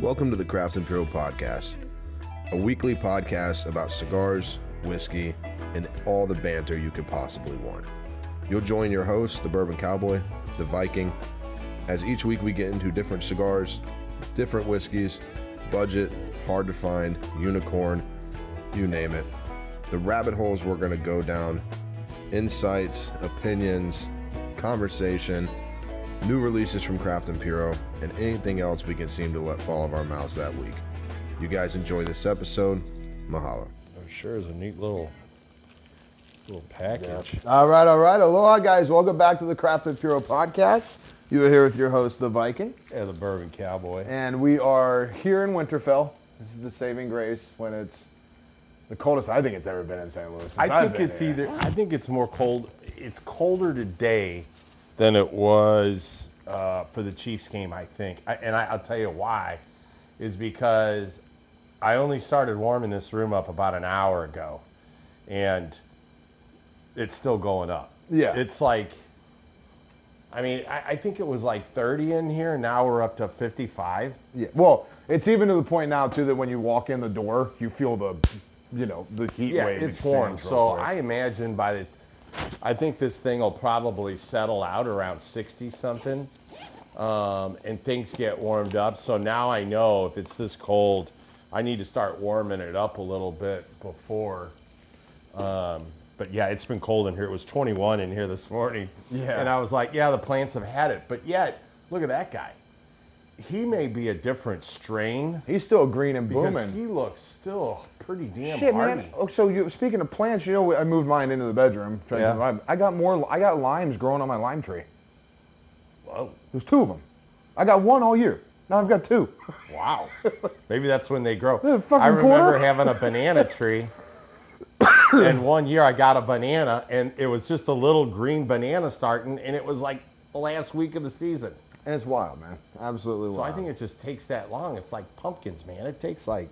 Welcome to the Craft & Puro Podcast, a weekly podcast about cigars, whiskey, and all the banter you could possibly want. You'll join your host, the Bourbon Cowboy, the Viking, as each week we get into different cigars, different whiskeys, budget, hard to find, unicorn, you name it. The rabbit holes we're going to go down, insights, opinions, conversation, new releases from Craft & Puro, and anything else we can seem to let fall of our mouths that week. You guys enjoy this episode. Mahalo. It sure is a neat little little package. All right, all right. Aloha, guys. Welcome back to the Craft & Puro podcast. You are here with your host, the Viking, Yeah, the bourbon cowboy. and we are here in Winterfell. This is the saving grace when it's the coldest I think it's ever been in St. Louis. since I I've think been it's here. either I think it's more cold. It's colder today than it was uh, for the Chiefs game. I think, I, and I, I'll tell you why, is because I only started warming this room up about an hour ago, and it's still going up. Yeah. It's like. I mean, I, I think it was like 30 in here. Now we're up to 55. Yeah. Well, it's even to the point now too that when you walk in the door, you feel the, you know, the heat Yeah, wave. it's warm. So quick. I imagine by the, I think this thing will probably settle out around 60 something, um, and things get warmed up. So now I know if it's this cold, I need to start warming it up a little bit before. Um, but yeah, it's been cold in here. It was 21 in here this morning. Yeah. And I was like, yeah, the plants have had it. But yet, look at that guy. He may be a different strain he's still green and because booming. he looks still pretty damn Shit, hardy. man. Oh, so you speaking of plants, you know, I moved mine into the bedroom. Yeah. I got more. I got limes growing on my lime tree. Whoa. There's two of them. I got one all year. Now I've got two. Wow. Maybe that's when they grow. I remember quarter? having a banana tree. and one year I got a banana and it was just a little green banana starting and it was like the last week of the season. And it's wild, man. Absolutely wild. So I think it just takes that long. It's like pumpkins, man. It takes like,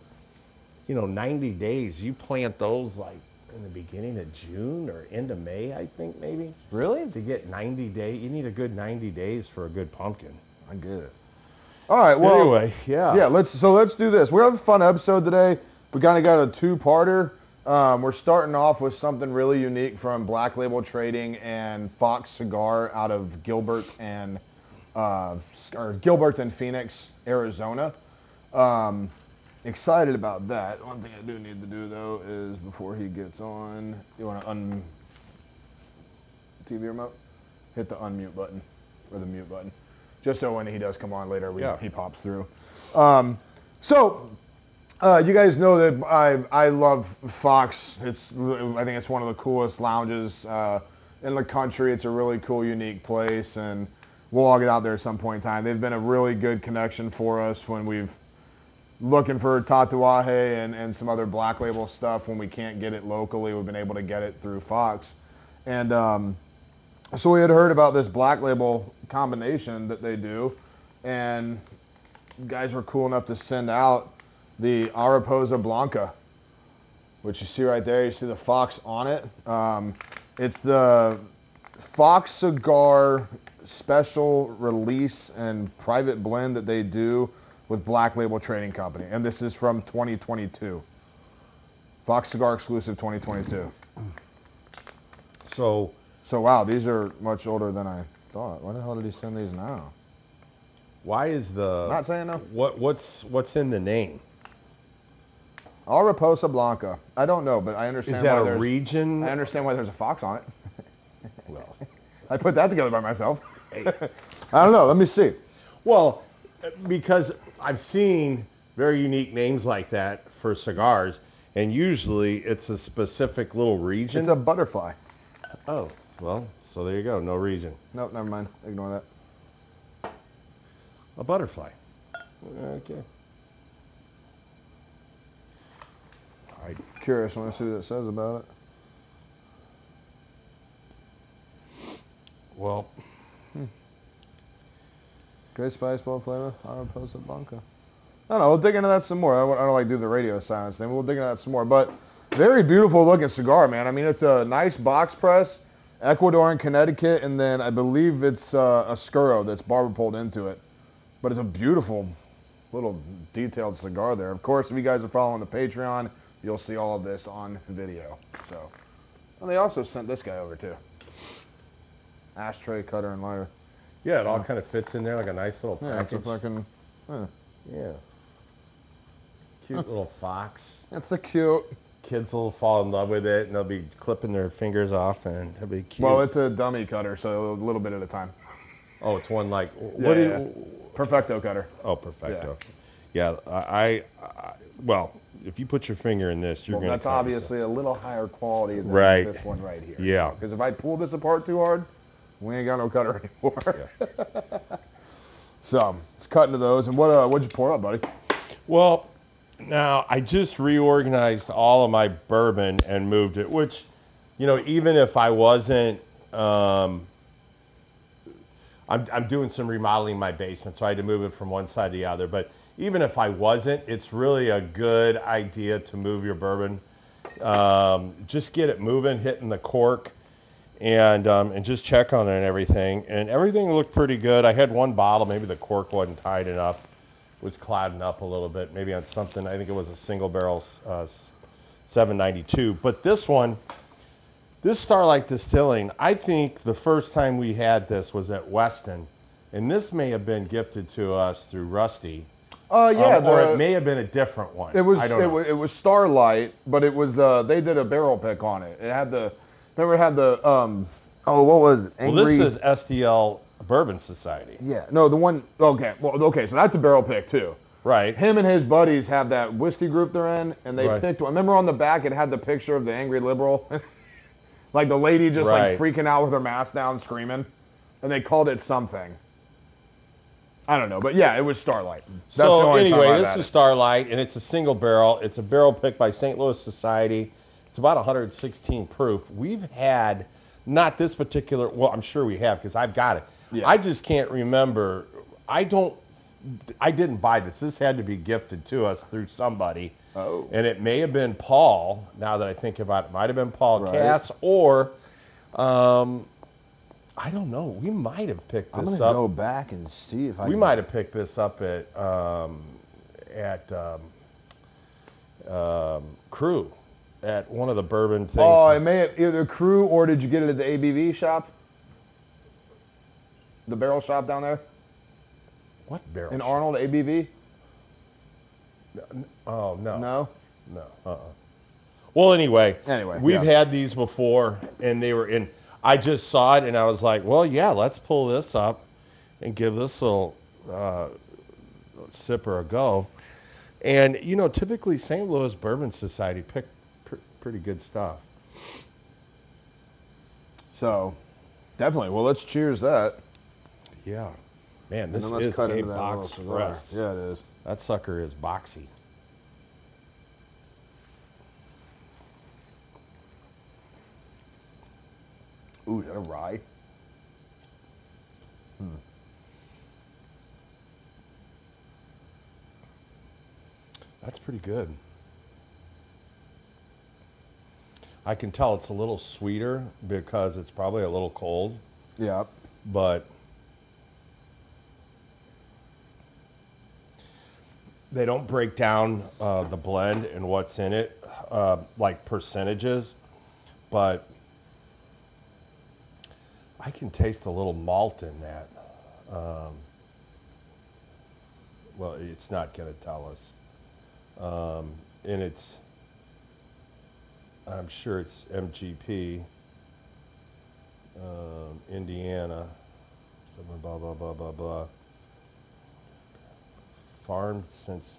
you know, 90 days. You plant those like in the beginning of June or end of May, I think maybe. really. To get 90 days, you need a good 90 days for a good pumpkin. I get it. All right. Well, anyway, yeah. yeah. Let's so let's do this. We have a fun episode today. We kind of got a two-parter. Um, we're starting off with something really unique from Black Label Trading and Fox Cigar out of Gilbert and uh, or Gilbert and Phoenix, Arizona. Um, excited about that. One thing I do need to do though is before he gets on, you want to un TV remote, hit the unmute button or the mute button, just so when he does come on later, we, Yeah. he pops through. Um, so uh, you guys know that I I love Fox. It's I think it's one of the coolest lounges uh, in the country. It's a really cool, unique place, and we'll all get out there at some point in time. They've been a really good connection for us when we've looking for Tatuaje and, and some other black label stuff when we can't get it locally. We've been able to get it through Fox, and um, so we had heard about this black label combination that they do, and guys were cool enough to send out the Araposa Blanca, which you see right there. You see the fox on it. Um, it's the Fox Cigar special release and private blend that they do with Black Label Trading Company, and this is from 2022. Fox Cigar exclusive 2022. So So wow, these are much older than I thought. Why the hell did he send these now? why is the Not saying no. what what's what's in the name? Araposa Blanca. I don't know, but I understand Is why that a there's, region? I understand why there's a fox on it. Well, I put that together by myself. I don't know. Let me see. well, because I've seen very unique names like that for cigars, and usually it's a specific little region. It's a butterfly. oh, well, so there you go, no region, Nope, never mind. Ignore that. a butterfly. Okay. I'm curious. I want to see what it says about it. Well, Great spice, bold flavor, Araposa Blanca. I don't know. We'll dig into that some more. I don't, I don't like do the radio silence thing. We'll dig into that some more. But very beautiful looking cigar, man. I mean, it's a nice box press, Ecuador and Connecticut, and then I believe it's uh, a Scuro that's barber pulled into it. But it's a beautiful little detailed cigar there. Of course, if you guys are following the Patreon, you'll see all of this on video. So, and they also sent this guy over too. Ashtray, cutter, and lighter. Yeah, it all kind of fits in there like a nice little Yeah, it's a package. fucking. Yeah. yeah. Cute little fox. It's a cute. Kids will fall in love with it, and they'll be clipping their fingers off, and it'll be cute. Well, it's a dummy cutter, so a little bit at a time. oh, it's one like what? Do you, Perfecto cutter. Oh, perfecto. Yeah, I, I, I well, if you put your finger in this, you're Well, gonna. that's cut obviously a little higher quality than Right. this one right here. Yeah. Because if I pull this apart too hard, we ain't got no cutter anymore. so let's cut into those. And what uh, what'd you pour up, buddy? Well, now I just reorganized all of my bourbon and moved it, which, you know, even if I wasn't, um, I'm, I'm doing some remodeling in my basement, so I had to move it from one side to the other. But even if I wasn't, it's really a good idea to move your bourbon. Um, just get it moving, hitting the cork, and um, and just check on it and everything. And everything looked pretty good. I had one bottle, maybe the cork wasn't tight enough was clouding up a little bit, maybe on something. I think it was a single barrel uh, 792. But this one, this Starlight Distilling, I think the first time we had this was at Weston, and this may have been gifted to us through Rusty, Uh, yeah, um, or the- it may have been a different one. It was I it, don't know. was it was Starlight, but it was uh they did a barrel pick on it. It had the remember it had the um oh what was it? well, this is SDL Bourbon Society, yeah no the one okay well okay so that's a barrel pick too. right? Him and his buddies have that whiskey group they're in, and they Right. picked one. Remember on the back it had the picture of the angry liberal, like the lady just Right. like freaking out with her mask down, screaming, and they called it something. I don't know, but yeah, it was Starlight. That's the so anyway, this is it. Starlight, and it's a single barrel. It's a barrel pick by St. Louis Society. It's about 116 proof. We've had not this particular. Well, I'm sure we have because I've got it. Yeah. I just can't remember. I don't. I didn't buy this. This had to be gifted to us through somebody. Oh. And it may have been Paul. Now that I think about it, might have been Paul Right. Cass or. Um, I don't know. We might have picked this I'm gonna up go back and see if I. we can- might have picked this up at um, at um, um, Crew at one of the bourbon things. Oh, it may have either crew or did you get it at the ABV shop? The barrel shop down there what barrel? in Arnold, ABV? oh no, No. no. Uh-uh. Well, anyway, Anyway, we've yeah. had these before, and they were in. I just saw it, and I was like, well, yeah, let's pull this up and give this little uh, sipper a go. And you know, typically St. Louis Bourbon Society pick pr- pretty good stuff. So, definitely. Well, let's cheers that. Yeah. Man, this is a box press. Yeah, it is. That sucker is boxy. Ooh, is that a rye? Hmm. That's pretty good. I can tell it's a little sweeter because it's probably a little cold, Yeah. but they don't break down uh, the blend and what's in it, uh, like percentages, but I can taste a little malt in that. Um, well, it's not going to tell us. Um, and it's, I'm sure it's MGP, um, Indiana, something blah, blah, blah, blah, blah. Farmed since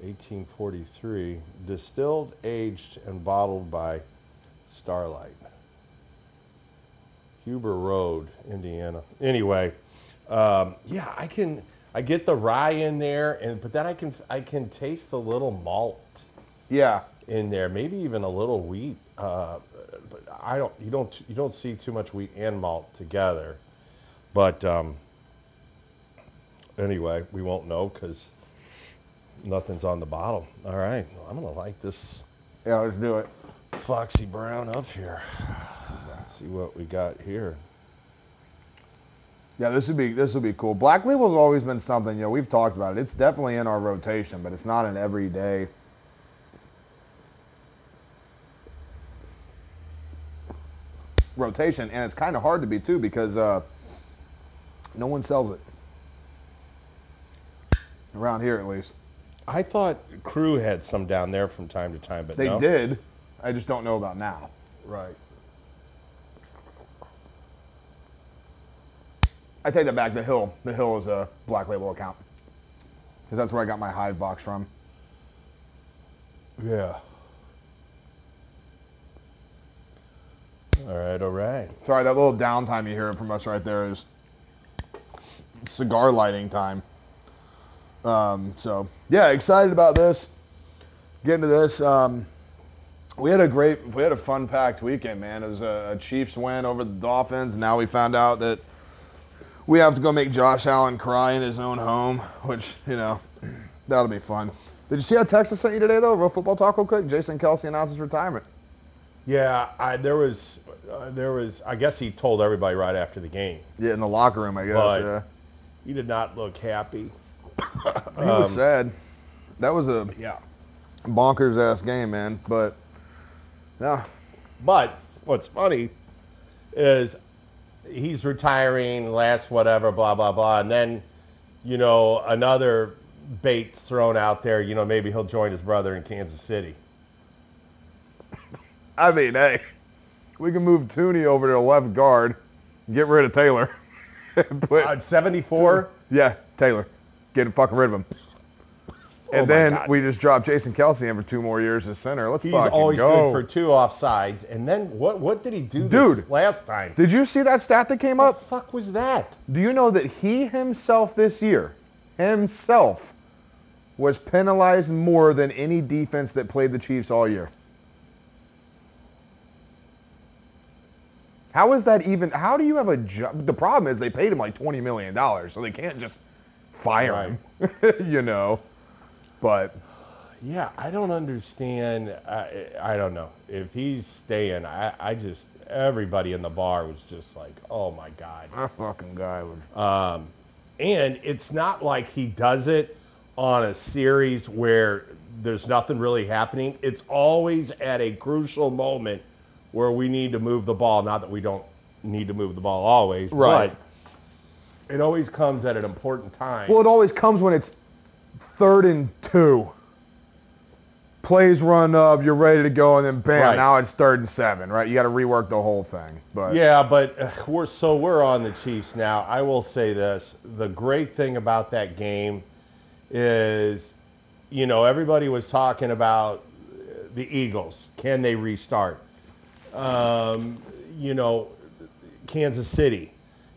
1843, distilled, aged, and bottled by Starlight. Huber Road, Indiana. Anyway, um, yeah, I can I get the rye in there, and but then I can I can taste the little malt Yeah. In there, maybe even a little wheat. Uh, but I don't you don't you don't see too much wheat and malt together. But um, anyway, we won't know because nothing's on the bottle. All right, well, I'm gonna light this Yeah, let's do it. Foxy Brown up here. Let's see what we got here. Yeah, this would be this would be cool. Black Label's always been something. You know, we've talked about it. It's definitely in our rotation, but it's not an everyday. Rotation, and it's kind of hard to be too because uh, no one sells it around here at least. I thought Crew had some down there from time to time, but They no. did. I just don't know about now. Right. I take that back. The Hill, the Hill is a Black Label account because that's where I got my Hive box from. Yeah. All right, all right. Sorry, that little downtime you hear from us right there is cigar lighting time. Um, so yeah, excited about this. Getting to this. Um, we had a great, we had a fun packed weekend, man. It was a, a Chiefs win over the Dolphins. Now we found out that we have to go make Josh Allen cry in his own home, which you know that'll be fun. Did you see how Texas sent you today though? Real football talk real quick. Jason Kelce announces retirement. Yeah, I, there was, uh, there was. I guess he told everybody right after the game. Yeah, in the locker room, I guess. But- yeah. He did not look happy. He was Um, sad. That was a Yeah. bonkers ass game, man. But yeah, But what's funny is he's retiring, last whatever, blah blah blah, and then you know another bait's thrown out there. You know maybe he'll join his brother in Kansas City. I mean, hey, we can move Thuney over to the left guard, get rid of Taylor. Put- Uh, 74. yeah, Taylor, get fucking rid of him. And Oh then God. we just drop Jason Kelce in for two more years as center. Let's He's fucking always go. good for two offsides. And then what? What did he do? Dude. this last time. Did you see that stat that came what up? the fuck was that? Do you know that he himself this year, himself, was penalized more than any defense that played the Chiefs all year? How is that even? How do you have a job? The problem is they paid him like twenty million dollars, so they can't just fire him. you know, but Yeah, I don't understand. I, I don't know if he's staying. I, I just everybody in the bar was just like, oh my god. that fucking guy would. Um, and it's not like he does it on a series where there's nothing really happening. It's always at a crucial moment where we need to move the ball. Not that we don't need to move the ball always, Right. but it always comes at an important time. Well, it always comes when it's third and two. Plays run up, you're ready to go, and then bam, Right. now it's third and seven, right? You got to rework the whole thing. But Yeah, but uh, we're so we're on the Chiefs now. I will say this: the great thing about that game is, you know, everybody was talking about the Eagles. Can they restart? Um, you know, Kansas City.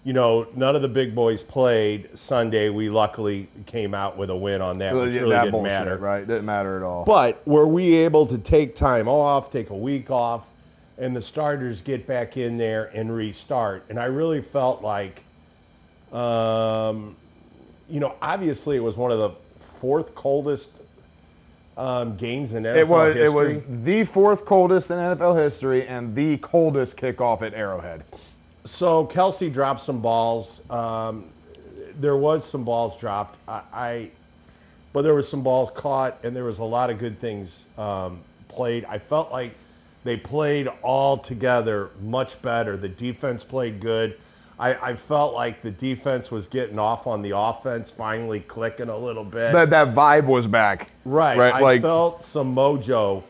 You know, none of the big boys played Sunday. We luckily came out with a win on that, which that really didn't bullshit, matter. right? Didn't matter at all. But were we able to take time off, take a week off, and the starters get back in there and restart? And I really felt like, um, you know, obviously it was one of the fourth coldest um, games in NFL it was history. it was the fourth coldest in NFL history and the coldest kickoff at Arrowhead. So Kelce dropped some balls. Um, there was some balls dropped. I, I, but there was some balls caught, and there was a lot of good things um, played. I felt like they played all together much better. The defense played good. I, I felt like the defense was getting off on the offense, finally clicking a little bit. That that vibe was back. Right. Right, I like- felt some mojo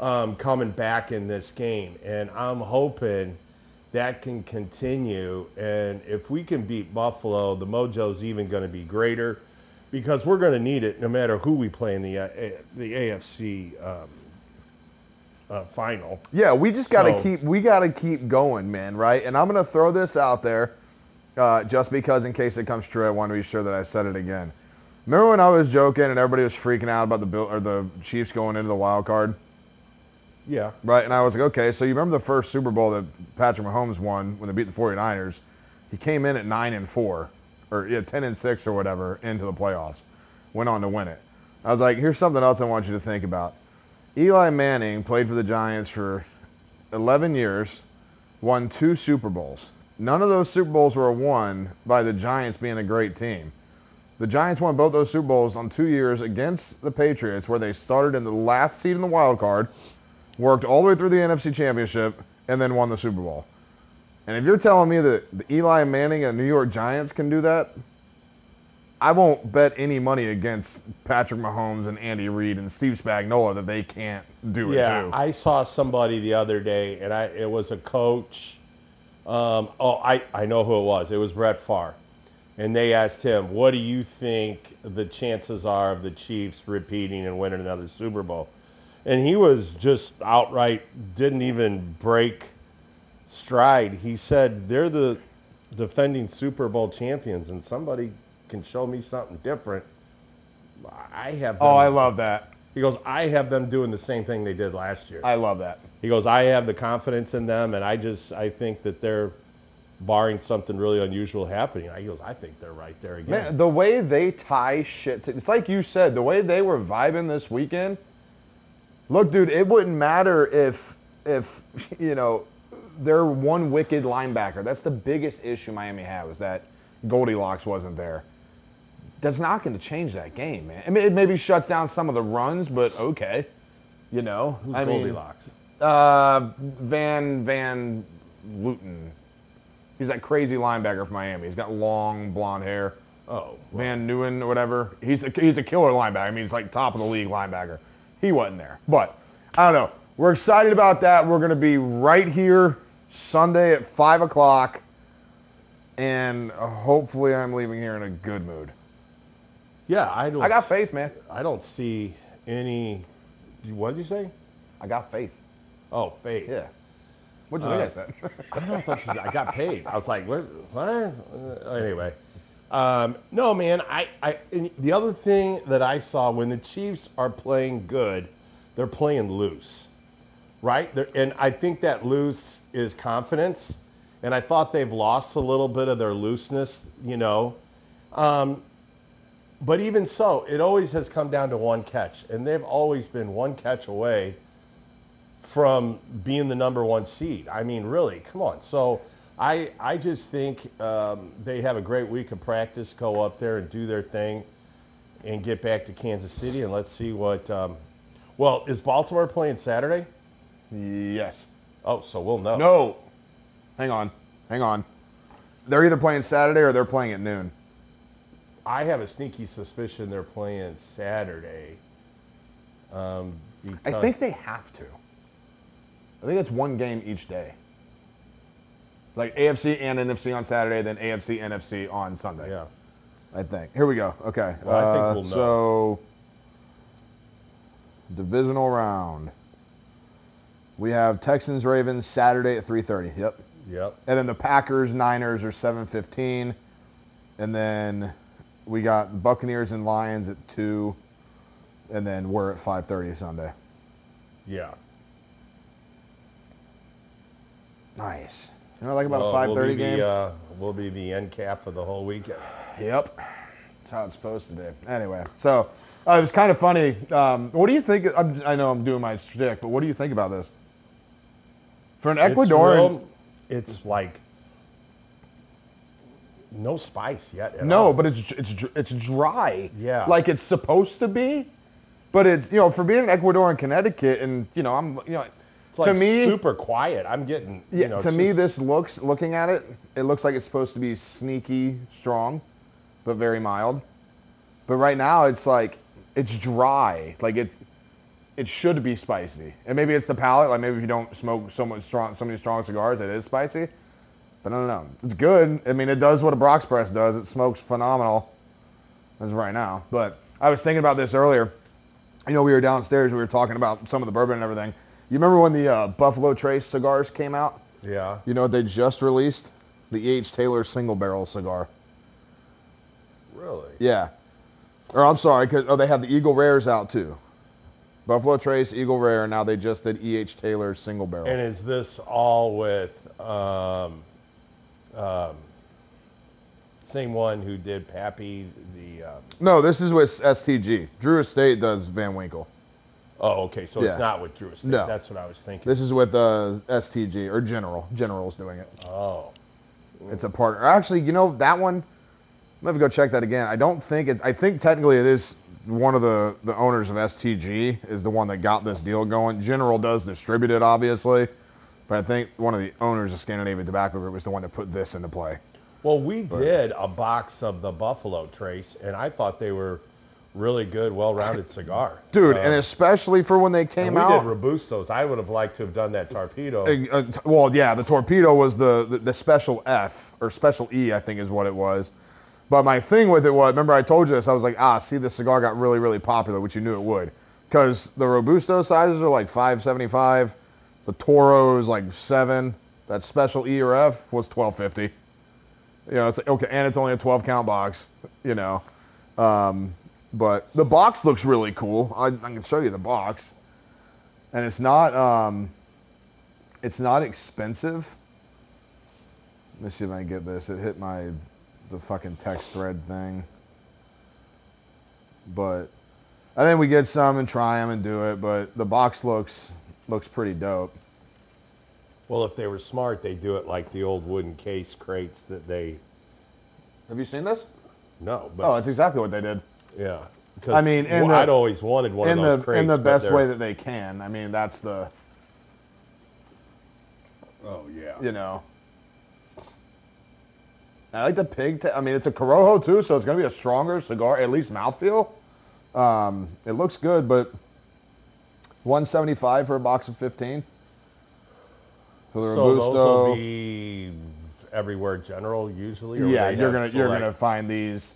um, coming back in this game, and I'm hoping that can continue. And if we can beat Buffalo, the mojo's even going to be greater because we're going to need it no matter who we play in the uh, the AFC um, uh, final. Yeah, we just got to So- keep we got to keep going, man, right? And I'm going to throw this out there uh, just because in case it comes true, I want to be sure that I said it again. Remember when I was joking and everybody was freaking out about the Bill or the Chiefs going into the wild card? Yeah. Right, and I was like, okay, so you remember the first Super Bowl that Patrick Mahomes won when they beat the 49ers? He came in at 9 and 4 or yeah, 10 and 6 or whatever into the playoffs. Went on to win it. I was like, here's something else I want you to think about. Eli Manning played for the Giants for 11 years, won two Super Bowls. none of those Super Bowls were won by the Giants being a great team. The Giants won both those Super Bowls on two years against the Patriots, where they started in the last seed in the wild card, worked all the way through the NFC Championship, and then won the Super Bowl. And if you're telling me that Eli Manning and New York Giants can do that, I won't bet any money against Patrick Mahomes and Andy Reid and Steve Spagnuolo that they can't do it Yeah, too. I saw somebody the other day, and I it was a coach. Um, oh, I, I know who it was. It was Brett Favre. And they asked him, what do you think the chances are of the Chiefs repeating and winning another Super Bowl? And he was just outright, didn't even break stride. He said, they're the defending Super Bowl champions, and somebody can show me something different. I have them, oh, I love that. he goes, I have them doing the same thing they did last year. I love that. He goes, I have the confidence in them, and I just I think that they're barring something really unusual happening. I goes, I think they're right there again. Man, the way they tie shit to, it's like you said, the way they were vibing this weekend. Look, dude, it wouldn't matter if if you know they're one wicked linebacker. That's the biggest issue Miami had was that Goldilocks wasn't there. That's not going to change that game, man. I mean, it maybe shuts down some of the runs, but okay, you know. Who's I mean, Goldilocks? uh, Van Van Luton. He's that crazy linebacker from Miami. He's got long blonde hair. oh, Van Newen or whatever. He's a, he's a killer linebacker. I mean, he's like top of the league linebacker. He wasn't there. But I don't know. We're excited about that. We're going to be right here Sunday at 5 o'clock. And hopefully I'm leaving here in a good mood. Yeah. I don't. I got faith, man. I don't see any. What did you say? I got faith. Oh, faith. Yeah. What'd you Uh, think I said? I don't know. I thought you said I got paid. I was like, what? What? Uh, anyway, um, no, man. I, I. And the other thing that I saw when the Chiefs are playing good, they're playing loose, right? They're, and I think that loose is confidence. And I thought they've lost a little bit of their looseness, you know. Um, but even so, it always has come down to one catch, and they've always been one catch away from being the number one seed. I mean, really, come on. So I I just think um, they have a great week of practice. Go up there and do their thing, and get back to Kansas City, and let's see what. Um, well, is Baltimore playing Saturday? yes. Oh, so we'll know. No. Hang on. Hang on. They're either playing Saturday or they're playing at noon. I have a sneaky suspicion they're playing Saturday. Um, I think they have to. I think it's one game each day. Like AFC and NFC on Saturday, then AFC, NFC on Sunday. Yeah. I think. Here we go. Okay. Well, I think Uh, we'll know. So, divisional round. We have Texans Ravens Saturday at 3:30. Yep. Yep. And then the Packers Niners are 7:15, and then we got Buccaneers and Lions at two, and then we're at 5:30 Sunday. Yeah. Nice. You know what I like about Well, a 5:30 we'll be game? The, uh, we'll be the end cap of the whole weekend. Yep. That's how it's supposed to be. Anyway, so uh, it was kind of funny. Um, what do you think? I'm, I know I'm doing my shtick, but what do you think about this? For an It's Ecuadorian, real- It's, like no spice yet. No, all. but it's it's it's dry. Yeah. Like it's supposed to be, but it's you know for being in Ecuador and Connecticut, and you know I'm you know it's like to me super quiet. I'm getting. Yeah, you know, to it's me, just- this looks, looking at it, it looks like it's supposed to be sneaky strong, but very mild. But right now, it's like, it's dry. Like, it, it should be spicy. And maybe it's the palate. Like, maybe if you don't smoke so much strong, so many strong cigars, it is spicy. But I don't know. It's good. I mean, it does what a box press does. It smokes phenomenal as of right now. But I was thinking about this earlier. You know, we were downstairs. We were talking about some of the bourbon and everything. You remember when the uh, Buffalo Trace cigars came out? Yeah. You know what they just released? The E.H. Taylor single barrel cigar. Really. Yeah. Or I'm sorry, 'cause- oh, they have the Eagle Rares out too. Buffalo Trace, Eagle Rare, now they just did E.H. Taylor single barrel. And is this all with um, um, same one who did Pappy the? Um, no, this is with STG. Drew Estate does Van Winkle. oh, okay. So Yeah. it's not with Drew Estate. No. That's what I was thinking. This is with uh, STG or General. General's doing it. oh. It's a partner. Actually, you know that one. I'm gonna have to go check that again. I don't think it's. I think technically it is one of the the owners of STG is the one that got this deal going. General does distribute it, obviously, but I think one of the owners of Scandinavian Tobacco Group was the one that put this into play. Well, we did a box of the Buffalo Trace, and I thought they were really good, well-rounded cigar. Dude, Uh, and especially for when they came we out. did Robustos. I would have liked to have done that torpedo. Uh, uh, well, yeah, the torpedo was the, the the special F or special E, I think is what it was. But my thing with it was, remember I told you this? I was like, ah, see, the cigar got really, really popular, which you knew it would, because the robusto sizes are like 575, the Toro is like seven, that special E or F was 1250. You know, it's okay, and it's only a 12 count box, you know. Um, but the box looks really cool. I, I can show you the box, and it's not. Um, it's not expensive. Let me see if I can get this. It hit my the fucking text thread thing. But I think we get some and try them and do it. But the box looks looks pretty dope. Well, if they were smart, they'd do it like the old wooden case crates that they. Have you seen this? No, but Oh, it's exactly what they did. yeah. 'Cause I mean, in the- I'd always wanted one in of those the crates. in the but best they're- way that they can. I mean, that's the Oh yeah. you know. I like the pig. ta- I mean, it's a Corojo too, so it's gonna be a stronger cigar, at least mouthfeel. Um, it looks good, but 175 for a box of 15. The So those will be everywhere general usually. Or yeah, you're gonna you're gonna find these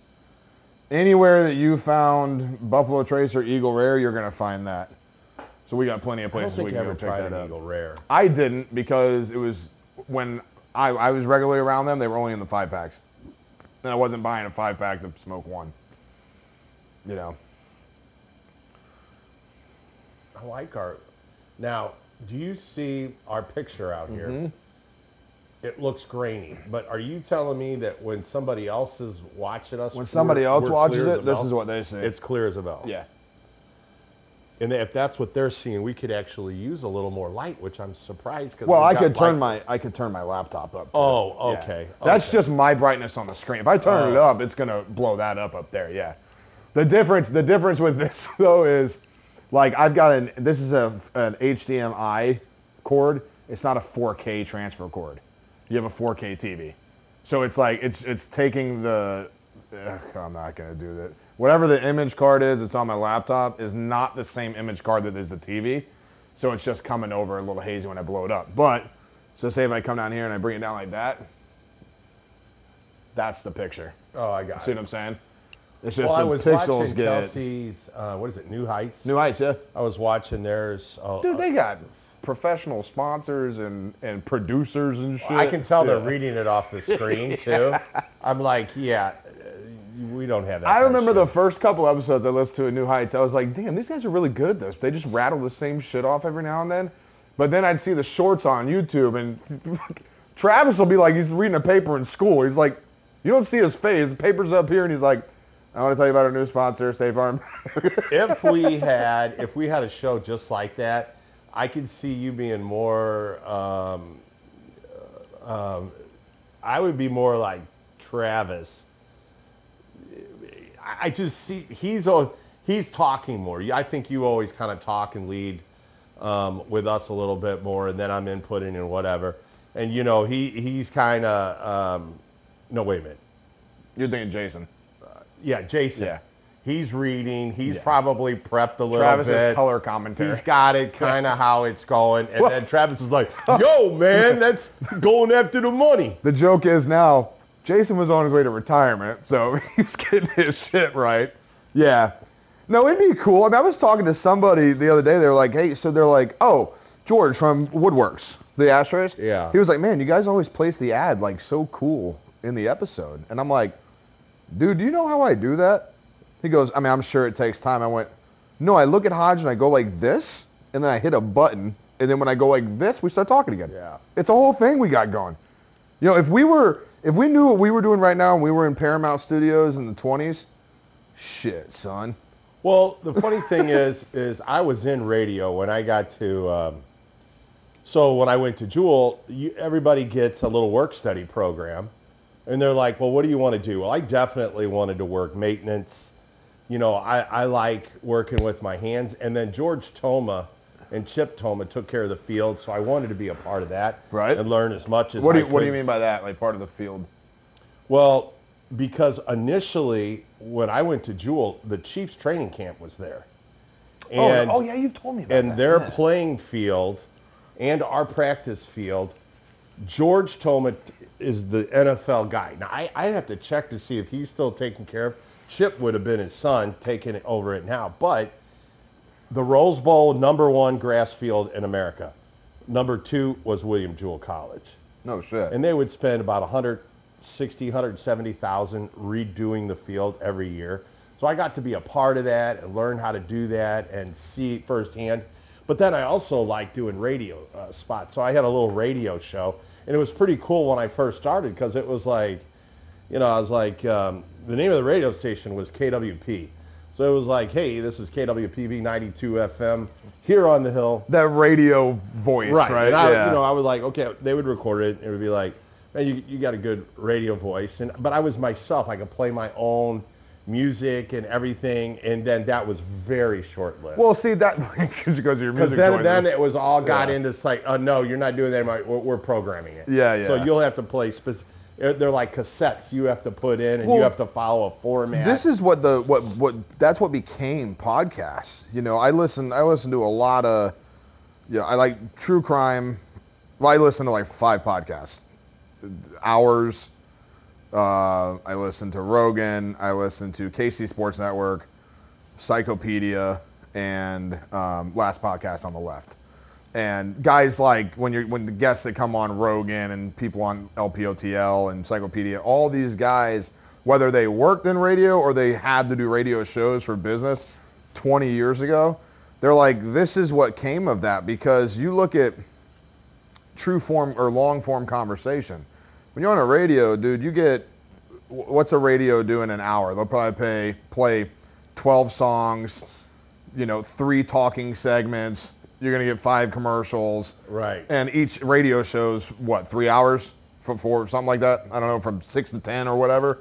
anywhere that you found Buffalo Trace or Eagle Rare. You're gonna find that. So we got plenty of places we can go tried that out. Eagle Rare. I didn't because it was when I, I was regularly around them. They were only in the five packs, and I wasn't buying a five pack to smoke one. You know. I like our. Now, do you see our picture out here? Mhm. It looks grainy, but are you telling me that when somebody else is watching us, When somebody else watches it, this is what they see. It's clear as a bell. yeah. And if that's what they're seeing, we could actually use a little more light, which I'm surprised because. Well, I could turn my I could turn my laptop up. too. Oh, Yeah. okay. That's okay. just my brightness on the screen. If I turn it Oh. up, it's gonna blow that up up there. Yeah. The difference the difference with this though is, like I've got an this is a an HDMI cord. It's not a 4K transfer cord. You have a 4K TV, so it's like it's it's taking the. Ugh, I'm not gonna do that. Whatever the image card is, it's on my laptop is not the same image card that is the TV. So it's just coming over a little hazy when I blow it up. But so say if I come down here and I bring it down like that, that's the picture. Oh, I got See it. what I'm saying? It's just Well, I was pixels watching get Kelce's. Uh, what is it? New Heights. new heights. Yeah, I was watching theirs. Uh, dude, they got professional sponsors and and producers and shit. I can tell they're reading it off the screen too. I'm like, yeah, uh, we don't have that. I kind of remember the first couple episodes I listened to at New Heights. I was like, damn, these guys are really good at this. They just rattle the same shit off every now and then. But then I'd see the shorts on YouTube, and Travis will be like, he's reading a paper in school. He's like, you don't see his face. The paper's up here, and he's like, I want to tell you about our new sponsor, State Farm. if we had if we had a show just like that, I could see you being more. Um, uh, um, I would be more like Travis. I- just see he's a, he's talking more. I think you always kind of talk and lead um, with us a little bit more, and then I'm inputting and whatever. And you know he he's kind of um, no wait a minute. You're thinking Jason. Yeah, Jason. Yeah. He's reading. He's Yeah. probably prepped a little Travis bit. is color commentary. He's got it kind of how it's going. And Well- then Travis is like, yo, man, that's going after the money. the joke is now, Jason was on his way to retirement, so he was getting his shit right. Yeah. No, it'd be cool. I mean, I was talking to somebody the other day. They were like, hey, so they're like, oh, George from Woodworks, the ashtrays. Yeah. He was like, man, you guys always place the ad like so cool in the episode. And I'm like, dude, do you know how I do that? He goes, I mean, I'm sure it takes time. I went, no, I look at Hodge and I go like this, and then I hit a button, and then when I go like this, we start talking again. Yeah. It's a whole thing we got going. You know, if we were, if we knew what we were doing right now and we were in Paramount Studios in the 20s, shit, son. Well, the funny thing is, is I was in radio when I got to. Um, so when I went to Jewell, you, everybody gets a little work study program, and they're like, well, what do you want to do? Well, I definitely wanted to work maintenance. You know, I, I like working with my hands. And then George Toma and Chip Toma took care of the field, so I wanted to be a part of that Right. and learn as much as What do I you, what do you mean by that? Like part of the field? Well, because initially when I went to Jewell, the Chiefs training camp was there. Oh, and, oh, oh yeah, you've told me about and that. their yeah. playing field and our practice field, George Toma is the NFL guy. Now I, I'd have to check to see if he's still taking care of. Chip would have been his son taking over it now, but the Rose Bowl number one grass field in America. Number two was William Jewell College No shit. and they would spend about 160 170,000 redoing the field every year so i got to be a part of that and learn how to do that and see firsthand but then i also like doing radio uh, spots so i had a little radio show and it was pretty cool when i first started because it was like you know i was like um, the name of the radio station was kwp so it was like hey this is kwpb 92 fm here on the hill that radio voice, right? Right. And I, yeah. You know, I was like, okay, they would record it. and It would be like, man, you, you got a good radio voice. And but I was myself. I could play my own music and everything. And then that was very short-lived. well, see that because because of your because music then, then it was all got Yeah. into like, oh no, you're not doing that anymore. We're, we're programming it. Yeah, yeah. So you'll have to play specific. Eh, they're like cassettes you have to put in, and Well, you have to follow a format. This is what the what what that's what became podcasts. You know, I listen I listen to a lot of yeah, I like true crime. Well, I listen to like five podcasts. Hours. Uh, I listen to Rogan. I listen to KC Sports Network, Psychopedia, and um, Last Podcast on the Left. And guys like when you're when the guests that come on Rogan and people on LPOTL and Psychopedia, all these guys, whether they worked in radio or they had to do radio shows for business 20 years ago, they're like, this is what came of that because you look at true form or long form conversation. When you're on a radio, dude, you get what's a radio do in an hour? They'll probably pay play 12 songs, you know, three talking segments. You're gonna get five commercials, right. and each radio show's what three hours for, for something like that. I don't know, from six to ten or whatever.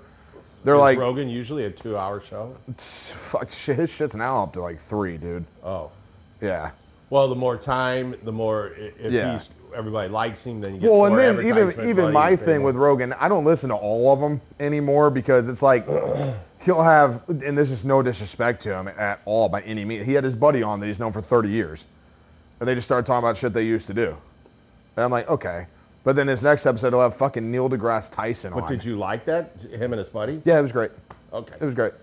They're Is like, Rogan usually a two-hour show. fuck, shit, his shit's now up to like three, dude. Oh. Yeah. Well, the more time, the more if Yeah. he's everybody likes him, then you get Well, and then even even my thing with Rogan, I don't listen to all of them anymore because it's like he'll have, and this is no disrespect to him at all by any means. He had his buddy on that he's known for 30 years, and they just started talking about shit they used to do, and I'm like, okay. But then his next episode he'll have fucking Neil deGrasse Tyson But on. did you like that? Him and his buddy? Yeah, it was great. Okay. It was great.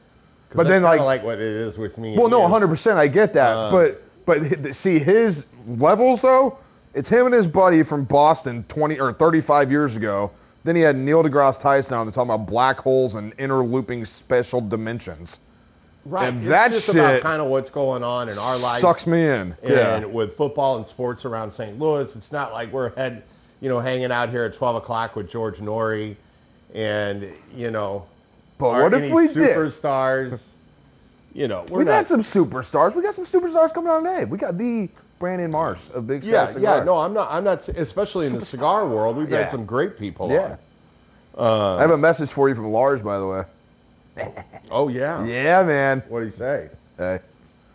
but then, like- like what it is with me. Well, no, 100%. I get that. Uh, but but see his levels though. It's him and his buddy from Boston 20 or 35 years ago. Then he had Neil deGrasse Tyson on. They're talking about black holes and interlooping special dimensions. Right. and it's that just about shit kind of what's going on in our lives. Sucks me in. And yeah. with football and sports around St. Louis, it's not like we're head, you know, hanging out here at 12 o'clock with George Noory, and you know, But what if we did? superstars? You know, we're We've not, had some superstars. We got some superstars coming on today. We got the Brandon Marsh of Big Sky Yeah, Cigar. yeah. No, I'm not. I'm not. Especially in the cigar world, we've Yeah. had some great people. Yeah. Uh, I have a message for you from Lars, by the way. oh yeah. Yeah, man. What do you say? Hey.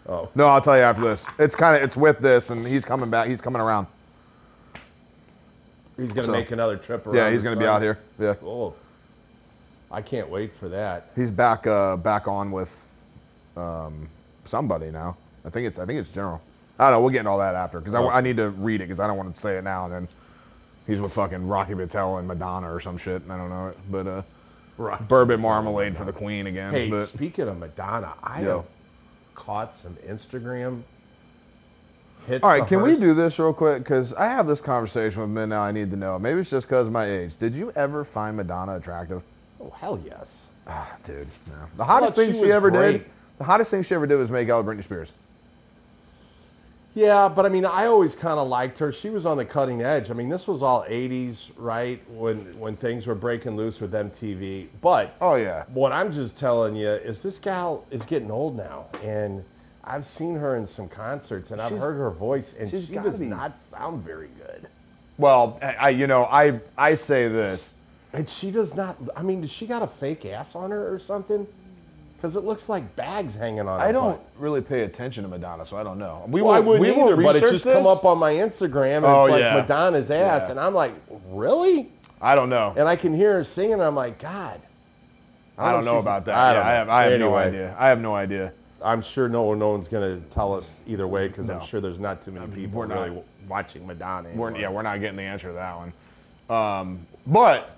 Oh. No, I'll tell you after this. It's kind of it's with this, and he's coming back. He's coming around. He's gonna So- make another trip around. Yeah, he's gonna be out here. Yeah. Cool. I can't wait for that. He's back uh, back on with um, somebody now. I think it's I think it's General. I don't know. We'll get into all that after because I, I need to read it because I don't want to say it now and then he's with fucking Rocky Patel and Madonna or some shit. and I don't know it, but uh, Right. bourbon marmalade for the Queen again. Hey, but speaking of Madonna, I Yo. have caught some Instagram hits. all right, can we do this real quick? Because I have this conversation with men now. I need to know. Maybe it's just because of my age. Did you ever find Madonna attractive? Oh hell yes. Ah, dude, no. The hottest thing she she, ever great. did. The hottest thing she ever did was make out with Britney Spears. Yeah, but I mean, I always kind of liked her. She was on the cutting edge. I mean, this was all '80s, right? When when things were breaking loose with MTV. But Oh yeah. what I'm just telling you is this gal is getting old now, and I've seen her in some concerts, and I've She's- heard her voice, and she's she gotta does be- not sound very good. Well, I, I- you know, I I say this. And she does not. I mean, does she got a fake ass on her or something? Because it looks like bags hanging on. It. I don't butt. really pay attention to Madonna, so I don't know. We Well, I wouldn't we either, but it just come up on my Instagram and Oh, it's like yeah. Madonna's ass, Yeah. and I'm like, really? I don't know. And I can hear her singing. and I'm like, God. I don't know about that. I I, yeah, I have, I have no idea. I have no idea. I'm sure no no one's gonna tell us either way because No. I'm sure there's not too many people we're not- really w- watching Madonna. We're, yeah, we're not getting the answer to that one. Um, but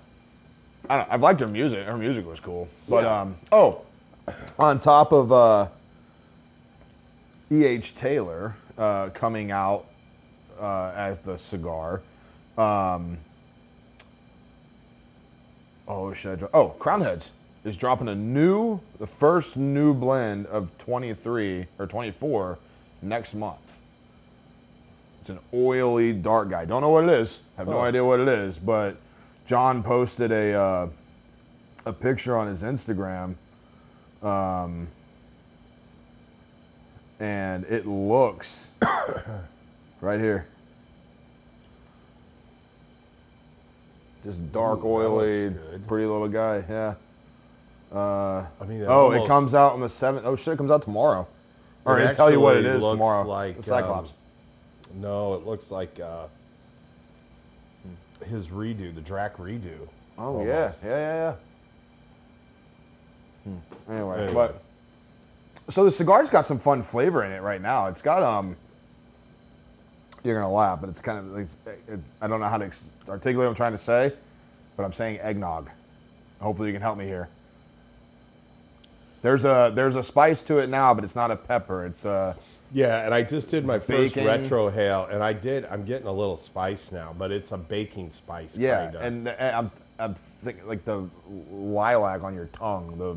I have liked her music. Her music was cool. But Yeah. um, oh, on top of uh, E.H. Taylor uh, coming out uh, as the cigar. Um, oh, should I? Dro- oh, Crowned Heads is dropping a new, the first new blend of 23 or 24 next month. It's an oily dark guy. Don't know what it is. Have no Huh. idea what it is. But John posted a uh, a picture on his Instagram, um, and it looks right here. Just dark, Ooh, oily, pretty little guy. Yeah. Uh, I mean, it oh, it comes out on the seventh. Oh shit, it comes out tomorrow. Or It I tell you what it is looks tomorrow. like, the Cyclops. um, No, it looks like uh, his redo, the Drac redo. oh yeah, yeah, yeah, yeah. Hmm. Anyway, Anyway. but so the cigar's got some fun flavor in it right now. It's got um. You're gonna laugh, but it's kind of it's, it's, I don't know how to ex- articulate what I'm trying to say, but I'm saying eggnog. Hopefully you can help me here. There's a there's a spice to it now, but it's not a pepper. It's uh Yeah, and I just did my first Bacon. retro hail, and I did. I'm getting a little spice now, but it's a baking spice. yeah, kinda. and, and I'm I'm thinking like the lilac on your tongue. The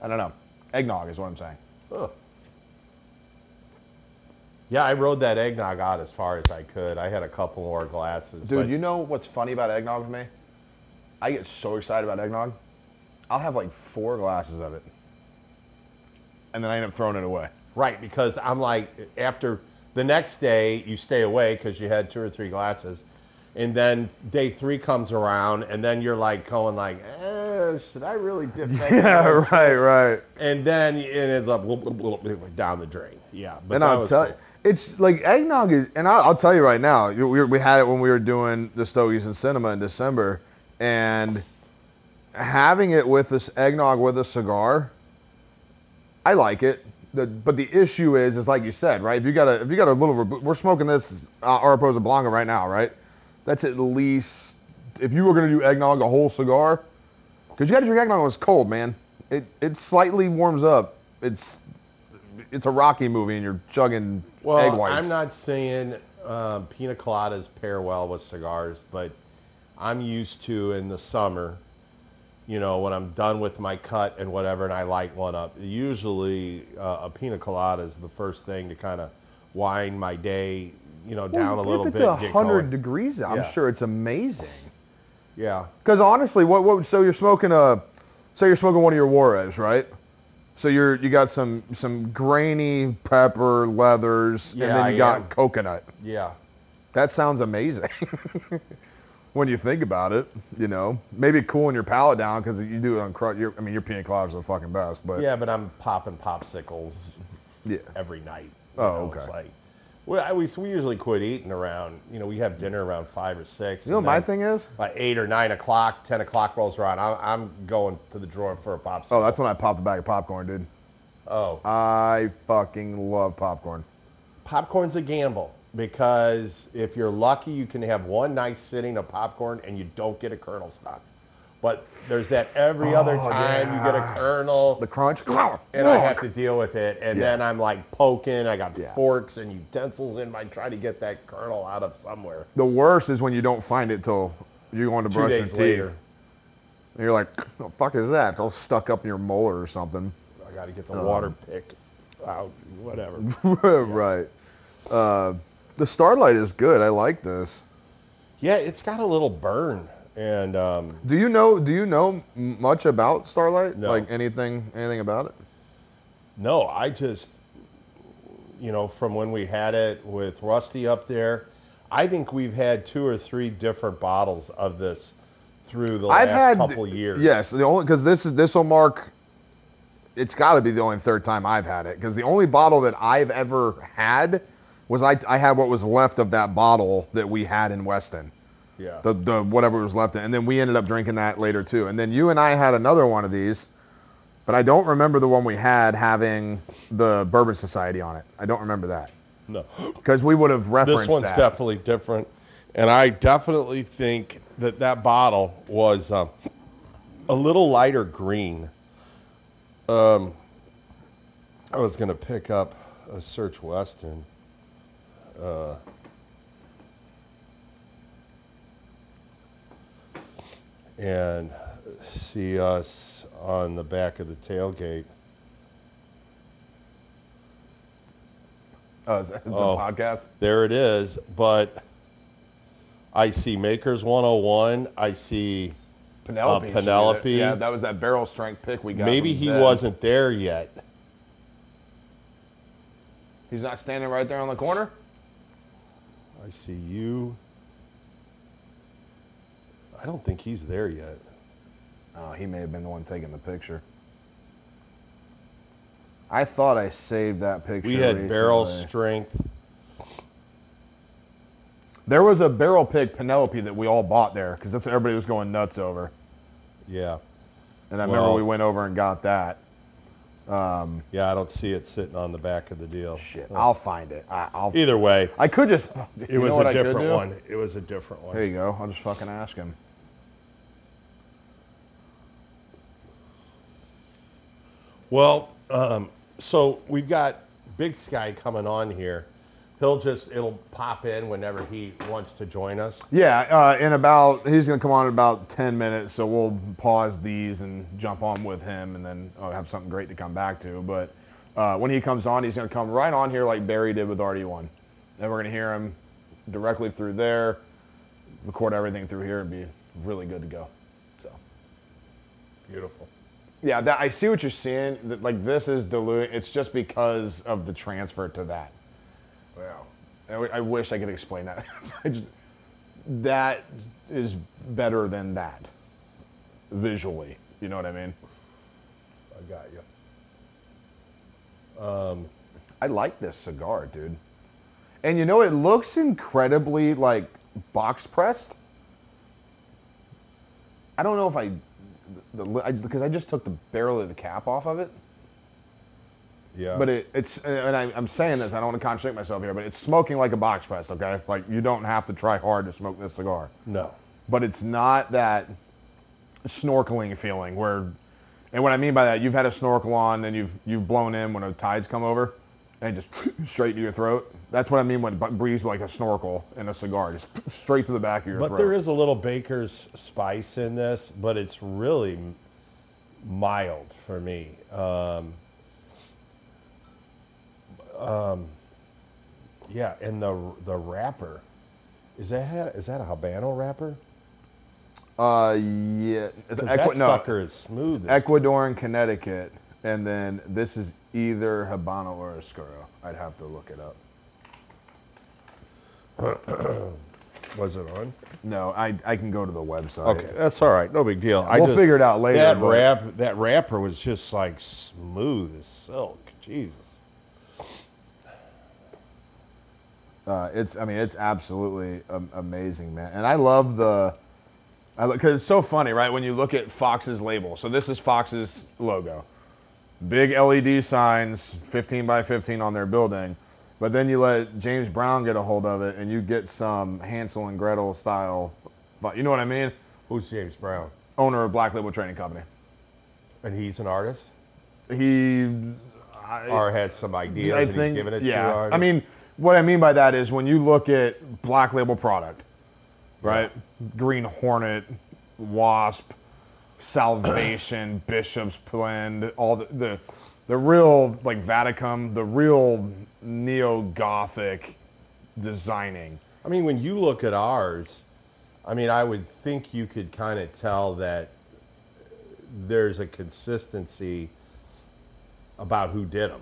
I don't know. Eggnog is what I'm saying. Ugh. Yeah, I rode that eggnog out as far as I could. I had a couple more glasses. Dude, but you know what's funny about eggnog with me? I get so excited about eggnog. I'll have like four glasses of it. And then I end up throwing it away. Right, because I'm like, after the next day, you stay away because you had two or three glasses. And then day three comes around, and then you're like going like, eh, should I really dip that Yeah, in? right, right. And then it ends up down the drain. Yeah, but and I'll tell cool. it's like eggnog is, and I'll, I'll tell you right now, we, we had it when we were doing the Stogies in Cinema in December, and having it with this eggnog with a cigar, I like it. The, but the issue is, is like you said, right? If you got a, if you got a little, we're smoking this uh, Araposa Blanca right now, right? That's at least, if you were gonna do eggnog, a whole cigar, because you got to drink eggnog when it's cold, man. It it slightly warms up. It's it's a Rocky movie, and you're chugging Well, egg whites. I'm not saying um, pina coladas pair well with cigars, but I'm used to in the summer, you know, when I'm done with my cut and whatever, and I light one up. Usually, uh, a pina colada is the first thing to kind of wind my day, you know, down a little bit. if it's and hundred degrees out, Yeah. I'm sure it's amazing. Yeah. Because honestly, what what so you're smoking a, so you're smoking one of your Juarez, right? So you're you got some some grainy pepper leathers, and then you I got am. coconut. Yeah. That sounds amazing. when you think about it, you know, maybe cooling your palate down because you do it on crud. I mean, your pina coladas are the fucking best, but Yeah, but I'm popping popsicles yeah. every night. Oh, It's okay. like, well, I, we, we usually quit eating around, you know, we have dinner around five or six. You know and my then thing is? By eight or nine o'clock, ten o'clock rolls around. I'm, I'm going to the drawer for a popsicle. Oh, that's when I popped a bag of popcorn, dude. Oh, I fucking love popcorn. popcorn's a gamble because if you're lucky, you can have one nice sitting of popcorn and you don't get a kernel stuck. But there's that every other Oh, time you get a yeah. kernel. The crunch. and I have to deal with it. And Yeah. then I'm like poking. I got Yeah. forks and utensils in my trying to get that kernel out of somewhere. The worst is when you don't find it till you're going to Two brush your days teeth. later, And you're like, what the fuck is that? It's all stuck up in your molar or something. I got to get the Um, water pick out. Whatever. right. Uh, the Starlight is good. I like this. Yeah, it's got a little burn, and um, Do you know? Do you know much about Starlight? No. Like anything? Anything about it? no, I just, you know, from when we had it with Rusty up there, I think we've had two or three different bottles of this through the I've last had couple years. Yes, the only because this is this will mark. It's got to be the only third time I've had it because the only bottle that I've ever had was I I had what was left of that bottle that we had in Weston. Yeah. The the whatever was left in, and then we ended up drinking that later too. And then you and I had another one of these, but I don't remember the one we had having the Bourbon Society on it. I don't remember that no. because we would have referenced This one's that. definitely different, and I definitely think that that bottle was um, a little lighter green. Um, I was gonna pick up a Search Weston. Uh, and see us on the back of the tailgate. Oh, the Oh. podcast? There it is, but I see Makers 101. I see uh, Penelope. should be there. Penelope. Yeah, that was that barrel strength pick we got. maybe he wasn't there yet. He's not standing right there on the corner. I see you. I don't think he's there yet. Oh, he may have been the one taking the picture. I thought I saved that picture. We had barrel strength. There was a barrel pick Penelope that we all bought there because that's what everybody was going nuts over. Yeah. And I remember we went over and got that. Um, Yeah, I don't see it sitting on the back of the deal. shit, Well, I'll find it. I, I'll. Either way, I could just. it was a different one. It was a different one. There you go. I'll just fucking ask him. Well, um, so we've got Big Sky coming on here. He'll just it'll pop in whenever he wants to join us. Yeah, uh, in about he's gonna come on in about ten minutes, so we'll pause these and jump on with him, and then I'll have something great to come back to. But uh, when he comes on, he's gonna come right on here like Barry did with RD1, and we're gonna hear him directly through there, record everything through here, and be really good to go. So Beautiful. Yeah, that, I see what you're seeing. That, like this is dilute. It's just because of the transfer to that. Wow. I, w- I wish I could explain that. I just, that is better than that visually. You know what I mean? I got you. Um, I like this cigar, dude. And you know, it looks incredibly like box pressed. I don't know if I, the, the, I because I just took the barrel of the cap off of it. yeah. But it, it's, and I, I'm saying this, I don't want to contradict myself here, but it's smoking like a box press, okay? Like you don't have to try hard to smoke this cigar. no. But it's not that snorkeling feeling where, and what I mean by that, you've had a snorkel on and you've you've blown in when the tides come over, and just straight to your throat. That's what I mean when it breathes like a snorkel in a cigar, just straight to the back of your But throat. But there is a little baker's spice in this, but it's really mild for me. Um, um, yeah, and the the wrapper is that is that a Habano wrapper? Uh, yeah. Equi- that no, sucker is smooth. Ecuador Connecticut, and then this is either Habano or Oscuro. I'd have to look it up. was it on? No, I I can go to the website. Okay, that's all right. No big deal. I we'll just- figure it out later. That wrap, that wrapper was just like smooth as silk. Jesus. Uh, it's, I mean, it's absolutely amazing, man. And I love the, I because it's so funny, right? When you look at Fox's label. So this is Fox's logo, big LED signs, 15 by 15 on their building. But then you let James Brown get a hold of it, and you get some Hansel and Gretel style. But you know what I mean? Who's James Brown? Owner of Black Label Trading Company. And he's an artist, He, I, or has some ideas I and think, he's giving it yeah. to artists? I mean, what I mean by that is when you look at black label product, right? Green Hornet, Wasp, Salvation, Bishop's Blend, all the, the the real like Vatican, the real neo Gothic designing. I mean, when you look at ours, I mean, I would think you could kind of tell that there's a consistency about who did them.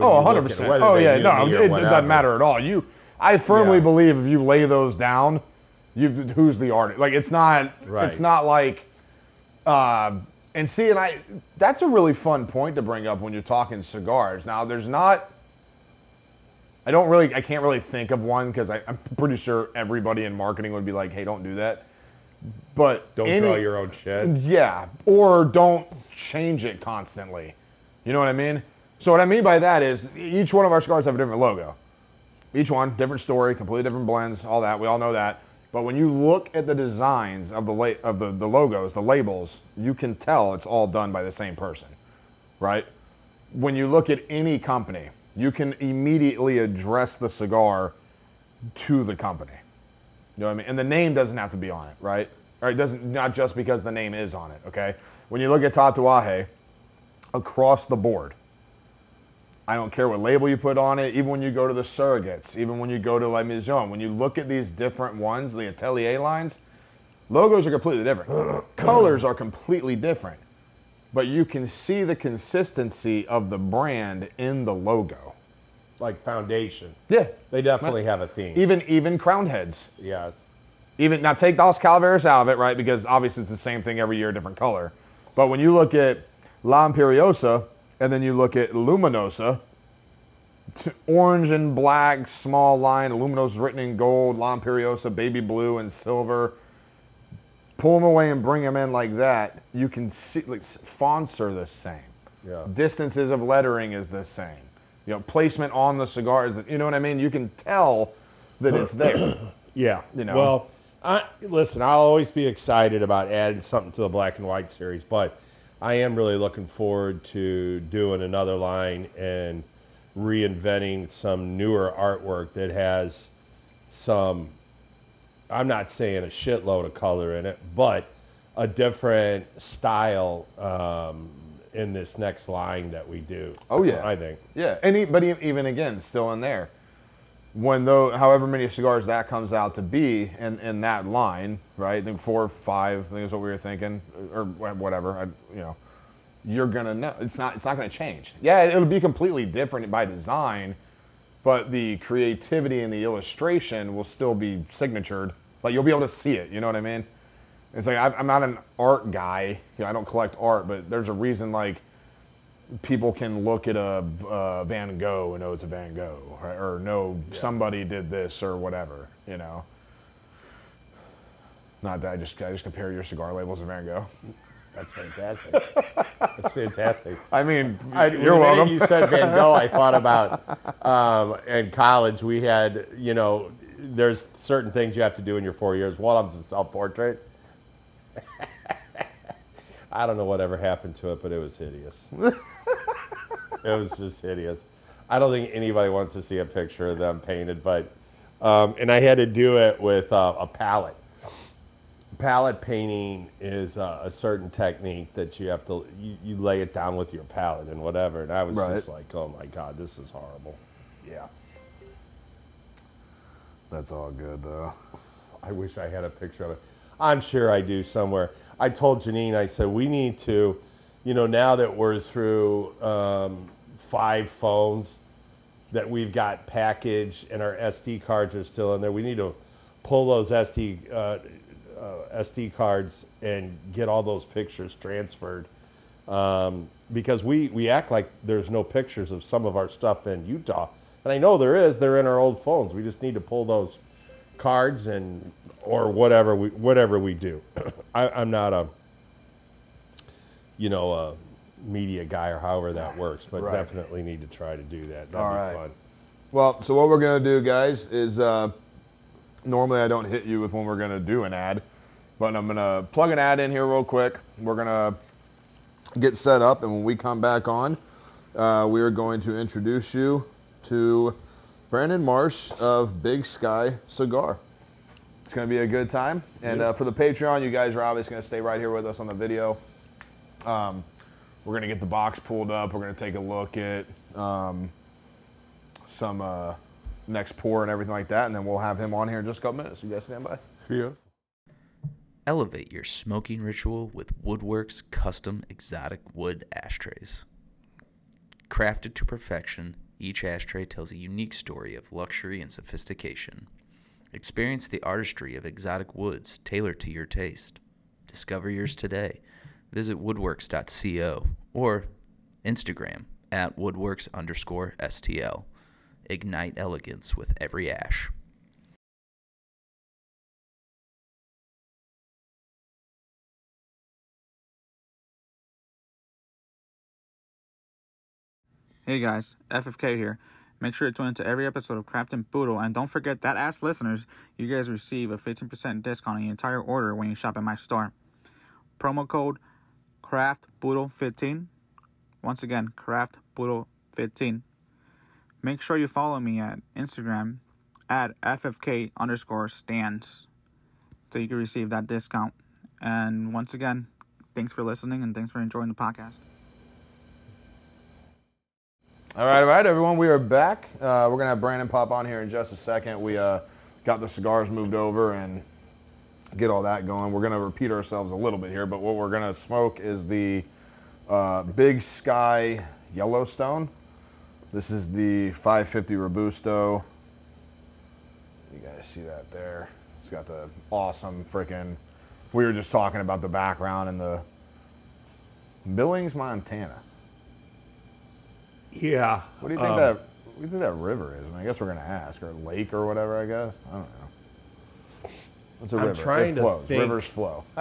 Oh, 100 percent. Oh yeah, no, it, it doesn't matter at all. You, I firmly Yeah. believe if you lay those down, You who's the artist? Like it's not Right. it's not like uh, and see and I that's a really fun point to bring up when you're talking cigars. Now there's not I don't really I can't really think of one because I'm pretty sure everybody in marketing would be like, hey, don't do that. But Don't any- draw your own shit. yeah, or don't change it constantly. You know what I mean? So what I mean by that is each one of our cigars have a different logo. Each one, different story, completely different blends, all that. We all know that. But when you look at the designs of the la- of the, the logos, the labels, you can tell it's all done by the same person, right? When you look at any company, you can immediately address the cigar to the company. You know what I mean? And the name doesn't have to be on it, right? Or it doesn't not just because the name is on it, okay? When you look at Tatuaje, across the board, I don't care what label you put on it, even when you go to the surrogates, even when you go to La Maison, when you look at these different ones, the Atelier lines, logos are completely different. Colors are completely different. But you can see the consistency of the brand in the logo. Like foundation. Yeah. They definitely have a theme. Even even crowned heads. yes. even now take Dos Calaveras out of it, right? Because obviously it's the same thing every year, different color. But when you look at La Imperiosa and then you look at Luminosa, orange and black, small line, Luminosa written in gold, La Imperiosa baby blue and silver. Pull them away and bring them in like that. You can see like fonts are the same. Yeah. Distances of lettering is the same. You know, placement on the cigar is, you know what I mean? You can tell that it's there. Yeah. You know. Well, I, listen, I'll always be excited about adding something to the black and white series, but I am really looking forward to doing another line and reinventing some newer artwork that has some, I'm not saying a shitload of color in it, but a different style um, in this next line that we do. Oh, yeah. I think. Yeah, and e- but even again, still in there, when though however many cigars that comes out to be in, in that line, right? I think four or five, I think is what we were thinking, or whatever. I, you know, you're gonna know it's not it's not gonna change. Yeah, it'll be completely different by design, but the creativity and the illustration will still be signatured. Like you'll be able to see it. You know what I mean? It's like I'm not an art guy. You know, I don't collect art, but there's a reason like people can look at a, uh Van Gogh and know it's a Van Gogh, right? or know somebody did this or whatever, you know. Not that I just I just compare your cigar labels to Van Gogh. That's fantastic. That's fantastic. I mean, I, you're welcome. You said Van Gogh. I thought about um, in college we had, you know, there's certain things you have to do in your four years. One of them's a self-portrait. I don't know whatever happened to it, but it was hideous. it was just hideous. I don't think anybody wants to see a picture of them painted, but um, and I had to do it with uh, a palette palette painting is uh, a certain technique that you have to you, you lay it down with your palette and whatever and i was Right. just like oh my god this is horrible yeah That's all good though. i wish i had a picture of it i'm sure i do somewhere i told janine i said we need to you know now that we're through um, five phones that we've got packaged and our sd cards are still in there we need to pull those sd uh, uh, SD cards and get all those pictures transferred um, because we, we act like there's no pictures of some of our stuff in Utah. And I know there is. They're in our old phones. We just need to pull those cards and or whatever we whatever we do. I, I'm not a you know a media guy or however that works, but Right. definitely need to try to do that. That'd All be right. fun. Well, so what we're gonna do, guys, is uh, normally I don't hit you with when we're gonna do an ad, but I'm gonna plug an ad in here real quick. We're gonna get set up, and when we come back on, uh, we are going to introduce you to Brandon Marsh of Big Sky Cigar. It's gonna be a good time, and uh, for the Patreon, you guys are obviously gonna stay right here with us on the video. Um, we're gonna get the box pulled up. We're gonna take a look at um, some uh, next pour and everything like that, and then we'll have him on here in just a couple minutes. You guys stand by. Elevate your smoking ritual with Woodworks custom exotic wood ashtrays. Crafted to perfection, each ashtray tells a unique story of luxury and sophistication. Experience the artistry of exotic woods tailored to your taste. Discover yours today. Visit woodworks.co or Instagram at woodworks underscore STL. Ignite elegance with every ash. Hey guys, FFK here. Make sure to tune into every episode of Craft and Puro, and don't forget that as listeners, you guys receive a 15% discount on the entire order when you shop at my store. Promo code Craft CraftPuro15. Once again, Craft CraftPuro15. Make sure you follow me at Instagram at FFK underscore stands so you can receive that discount. And once again, thanks for listening and thanks for enjoying the podcast. All right, all right, everyone. We are back. Uh, we're gonna have Brandon pop on here in just a second. We uh, got the cigars moved over and get all that going. We're gonna repeat ourselves a little bit here, but what we're gonna smoke is the uh, Big Sky Yellowstone. This is the 550 Robusto. You guys see that there? It's got the awesome freaking. We were just talking about the background and the Billings, Montana. Yeah. What do you think um, that? What do you think that river is? I, mean, I guess we're gonna ask, or lake, or whatever. I guess. I don't know. What's a I'm river? trying it to flows. think. Rivers flow.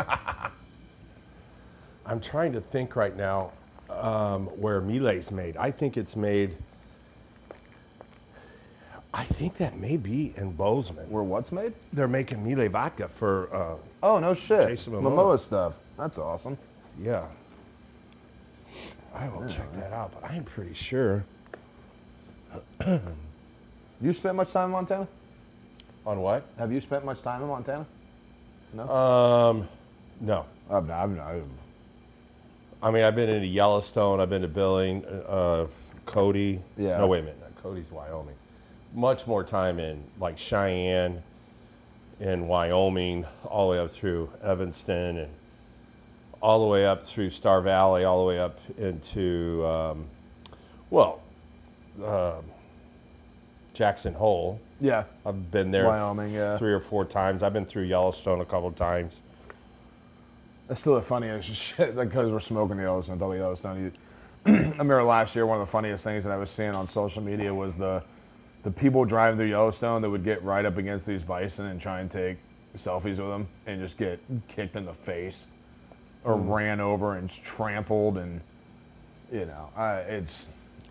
I'm trying to think right now um, where Meili's made. I think it's made. I think that may be in Bozeman. Where what's made? They're making Mile vodka for. Uh, Oh no shit. Jason Momoa. Momoa. stuff. That's awesome. yeah. I will check that out, but I'm pretty sure. You spent much time in Montana? On what? Have you spent much time in Montana? No. Um, no. I've not. I've not. I mean, I've been into Yellowstone. I've been to Billing, uh, Cody. Yeah. No, wait a minute. Cody's Wyoming. Much more time in like Cheyenne, in Wyoming, all the way up through Evanston, and all the way up through Star Valley, all the way up into, um, well, um, Jackson Hole. Yeah. I've been there Wyoming. Yeah. three or four times. I've been through Yellowstone a couple of times. That's still the funniest shit because we're smoking the Yellowstone, double Yellowstone. You, I remember last year one of the funniest things that I was seeing on social media was the the people driving through Yellowstone that would get right up against these bison and try and take selfies with them and just get kicked in the face or ran over and trampled and you know I, it's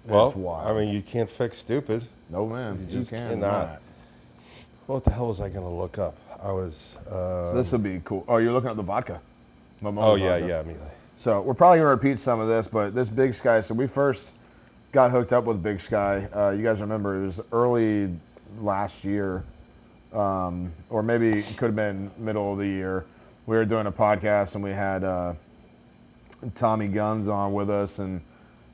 Well, it's wild. I mean, you can't fix stupid. no man, you you, just can cannot. not. What the hell was I going to look up? I was. Uh, So this will be cool. Oh, you're looking at the vodka. Momoa oh yeah, vodka. yeah, me. So we're probably gonna repeat some of this, but this Big Sky. So we first got hooked up with Big Sky. Uh, you guys remember it was early last year, um, or maybe it could have been middle of the year. We were doing a podcast and we had uh, Tommy Guns on with us, and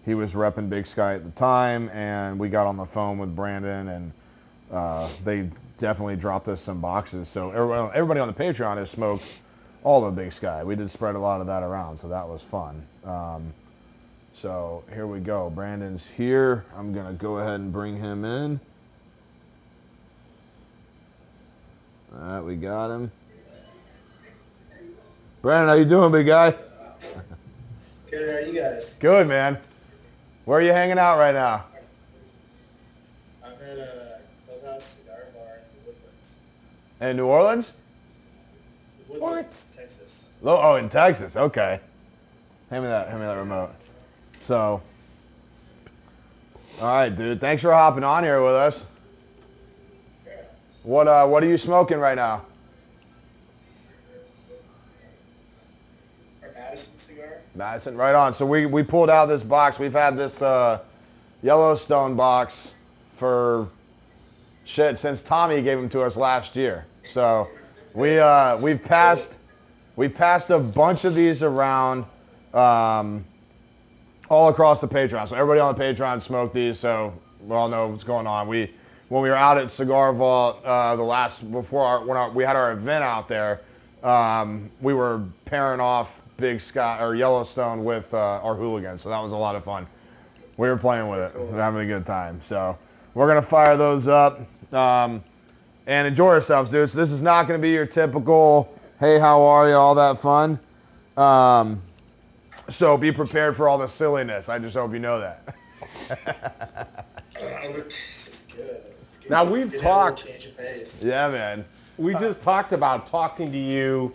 he was repping Big Sky at the time. And we got on the phone with Brandon, and uh, they definitely dropped us some boxes. So everybody, everybody on the Patreon has smoked all the Big Sky. We did spread a lot of that around, so that was fun. Um, so here we go. Brandon's here. I'm gonna go ahead and bring him in. All right, we got him. Brandon, how you doing, big guy? Good, how are you guys? Good, man. Where are you hanging out right now? I'm at a clubhouse cigar bar in the Woodlands. In New Orleans? The Woodlands, Texas. Oh, oh, in Texas. Okay. Hand me that. Hand me that remote. So. All right, dude. Thanks for hopping on here with us. What uh, what are you smoking right now? Madison, right on. So we, we pulled out this box. We've had this uh, Yellowstone box for shit since Tommy gave them to us last year. So we uh, we've passed we passed a bunch of these around um, all across the Patreon. So everybody on the Patreon smoked these. So we all know what's going on. We when we were out at Cigar Vault uh, the last before our, when our, we had our event out there, um, we were pairing off Big Sky or Yellowstone with uh, our hooligans. So that was a lot of fun. We were playing with it, and having a good time. So we're gonna fire those up. Um, and enjoy ourselves, dude. So this is not going to be your typical, hey, how are you, all that fun. Um, so be prepared for all the silliness. I just hope you know that. Uh, this is good. It's good. Now, we've good to have a little talked- Change of pace. yeah, man. We just talked about talking to you.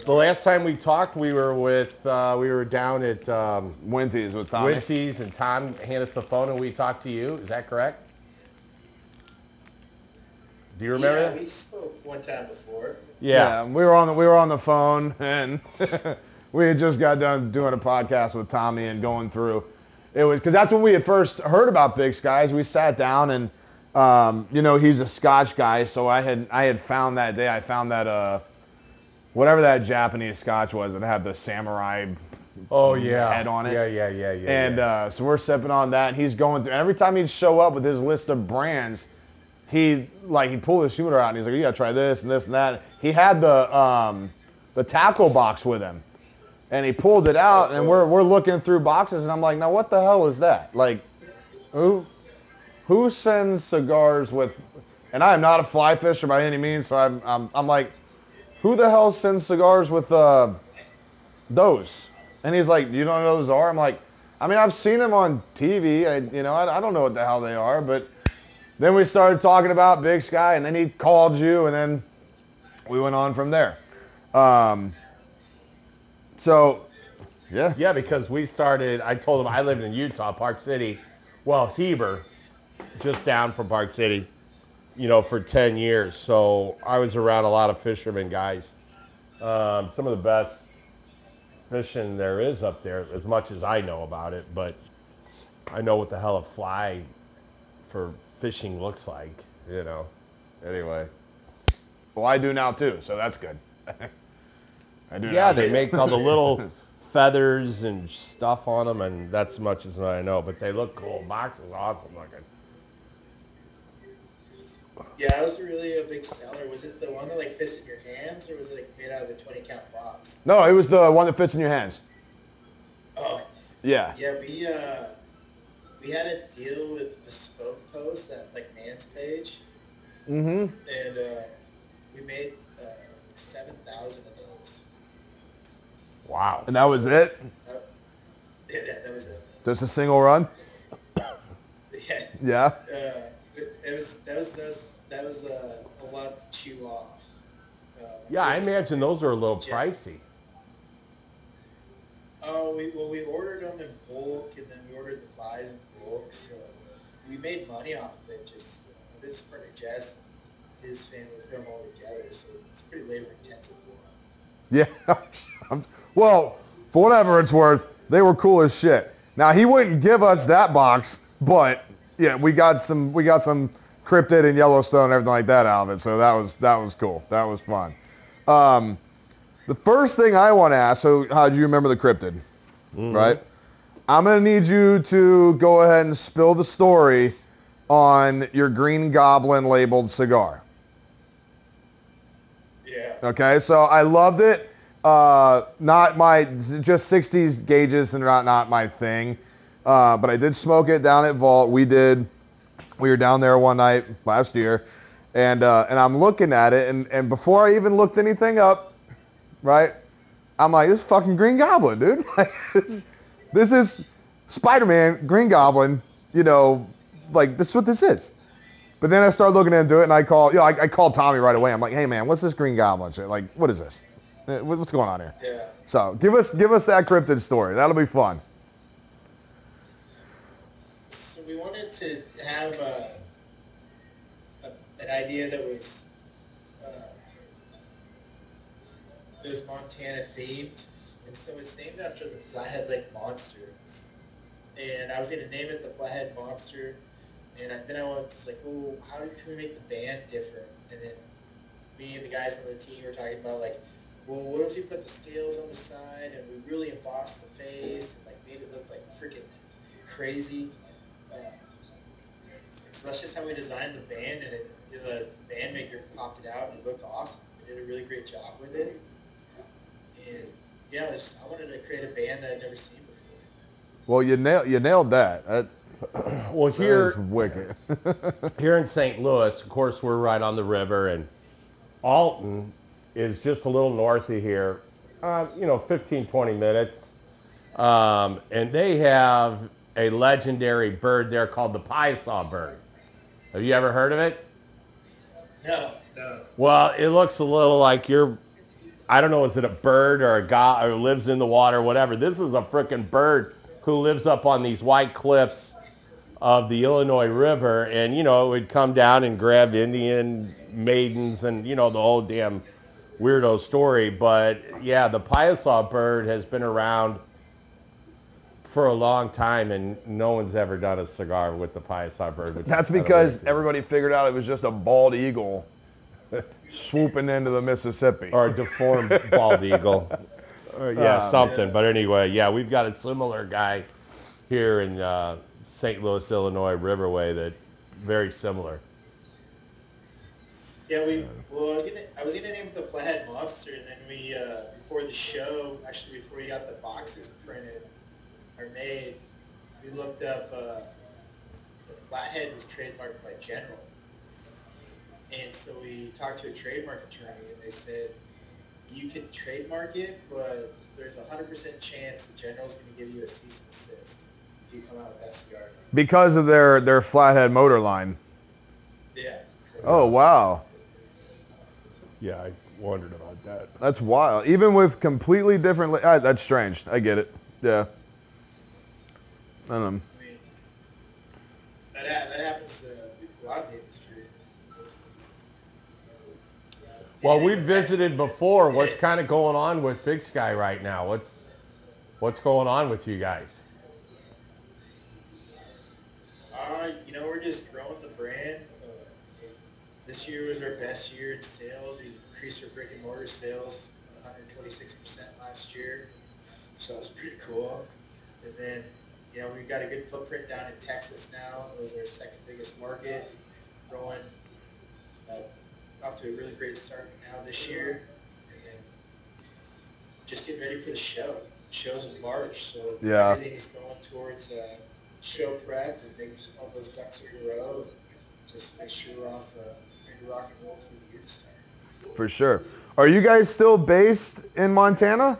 The last time we talked, we were with uh, we were down at um, Winties with Tommy. Winty's, and Tom handed us the phone, and we talked to you. Is that correct? Do you remember yeah, that? we spoke one time before. Yeah. we were on the we were on the phone and we had just got done doing a podcast with Tommy and going through. It was because that's when we had first heard about Big Skies. We sat down and um, you know he's a Scotch guy, so I had I had found that day I found that uh whatever that Japanese Scotch was that had the samurai Oh yeah. head on it. Yeah, yeah, yeah, yeah. and yeah. uh, so we're sipping on that, and he's going through. And every time he'd show up with his list of brands, he like he'd pull his humidor out, and he's like, "You gotta try this and this and that." He had the um, the tackle box with him, and he pulled it out, and we're we're looking through boxes, and I'm like, "Now what the hell is that? Like, who who sends cigars with?" And I am not a fly fisher by any means, so I'm I'm, I'm like, "Who the hell sends cigars with uh, those?" And he's like, "You don't know those are?" I'm like, "I mean, I've seen them on TV. I, you know, I, I don't know what the hell they are." But then we started talking about Big Sky, and then he called you, and then we went on from there. Um, so, yeah, Yeah, because we started. I told him I lived in Utah, Park City. Well, Heber, just down from Park City. You know, for 10 years. So I was around a lot of fishermen guys. Um, some of the best fishing there is up there, as much as I know about it. But I know what the hell a fly for fishing looks like. You know. Anyway. well, I do now too, so that's good. I do. Yeah, they too. make all the little feathers and stuff on them, and that's as much as I know. But they look cool. Box is awesome looking. Yeah, that was really a big seller. Was it the one that like fits in your hands, or was it like made out of the 20 count box? No, it was the one that fits in your hands. Oh, Yeah. yeah, we uh, we had a deal with Bespoke Post at like Man's page, Mm-hmm. and uh, we made uh, like 7,000 of those. Wow. And that was it. Uh, yeah, that, that was it. Just a single run. Yeah. Yeah. Uh, it, it was that was that was that was uh, a lot to chew off. Uh, yeah, I imagine those are a little Yeah. pricey. Oh, we well we ordered them in bulk, and then we ordered the flies in bulk, so we made money off of it. Just uh, this partner Jess, and his family put them all together, so it's pretty labor intensive for him. Yeah. well, for whatever it's worth, they were cool as shit. Now he wouldn't give us that box, but yeah, we got some we got some cryptid and Yellowstone and everything like that out of it. So that was that was cool. That was fun. Um, the first thing I want to ask, so how do you remember the cryptid? Right? I'm gonna need you to go ahead and spill the story on your Green Goblin labeled cigar. Yeah. Okay, so I loved it. Uh, not my just 60s gauges and not not my thing. Uh, but I did smoke it down at Vault. We did. We were down there one night last year, and uh, and I'm looking at it, and and before I even looked anything up, right? I'm like, this is fucking Green Goblin, dude. Like, this, this is Spider-Man, Green Goblin. You know, like this is what this is. But then I started looking into it, and I called, you know, I, I called Tommy right away. I'm like, hey man, what's this Green Goblin shit? Like, what is this? Eh, What's going on here? Yeah. So give us give us that cryptid story. That'll be fun. So we wanted to have a, a, an idea that was uh, that was Montana themed, and so it's named after the Flathead Lake Monster. And I was gonna name it the Flathead Monster, and then I was like, well, how can we make the band different? And then me and the guys on the team were talking about like, well, what if we put the scales on the side and we really embossed the face and like made it look like freaking crazy. Uh, so that's just how we designed the band, and it, the band maker popped it out, and it looked awesome. They did a really great job with it. And yeah, I, just, I wanted to create a band that I'd never seen before. Well, you nailed you nailed that. that Well, here That's wicked. here in St. Louis, of course, we're right on the river, and Alton is just a little north of here, uh, you know, 15, 20 minutes. Um, and they have a legendary bird there called the Piasa bird. Have you ever heard of it? No, no. Well, it looks a little like you're, I don't know, is it a bird or a guy who lives in the water, whatever. This is a freaking bird who lives up on these white cliffs of the Illinois River, and you know, it would come down and grab Indian maidens, and you know, the whole damn weirdo story. But yeah, the Piasa bird has been around for a long time, and no one's ever done a cigar with the Piasa bird. which is That's because weird to me. everybody figured out it was just a bald eagle swooping into the Mississippi. or a deformed bald eagle. Or, yeah, Um, something. But anyway, yeah, we've got a similar guy here in uh, St. Louis, Illinois, Riverway that very similar. Yeah, we. Well, I was gonna. I was gonna name it the Flathead Monster, and then we uh, before the show, actually before we got the boxes printed or made, we looked up. Uh, the Flathead was trademarked by General, and so we talked to a trademark attorney, and they said you can trademark it, but there's a hundred percent chance the General's gonna give you a cease and desist if you come out with that cigar name. Because of their, their flathead motor line. Yeah. Oh, wow. Yeah, I wondered about that. That's wild. Even with completely different. Li- ah, that's strange. I get it. Yeah. I don't know. I mean, that, that happens to a lot of the industry. Well, we that's- visited before. What's kind of going on with Big Sky right now? What's what's going on with you guys? Uh, you know, we're just growing the brand. Uh, this year was our best year in sales. We increased our brick and mortar sales 126% last year, so that was pretty cool. And then, you know, we've got a good footprint down in Texas now. It was our second biggest market, growing uh, off to a really great start now this year. And then just getting ready for the show. Show's in March, so Yeah. everything's going towards uh, show prep and making all those ducks are in a row. Just make sure we're off uh, ready to rock and roll for the year to start. For sure. Are you guys still based in Montana?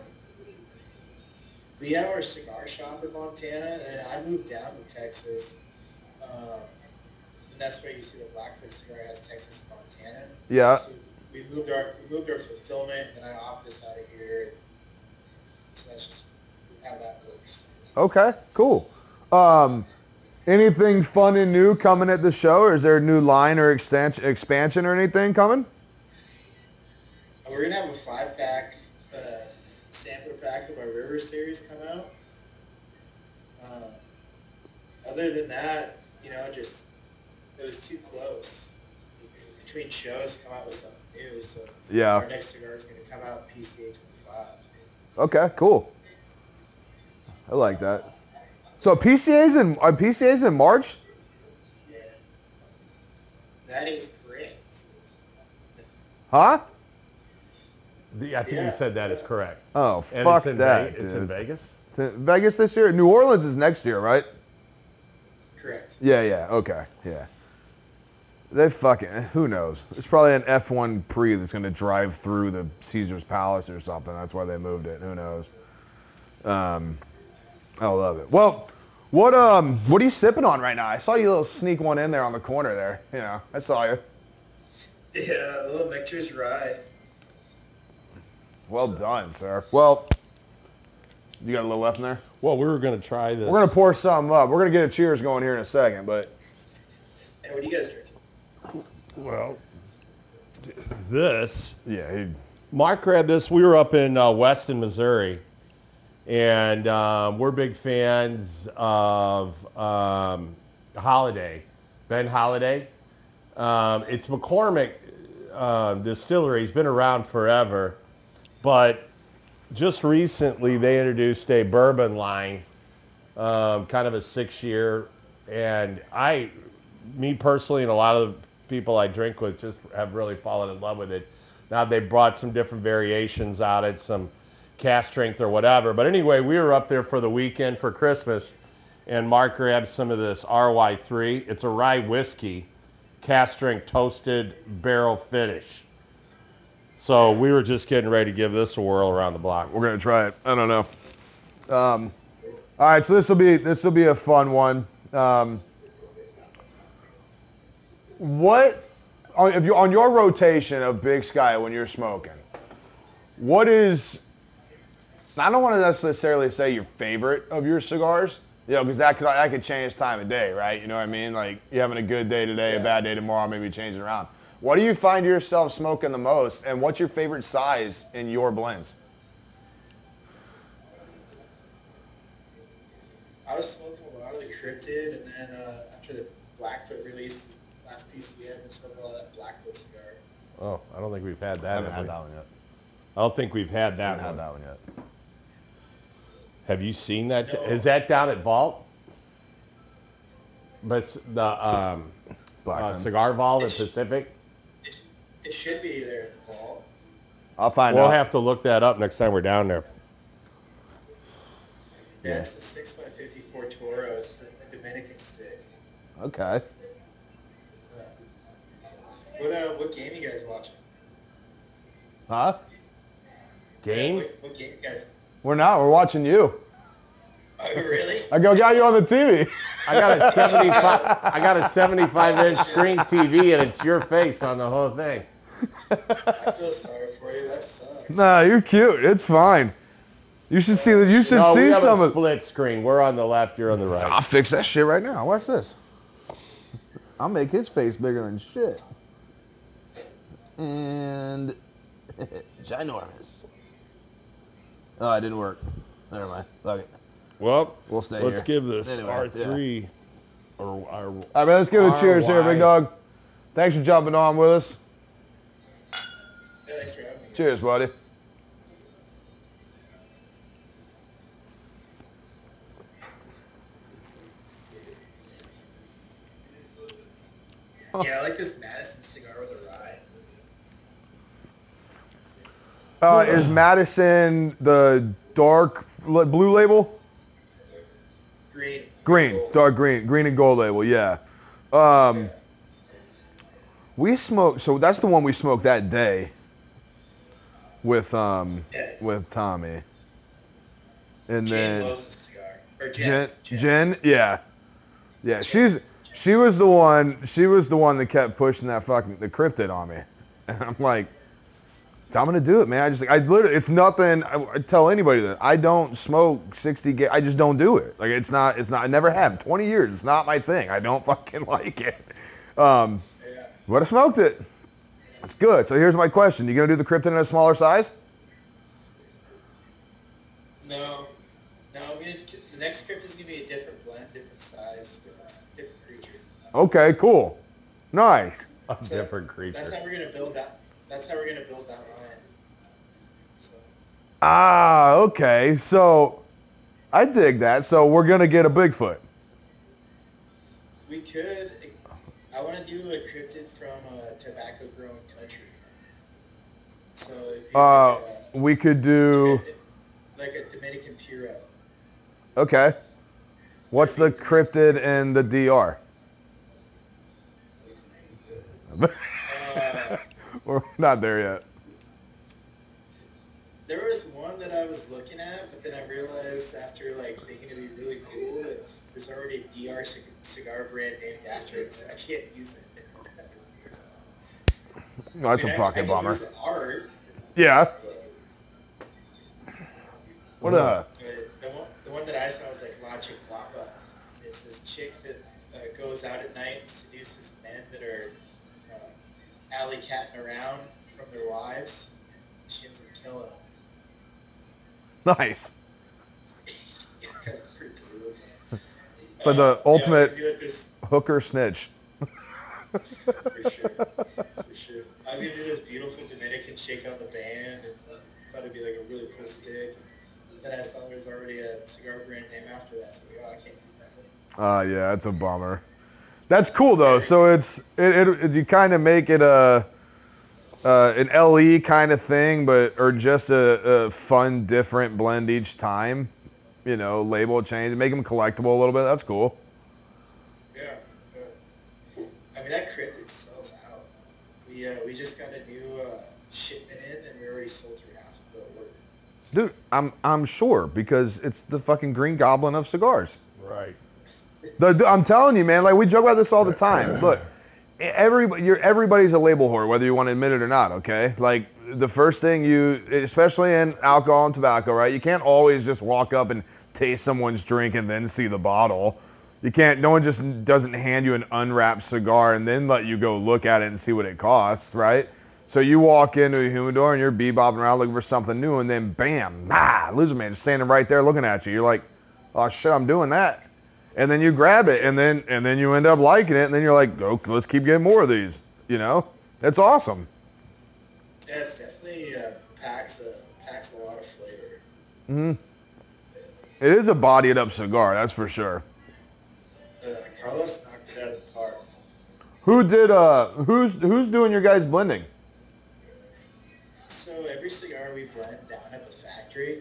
We have our cigar shop in Montana, and I moved down to Texas. Um, and that's where you see the Blackfoot cigar has Texas and Montana. Yeah. So we moved our we moved our fulfillment and our office out of here. So that's just how that works. Okay, cool. Um, anything fun and new coming at the show, or is there a new line or extension, expansion or anything coming? Uh, We're gonna have a five pack uh, sampler pack of our River series come out. Uh, other than that, you know, just it was too close between shows come out with something new. So Yeah. our next cigar is gonna come out PCA 25. Okay, cool. I like that. So PCA's in are PCA's in March? That is great. Huh? The- I think Yeah. you said that is correct. Oh And fuck it's in that, Ve- It's in Vegas. It's in Vegas this year. New Orleans is next year, right? Correct. Yeah, yeah, okay, yeah. They fucking who knows? It's probably an F1 pre that's gonna drive through the Caesar's Palace or something. That's why they moved it. Who knows? Um, I love it. Well, what um, what are you sipping on right now? I saw you little sneak one in there on the corner there. You know, I saw you. Yeah, a little Nectar's Rye. Well done, sir. Well, you got a little left in there. Well, we were gonna try this. We're gonna pour some up. We're gonna get a cheers going here in a second, but Hey, what are you guys drinking? Well, this yeah, he, Mark grabbed this. We were up in uh, Weston, Missouri, and um, we're big fans of um, Holladay, Ben Holladay. Um, it's McCormick uh, Distillery. He's been around forever, but just recently they introduced a bourbon line, um, kind of a six-year, and I, me personally, and a lot of the people I drink with just have really fallen in love with it. Now they brought some different variations out, it some cask strength or whatever. But anyway, we were up there for the weekend for Christmas, and Mark grabbed some of this RY3. It's a rye whiskey, cask strength toasted barrel finish. So we were just getting ready to give this a whirl around the block. We're gonna try it. I don't know. Um, all right, so this will be this will be a fun one. Um, what on, if you on your rotation of Big Sky when you're smoking? What is? I don't want to necessarily say your favorite of your cigars, you know, because that could that could change time of day, right? You know what I mean? Like you're having a good day today, a bad day tomorrow, maybe changing around. What do you find yourself smoking the most, and what's your favorite size in your blends? I was smoking a lot of the Cryptid, and then uh, after the Blackfoot release last PCA, I've been smoking a lot of that Blackfoot cigar. Oh, I don't think we've had that. I that. haven't had we? that one yet. I don't think we've had I that haven't one. had that one yet. Have you seen that? No. Is that down at Vault? But the um, uh, cigar Vault at Pacific. It, it should be there at the vault. I'll find We'll out. have to look that up next time we're down there. Yeah, it's a six x fifty-four Toro. It's a, a Dominican stick. okay. Uh, what uh, what game you guys watching? Huh? Game? What, what game you guys? We're not. We're watching you. Oh, really? I go got you on the TV. I got a 75. I got a 75 inch screen TV, and it's your face on the whole thing. I feel sorry for you. That sucks. nah, you're cute. It's fine. You should see that. You should No, we see have some a of. split screen. We're on the left. You're on the right. I'll fix that shit right now. Watch this. I'll make his face bigger than shit. And ginormous. Oh, it didn't work. Never mind. Fuck it. Well, We'll stay let's here. give this Anyway, R3 or, or All right, man. Let's give it a cheers here, RY. big dog. Thanks for jumping on with us. Thanks for having me. Cheers, buddy. Yeah, I like this Madison cigar with a rye. Uh, is Madison the dark blue label? Green. Green, Gold. dark green, green and gold label. Yeah. Um, Yeah. we smoked. So that's the one we smoked that day. With um, Yeah. with Tommy. And Jane then loves this cigar. Or Jen, Jen. Jen, yeah, yeah. She's she was the one. She was the one that kept pushing that fucking the cryptid on me, and I'm like, I'm gonna do it, man. I just I literally, it's nothing. I, I tell anybody that I don't smoke 60. Ga- I just don't do it. Like it's not. It's not. I never have. 20 years. It's not my thing. I don't fucking like it. Um, Yeah. but I smoked it. It's good. So here's my question: You gonna do the cryptid in a smaller size? No. No, I'm gonna, the next crypt is gonna be a different blend, different size, different different creature. Okay, cool, nice. a So different creature. That's how we're gonna build that. That's how we're gonna build that line. So, Ah, okay. So I dig that. So we're gonna get a Bigfoot. we could. I want to do a cryptid from a tobacco growing country. So it'd be Uh, like, a, we could do. like a Dominican Puro. Okay. What's the cryptid in the DR? Uh, we're not there yet. There was one that I was looking at, but then I realized after like thinking it'd be really cool that there's already a DR cigar brand named after it, so I can't use it. No, that's I mean, a I- I fucking can bummer. Use the art, Yeah. What a. the one, the one that I saw was like La Ciguapa. It's this chick that uh, goes out at night and seduces men that are uh, alley catting around from their wives. And she ends up killing them. Nice. yeah, kind of pretty cool. So the ultimate- Yeah, it'd be like this, Hooker snitch. for sure, for sure. I was gonna do this beautiful Dominican shake on the band, and thought it'd be like a really cool stick. Then I saw there was already a cigar brand name after that, so I like, oh, I can't do that. Ah, yeah, it's a bummer. That's cool though. So it's it, it, it you kind of make it a uh, an LE kind of thing, but or just a, a fun, different blend each time. You know, label change, make them collectible a little bit. That's cool. Yeah, but I mean that cryptid sells out. We uh, we just got a new uh, shipment in, and we already sold through half of the order. Dude, I'm I'm sure because it's the fucking Green Goblin of cigars. Right. The, the- I'm telling you, man. Like we joke about this all the time. Look, everybody, you're everybody's a label whore, whether you want to admit it or not. Okay. Like the first thing you, especially in alcohol and tobacco, right? You can't always just walk up and taste someone's drink and then see the bottle. You can't. No one just doesn't hand you an unwrapped cigar and then let you go look at it and see what it costs, right? So you walk into a humidor and you're bebopping around looking for something new, and then bam, ah, loser man, just standing right there looking at you. You're like, oh shit, I'm doing that. And then you grab it, and then and then you end up liking it, and then you're like, oh, let's keep getting more of these. You know, that's awesome. Yeah, it's definitely uh, packs a packs a lot of flavor. hmm It is a bodied up cigar, that's for sure. Uh, Carlos knocked it out of the park. Who did uh who's who's doing your guys blending? So every cigar we blend down at the factory,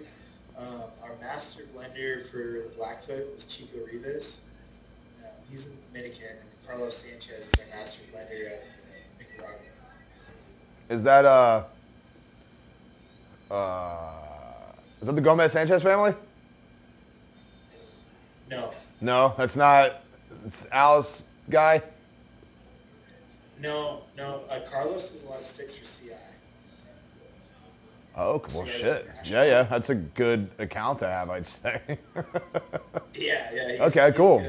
um, our master blender for the Blackfoot was Chico Rivas. Um, he's in Dominican, and Carlos Sanchez is our master blender of uh, Nicaragua. Is that uh uh is that the Gomez Sanchez family? No, No, that's not it's Al's guy. no, no. Uh, Carlos has a lot of sticks for CI. Oh, well, Yeah, shit. Yeah, yeah, that's a good account to have, I'd say. Yeah, yeah. Okay, cool.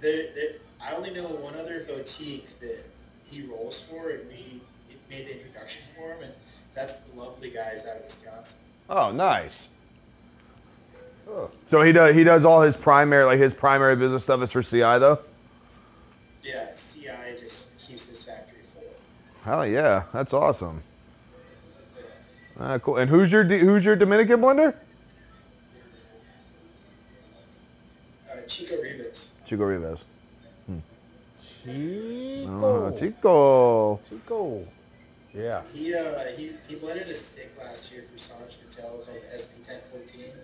There, there, I only know one other boutique that he rolls for, and we made the introduction for him, and that's the lovely guys out of Wisconsin. oh, nice. So he does he does all his primary like his primary business stuff is for CI though. Yeah, CI just keeps this factory full. Hell yeah, that's awesome. Yeah. Ah, cool. And who's your who's your Dominican blender? Uh, Chico Rivas. Chico Rivas. Chico. Oh, Chico. Chico. Yeah. He uh he, he blended a stick last year for Sanj Patel called the SP 1014.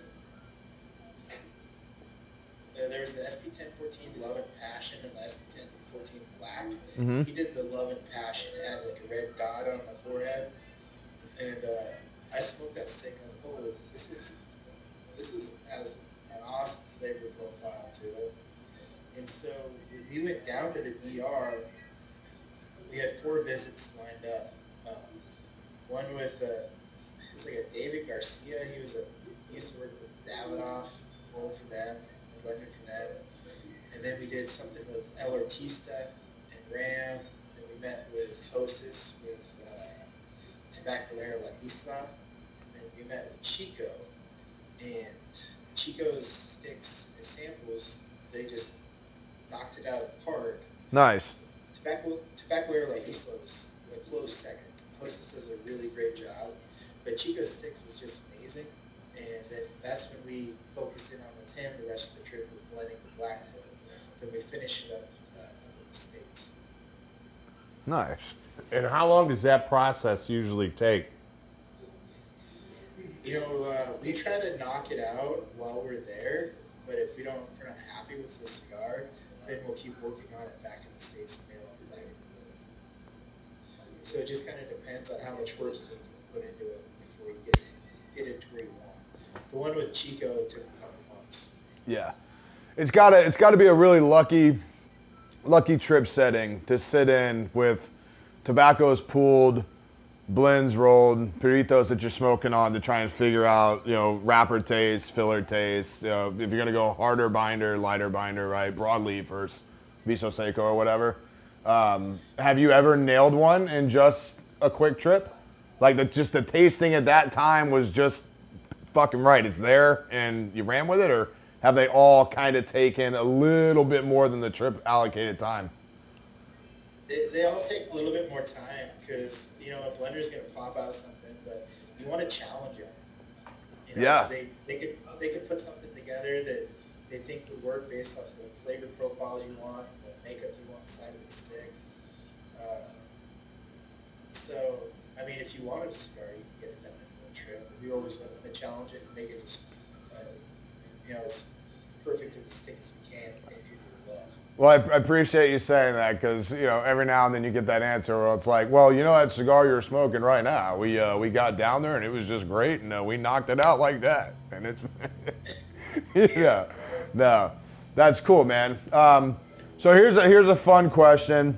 Uh, there was the SP 1014 Love and Passion and the SP 1014 Black. Mhm. He did the Love and Passion. It had like a red dot on the forehead, and uh, I smoked that stick and I was like, oh, this is this is has an awesome flavor profile to it. And so when we went down to the DR, we had four visits lined up. Um, one with uh, it was like a David Garcia. He was a he used to work with Davidoff, rolled for them, blended for them. And then we did something with El Artista and Ram. Then we met with Hostess with Tabacalera La Isla. And then we met with Chico. And Chico's sticks and samples, they just knocked it out of the park. Nice. Tobacco, Tabacalera La Isla was a close second. Hostess does a really great job, but Chico's Sticks was just amazing. And then that's when we focused in on with him the rest of the trip with blending the Blackfoot. Then we finished it up uh, up in the States. Nice. And how long does that process usually take? You know, uh, we try to knock it out while we're there, but if we don't, if we're not happy with the cigar, then we'll keep working on it back in the States and mail it back and forth. So it just kind of depends on how much work we to put into it before we get get it to where you want. The one with Chico took a couple months. Yeah. It's gotta it's gotta be a really lucky lucky trip setting to sit in with tobaccos pooled, blends rolled, peritos that you're smoking on to try and figure out, you know, wrapper taste, filler taste, you know, if you're gonna go harder binder, lighter binder, right, broadleaf versus viso seco or whatever. Um, have you ever nailed one in just a quick trip? Like the just the tasting at that time was just fucking right. It's there and you ran with it, or have they all kind of taken a little bit more than the trip allocated time? They, they all take a little bit more time because you know a blender's gonna pop out something, but you want to challenge them. You know, Yeah. They they could they could put something together that they think would work based off the flavor profile you want, the makeup you want inside of the stick. Uh, so I mean, if you wanted a cigar, you can get it done in one trip. We always want to challenge it and make it as uh, you know, as perfect of a stick as we can. I think people love. Well, I, I appreciate you saying that because you know every now and then you get that answer where it's like, well, you know that cigar you're smoking right now, we uh, we got down there and it was just great and uh, we knocked it out like that, and it's yeah, no, that's cool, man. Um, so here's a here's a fun question.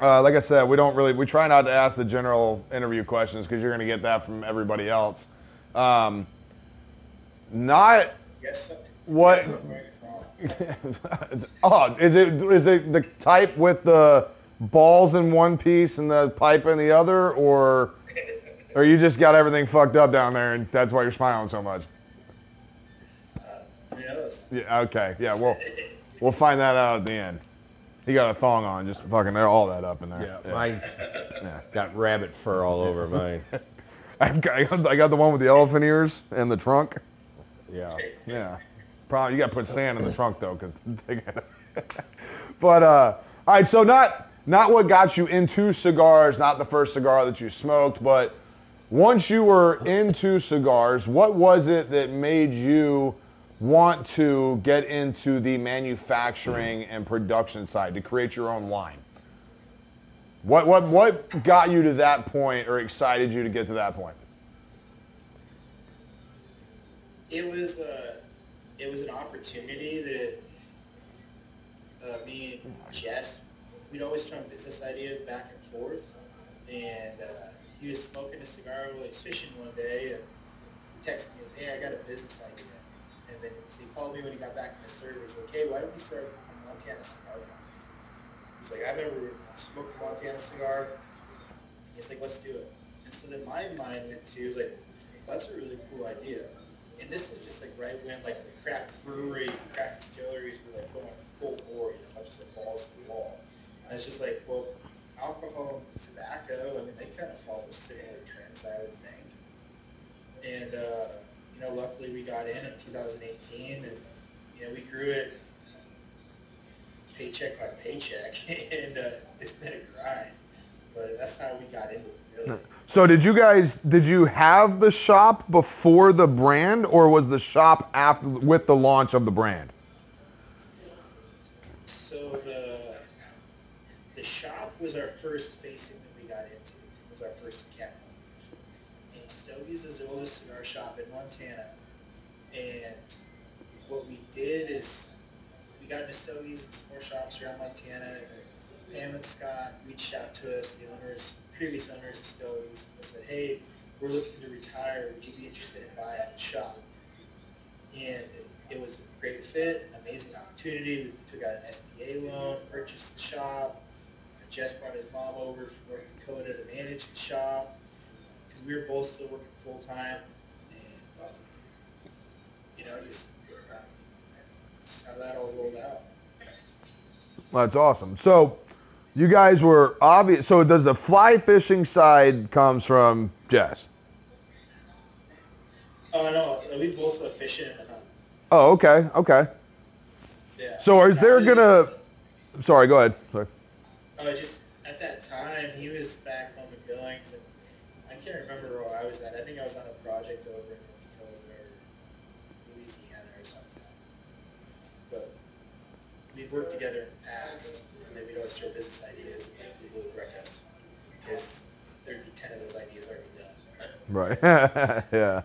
Uh, like I said, we don't really we try not to ask the general interview questions because you're gonna get that from everybody else. Um, not Yes. What- Yes, I'm right, it's on. oh, is it is it the type with the balls in one piece and the pipe in the other, or or you just got everything fucked up down there and that's why you're smiling so much? Uh, Who knows? Yeah. Okay. Yeah. We'll we'll find that out at the end. He got a thong on, just fucking there, all that up in there. Yeah, mine's Yeah. got rabbit fur all over mine. I've I got- I got the one with the elephant ears and the trunk. Yeah. Yeah. Probably you got to put sand in the trunk though, cause. but uh, all right. So not not what got you into cigars, not the first cigar that you smoked, but once you were into cigars, what was it that made you want to get into the manufacturing and production side to create your own line? What what what got you to that point, or excited you to get to that point? it was a it was an opportunity that uh, me and Jess we'd always thrown business ideas back and forth, and uh, he was smoking a cigar while he was fishing one day, and he texted me and said, "Hey, I got a business idea." And then he called me when he got back in the service. Like, "Hey, why don't we start a Montana cigar company?" He's like, "I've never smoked a Montana cigar." He's like, "Let's do it." And so then my mind went to, he was like, "That's a really cool idea." And this was just like right when like the craft brewery, craft distilleries were like going full bore, you know, just like balls to the wall. And it's just like, well, alcohol and tobacco, I mean, they kind of follow similar trends, I would think. And uh, you know, luckily we got in in 2018, and you know, we grew it paycheck by paycheck, and uh, it's been a grind. But that's how we got into it. So did you guys did you have the shop before the brand or was the shop after with the launch of the brand? So the the shop was our first facing that we got into. It was our first account. And Stogie's is the oldest cigar shop in Montana. And what we did is we got into Stogie's and some more shops around Montana. And then Pam and Scott reached out to us, the owners, previous owners of Stogie's, and said, "Hey, we're looking to retire. Would you be interested in buying the shop?" and it, it was a great fit, amazing opportunity. We took out an SBA loan, purchased the shop. Uh, Jess brought his mom over from North Dakota to manage the shop because we were both still working full time, and um, you know just, just how that all rolled out. That's awesome. So you guys were obvious. So does the fly fishing side comes from Jess? Oh no, we both were fishing and hunting. Oh, okay, okay. Yeah. So is there gonna? Sorry, go ahead. Sorry. Oh, just at that time, he was back home in Billings, and I can't remember where I was at. I think I was on a project over in North Dakota or Louisiana or something. But we've worked together in the past, and then we'd always throw business ideas, and then people would wreck us because there'd be ten of those ideas already done. Right. yeah.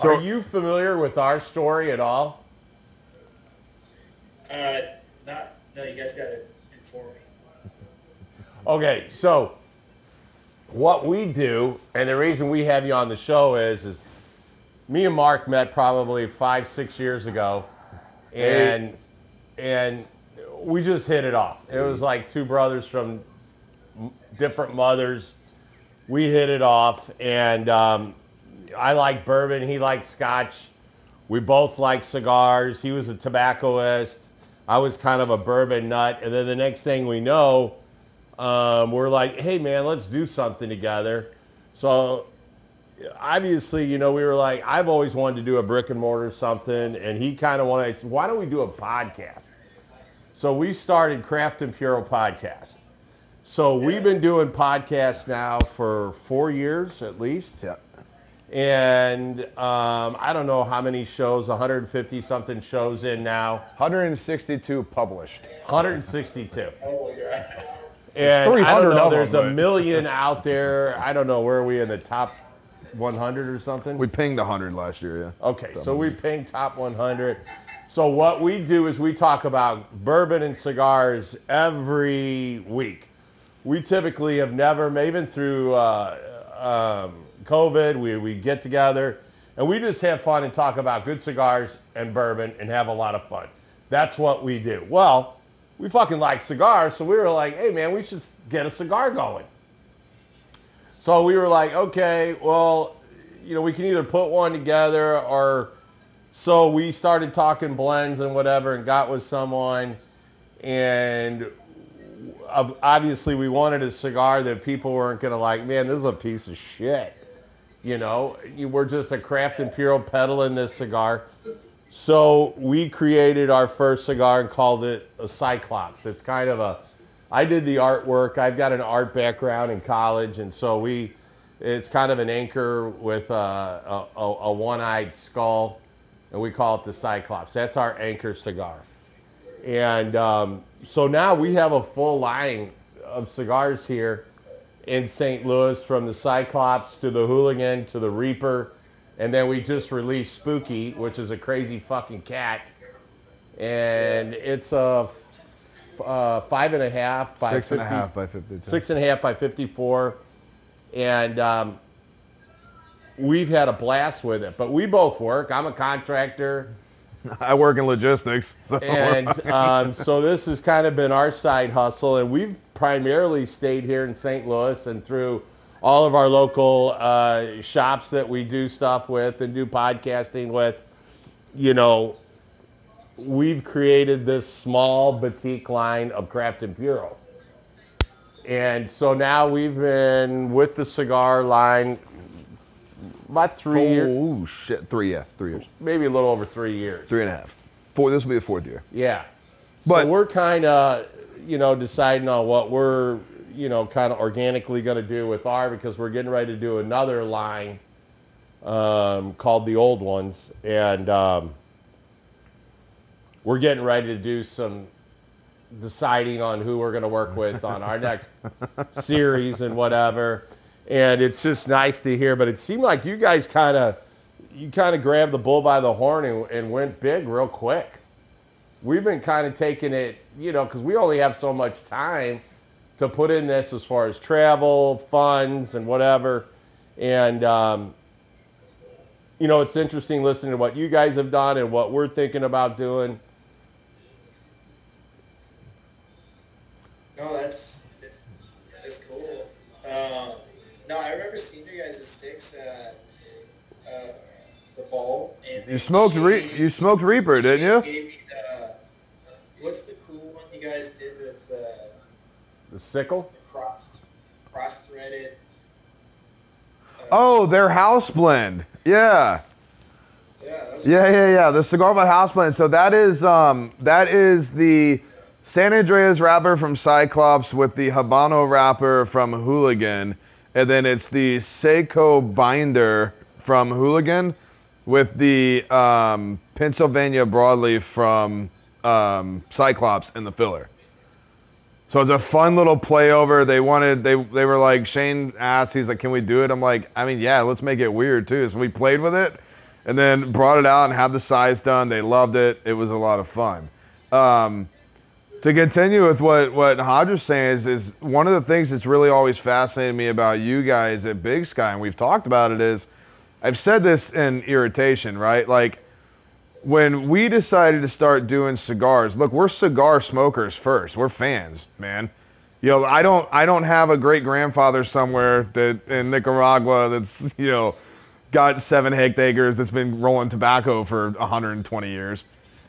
So, Are you familiar with our story at all? Uh, not no, you guys gotta inform me. Okay, so what we do, and the reason we have you on the show is, is me and Mark met probably five, six years ago, and and we just hit it off. It was like two brothers from different mothers. We hit it off, and um, I like bourbon. He liked scotch. We both like cigars. He was a tobaccoist. I was kind of a bourbon nut. And then the next thing we know, um, we're like, hey man, let's do something together. So obviously, you know, we were like, I've always wanted to do a brick and mortar something, and he kind of wanted. I said, why don't we do a podcast? So we started Craft and Puro podcast. So we've been doing podcasts now for four years at least. Yeah. and um, I don't know how many shows, 150 something shows in now, 162 published. 162. Oh my god. And I don't know, there's them, a million out there. I don't know where are we in the top 100 or something. We pinged 100 last year, yeah. Okay, so we ping top 100. So what we do is we talk about bourbon and cigars every week. We typically have never, maybe through uh, um, COVID, we, we get together and we just have fun and talk about good cigars and bourbon and have a lot of fun. That's what we do. Well, we fucking like cigars, so we were like, hey man, we should get a cigar going. So we were like, okay, well, you know, we can either put one together or so we started talking blends and whatever and got with someone and obviously we wanted a cigar that people weren't going to like, man, this is a piece of shit. You know, we're just a craft imperial peddling this cigar. So we created our first cigar and called it a Cyclops. It's kind of a, I did the artwork. I've got an art background in college, and so we, it's kind of an anchor with a, a, a, a one-eyed skull, and we call it the Cyclops. That's our anchor cigar. And um, so now we have a full line of cigars here in St. Louis, from the Cyclops to the Hooligan to the Reaper, and then we just released Spooky, which is a crazy fucking cat, and it's a uh, five and a half by Six and a half by 52. six and a half by 54, and um, we've had a blast with it. But we both work. I'm a contractor. I work in logistics. So. And um, so this has kind of been our side hustle, and we've primarily stayed here in St. Louis and through all of our local uh, shops that we do stuff with and do podcasting with. You know, we've created this small boutique line of Craft and Puro. And so now we've been with the cigar line about three years, Oh shit, three yeah, three years, maybe a little over three years. three and a half. Four. This will be the fourth year. Yeah. But- so we're kind of, you know, deciding on what we're, you know, kind of organically going to do with our because we're getting ready to do another line um, called the Old Ones, and um, we're getting ready to do some deciding on who we're going to work with on our next series and whatever. And it's just nice to hear. But it seemed like you guys kind of, you kind of grabbed the bull by the horn and, and went big real quick we've been kind of taking it, you know, because we only have so much time to put in this as far as travel, funds, and whatever. And, um, you know, it's interesting listening to what you guys have done and what we're thinking about doing. No, that's it's, that's cool. Um, no, I remember seeing you guys' sticks at uh, the ball. And You smoked re- you smoked Reaper, didn't you? Gave me the, what's the cool one you guys did with uh, The sickle? the cross cross threaded? Uh, Oh, their house blend. Yeah. yeah, Yeah, yeah, yeah. The cigar by house blend. So that is um that is the San Andrés wrapper from Cyclops with the Habano wrapper from Hooligan, and then it's the seco binder from Hooligan with the um, Pennsylvania broadleaf from um, Cyclops in the filler. So it's a fun little play over. They wanted they they were like Shane asked, he's like, Can we do it? I'm like, I mean, yeah, let's make it weird too. So we played with it and then brought it out and had the size done. They loved it. It was a lot of fun. Um, to continue with what what Hodger's saying is, is one of the things that's really always fascinated me about you guys at Big Sky, and we've talked about it, is I've said this in irritation, right? Like when we decided to start doing cigars, look, we're cigar smokers first. We're fans, man. You know, I don't I don't have a great grandfather somewhere that in Nicaragua that's, you know, got seven hectares that's been rolling tobacco for 120 years.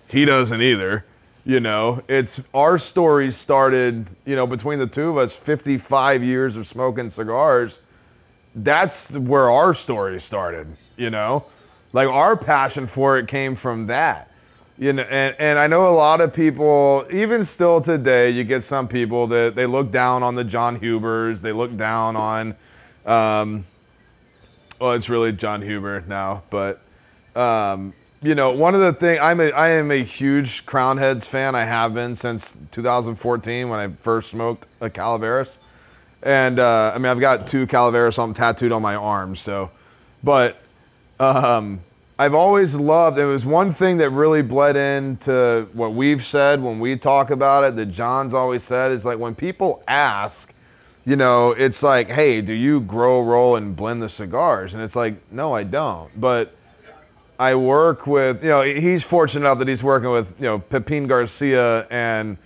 He doesn't either. You know, it's our story started, you know, between the two of us, 55 years of smoking cigars. That's where our story started, you know? Like our passion for it came from that. You know, and, and I know a lot of people, even still today, you get some people that they look down on the Jon Hubers, they look down on um, well, it's really Jon Huber now, but um, you know, one of the things I'm a I am a huge Crowned Heads fan. I have been since 2014 when I first smoked a Calaveras, and uh, I mean I've got two Calaveras on tattooed on my arms. So, but um, I've always loved. It was one thing that really bled into what we've said when we talk about it. That Jon's always said is like when people ask you know, it's like, hey, do you grow, roll, and blend the cigars? And it's like, no, I don't. But I work with, you know, he's fortunate enough that he's working with, you know, Pepin Garcia and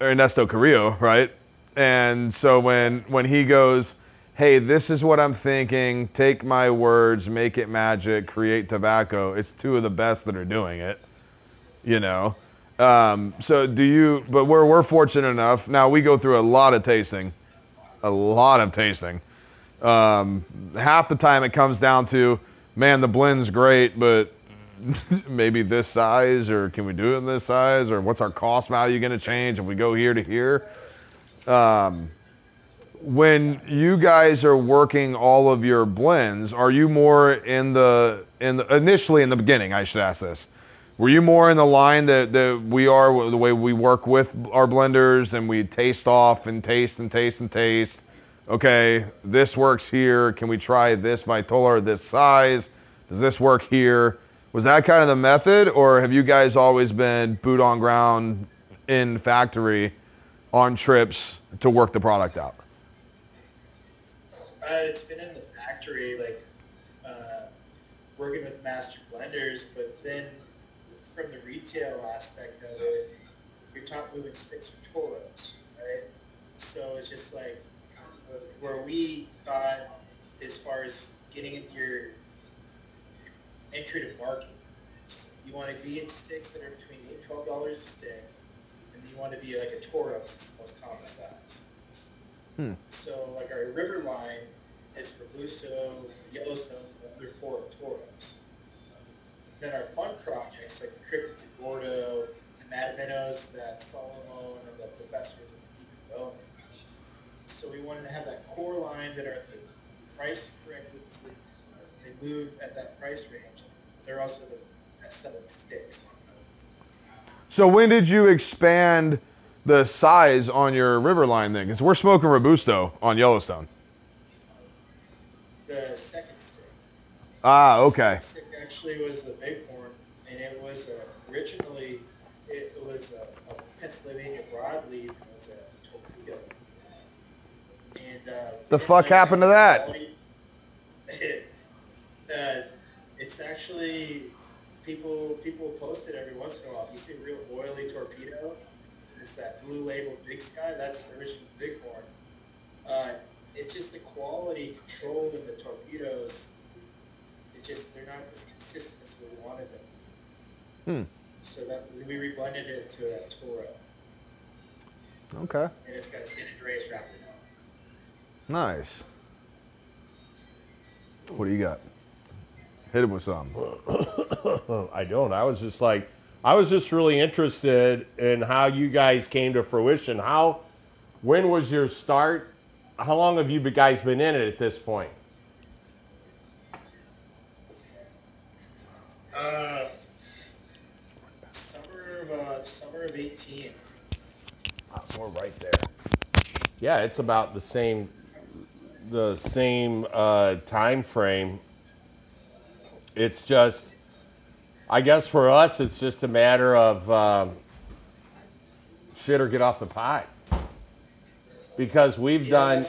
Ernesto Carrillo, right? And so when when he goes, hey, this is what I'm thinking, take my words, make it magic, create tobacco, it's two of the best that are doing it, you know. Um, so do you? But we're we're fortunate enough. Now we go through a lot of tasting a lot of tasting. Um, half the time it comes down to, man, the blend's great, but maybe this size, or can we do it in this size, or what's our cost value going to change if we go here to here? Um, when you guys are working all of your blends, are you more in the in the, initially in the beginning? I should ask this. Were you more in the line that, that we are the way we work with our blenders and we taste off and taste and taste and taste? Okay, this works here. Can we try this Vitola this size? Does this work here? Was that kind of the method, or have you guys always been boot on ground in factory on trips to work the product out? Uh, it's been in the factory, like uh, working with master blenders, but then from the retail aspect of it, you're talking moving sticks for Toros, right? So it's just like where we thought, as far as getting into your entry to market, you want to be in sticks that are between eight and twelve dollars a stick, and then you want to be like a Toros, is the most common size. Hmm. So like our river line is for Busto, Yellowstone, and other four Toros then our fun projects like the Cryptid to Gordo, to Matamoros, that Solomon, and the Professors, and the Deep Bowman. So we wanted to have that core line that are the price correctly, so they move at that price range. They're also the best selling sticks. So when did you expand the size on your river line then? Because we're smoking Robusto on Yellowstone. The second stick. Ah, okay. The stick actually was the bighorn, and it was uh, originally it was a, a Pennsylvania broadleaf, and it was a torpedo. And uh, the fuck happened to that? uh, it's actually people people post it every once in a while. If you see a real oily torpedo, it's that blue label Big Sky. That's the original Bighorn. Uh, it's just the quality control in the torpedoes it just they're not as consistent as we wanted them. Hmm. So that we reblended it to a Toro. Okay. And it's got San Andrés wrapped now. Nice. What do you got? Hit it with something. I don't. I was just like, I was just really interested in how you guys came to fruition. How, when was your start? How long have you guys been in it at this point? Uh, summer of uh, summer of 18. we're right there. Yeah, it's about the same the same uh, time frame. It's just, I guess for us, it's just a matter of um, shit or get off the pot because we've done.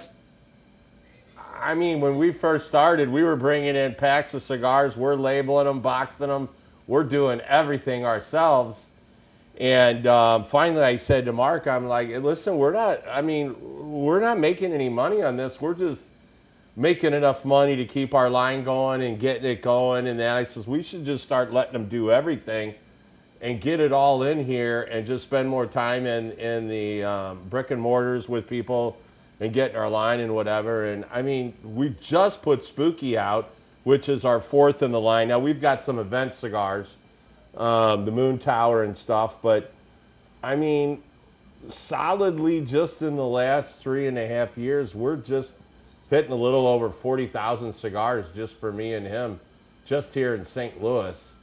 I mean, when we first started, we were bringing in packs of cigars. We're labeling them, boxing them. We're doing everything ourselves. And um, finally, I said to Mark, I'm like, listen, we're not. I mean, we're not making any money on this. We're just making enough money to keep our line going and getting it going. And then I says, we should just start letting them do everything and get it all in here and just spend more time in in the um, brick and mortars with people and getting our line and whatever. And I mean, we just put Spooky out, which is our fourth in the line. Now we've got some event cigars, um, the Moon Tower and stuff, but I mean, solidly just in the last three and a half years, we're just hitting a little over 40,000 cigars just for me and him, just here in St. Louis.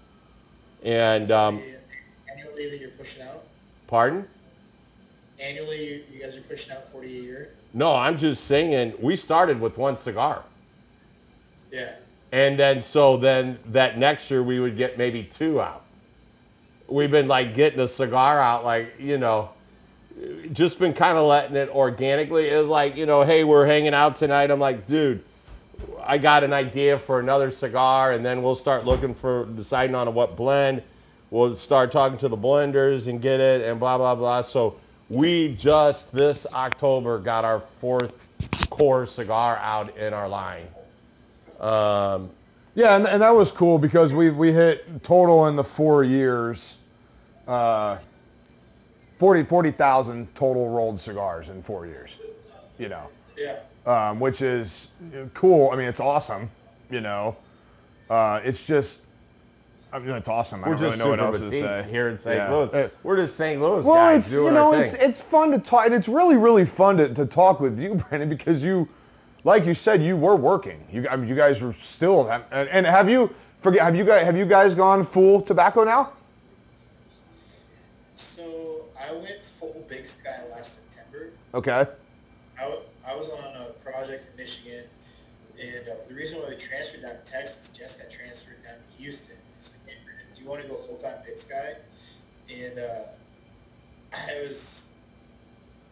And um, annually that you're pushing out. pardon? Annually, you, you guys are pushing out 40 a year. No, I'm just saying we started with one cigar. Yeah. And then so then that next year we would get maybe two out. We've been like getting a cigar out like, you know, just been kind of letting it organically. It's like, you know, hey, we're hanging out tonight. I'm like, dude, I got an idea for another cigar and then we'll start looking for deciding on what blend. We'll start talking to the blenders and get it and blah blah blah. So we just this October got our fourth core cigar out in our line. Um, Yeah, and, and that was cool because we we hit total in the four years, uh, 40 40,000 total rolled cigars in four years. You know, Yeah. um, which is cool. I mean, it's awesome. You know, uh, it's just, I mean, it's awesome. I We're don't just really know what else to say. here in St. Yeah. Louis. We're just St. Louis well, guys it's doing you know our it's thing. it's fun to talk, and it's really really fun to, to talk with you, Brandon, because you, like you said, you were working. You I mean, you guys were still, and, and have you forget have you guys have you guys gone full tobacco now? So I went full Big Sky last September. Okay. I, w- I was on a project in Michigan, and uh, the reason why we transferred down to Texas, Jess got transferred down to Houston. Like, hey, do you want to go full time Big Sky? And uh, I was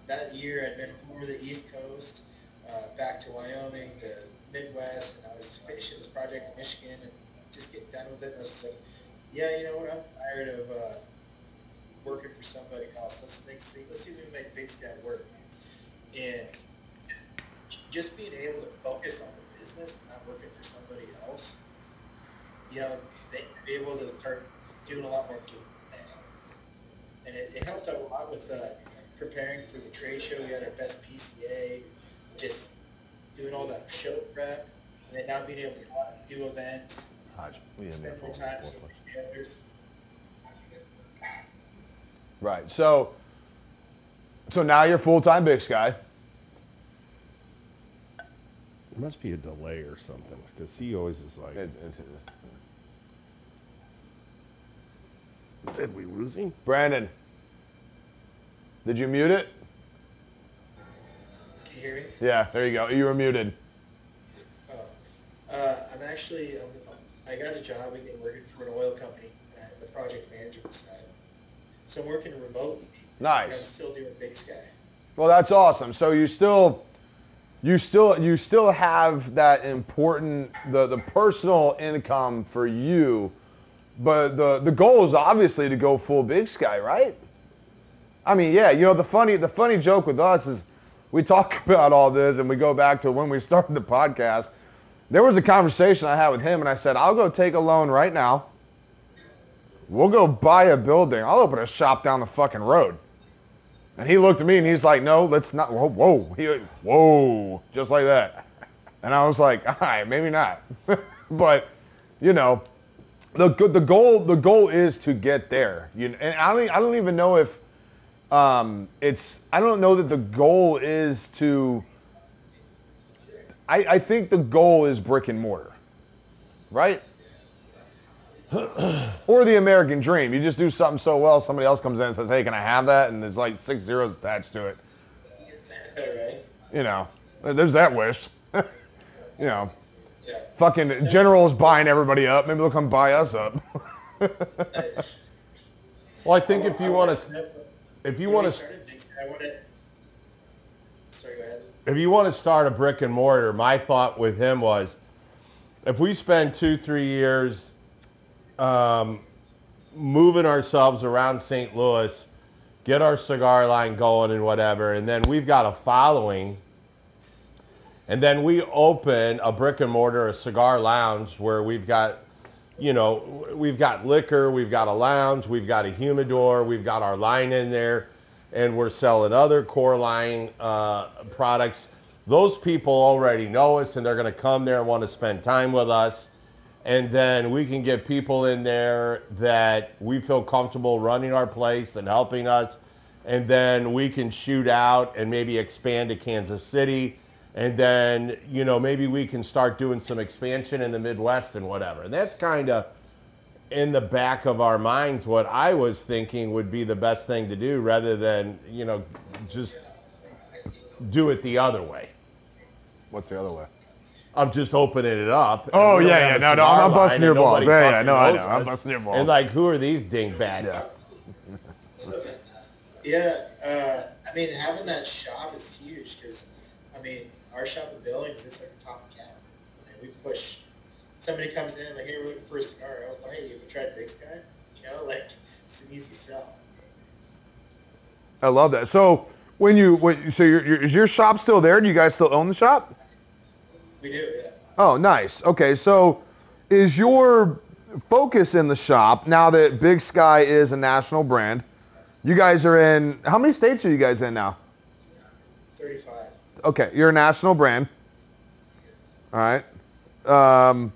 that year I'd been over the East Coast, uh, back to Wyoming, the Midwest, and I was finishing this project in Michigan and just getting done with it. And I was like, yeah, you know what? I'm tired of uh, working for somebody else. Let's make see, let's see if we can make Big Sky work. And just being able to focus on the business, not working for somebody else, you know, they be able to start doing a lot more. And it, it helped out a lot with uh, preparing for the trade show. We had our best PCA, just doing all that show prep, and then now being able to go out and do events, spend more time with the. Right. So. So now you're full time Big Sky. There must be a delay or something because he always is like, It's- it's- it's- did we lose him? Brandon, did you mute it? Can you hear me? Yeah. There you go. You were muted. Uh, uh, I'm actually, um, I got a job again working for an oil company at the project management side. So I'm working remotely. Nice. I'm still doing Big Sky. Well, that's awesome. So you still, you still, you still have that important the the personal income for you, but the the goal is obviously to go full Big Sky, right? I mean, yeah. You know, the funny the funny joke with us is we talk about all this and we go back to when we started the podcast. There was a conversation I had with him, and I said, I'll go take a loan right now. We'll go buy a building. I'll open a shop down the fucking road. And he looked at me and he's like, no, let's not. Whoa, whoa, he, whoa, just like that. And I was like, all right, maybe not. but, you know, the the goal the goal is to get there. You and I don't I don't even know if um, it's I don't know that the goal is to. I, I think the goal is brick and mortar, right? or the American dream. You just do something so well, somebody else comes in and says, "Hey, can I have that?" And there's like six zeros attached to it. You know, there's that wish. you know, Yeah. fucking generals buying everybody up. Maybe they'll come buy us up. Well, I think if you want to, if you want to, if you want to start a brick and mortar, my thought with him was, if we spend two, three years um, moving ourselves around St. Louis, get our cigar line going and whatever, and then we've got a following, and then we open a brick and mortar, a cigar lounge where we've got, you know, we've got liquor, we've got a lounge, we've got a humidor, we've got our line in there, and we're selling other core line uh, products. Those people already know us, and they're going to come there and want to spend time with us. And then we can get people in there that we feel comfortable running our place and helping us. And then we can shoot out and maybe expand to Kansas City and then you know maybe we can start doing some expansion in the Midwest and whatever. And that's kind of in the back of our minds what I was thinking would be the best thing to do, rather than you know just do it the other way. What's the other way? I'm just opening it up. Oh, yeah, yeah. No, no, I'm not busting your balls. nobody Yeah, yeah, no, I know, I'm busting your balls. And like, who are these dingbats? Yeah. Yeah, uh, I mean, having that shop is huge because, I mean, our shop in Billings is like a top account. I mean, we push. Somebody comes in like, "Hey, we're looking for a cigar." Oh, hey, you ever tried Big Sky? You know, like it's an easy sell. I love that. So when you, when, so your, your, is your shop still there? Do you guys still own the shop? We do, yeah. Oh, nice. Okay, so is your focus in the shop now that Big Sky is a national brand? You guys are in how many states are you guys in now? Thirty-five. Okay, you're a national brand. All right. Um,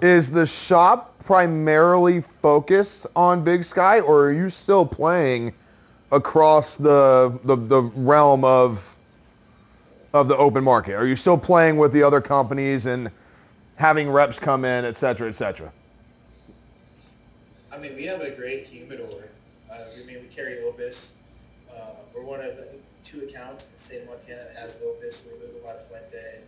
is the shop primarily focused on Big Sky, or are you still playing across the the, the realm of of the open market? Are you still playing with the other companies and having reps come in, et cetera, et cetera? I mean, we have a great humidor. Uh, I mean, we carry Opus. Uh, we're one of two accounts in the state of Montana that has Opus. We move a lot of Fuente.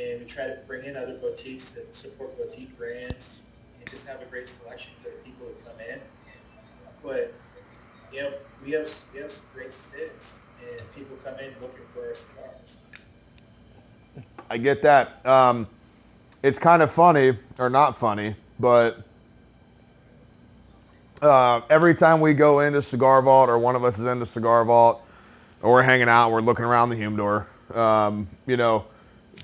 And we try to bring in other boutiques that support boutique brands and just have a great selection for the people that come in. But, you know, we have, we have some great sticks and people come in looking for cigars. I get that. Um, it's kind of funny, or not funny, but uh, every time we go into Cigar Vault, or one of us is in the Cigar Vault, or we're hanging out, we're looking around the humidor. Um, you know,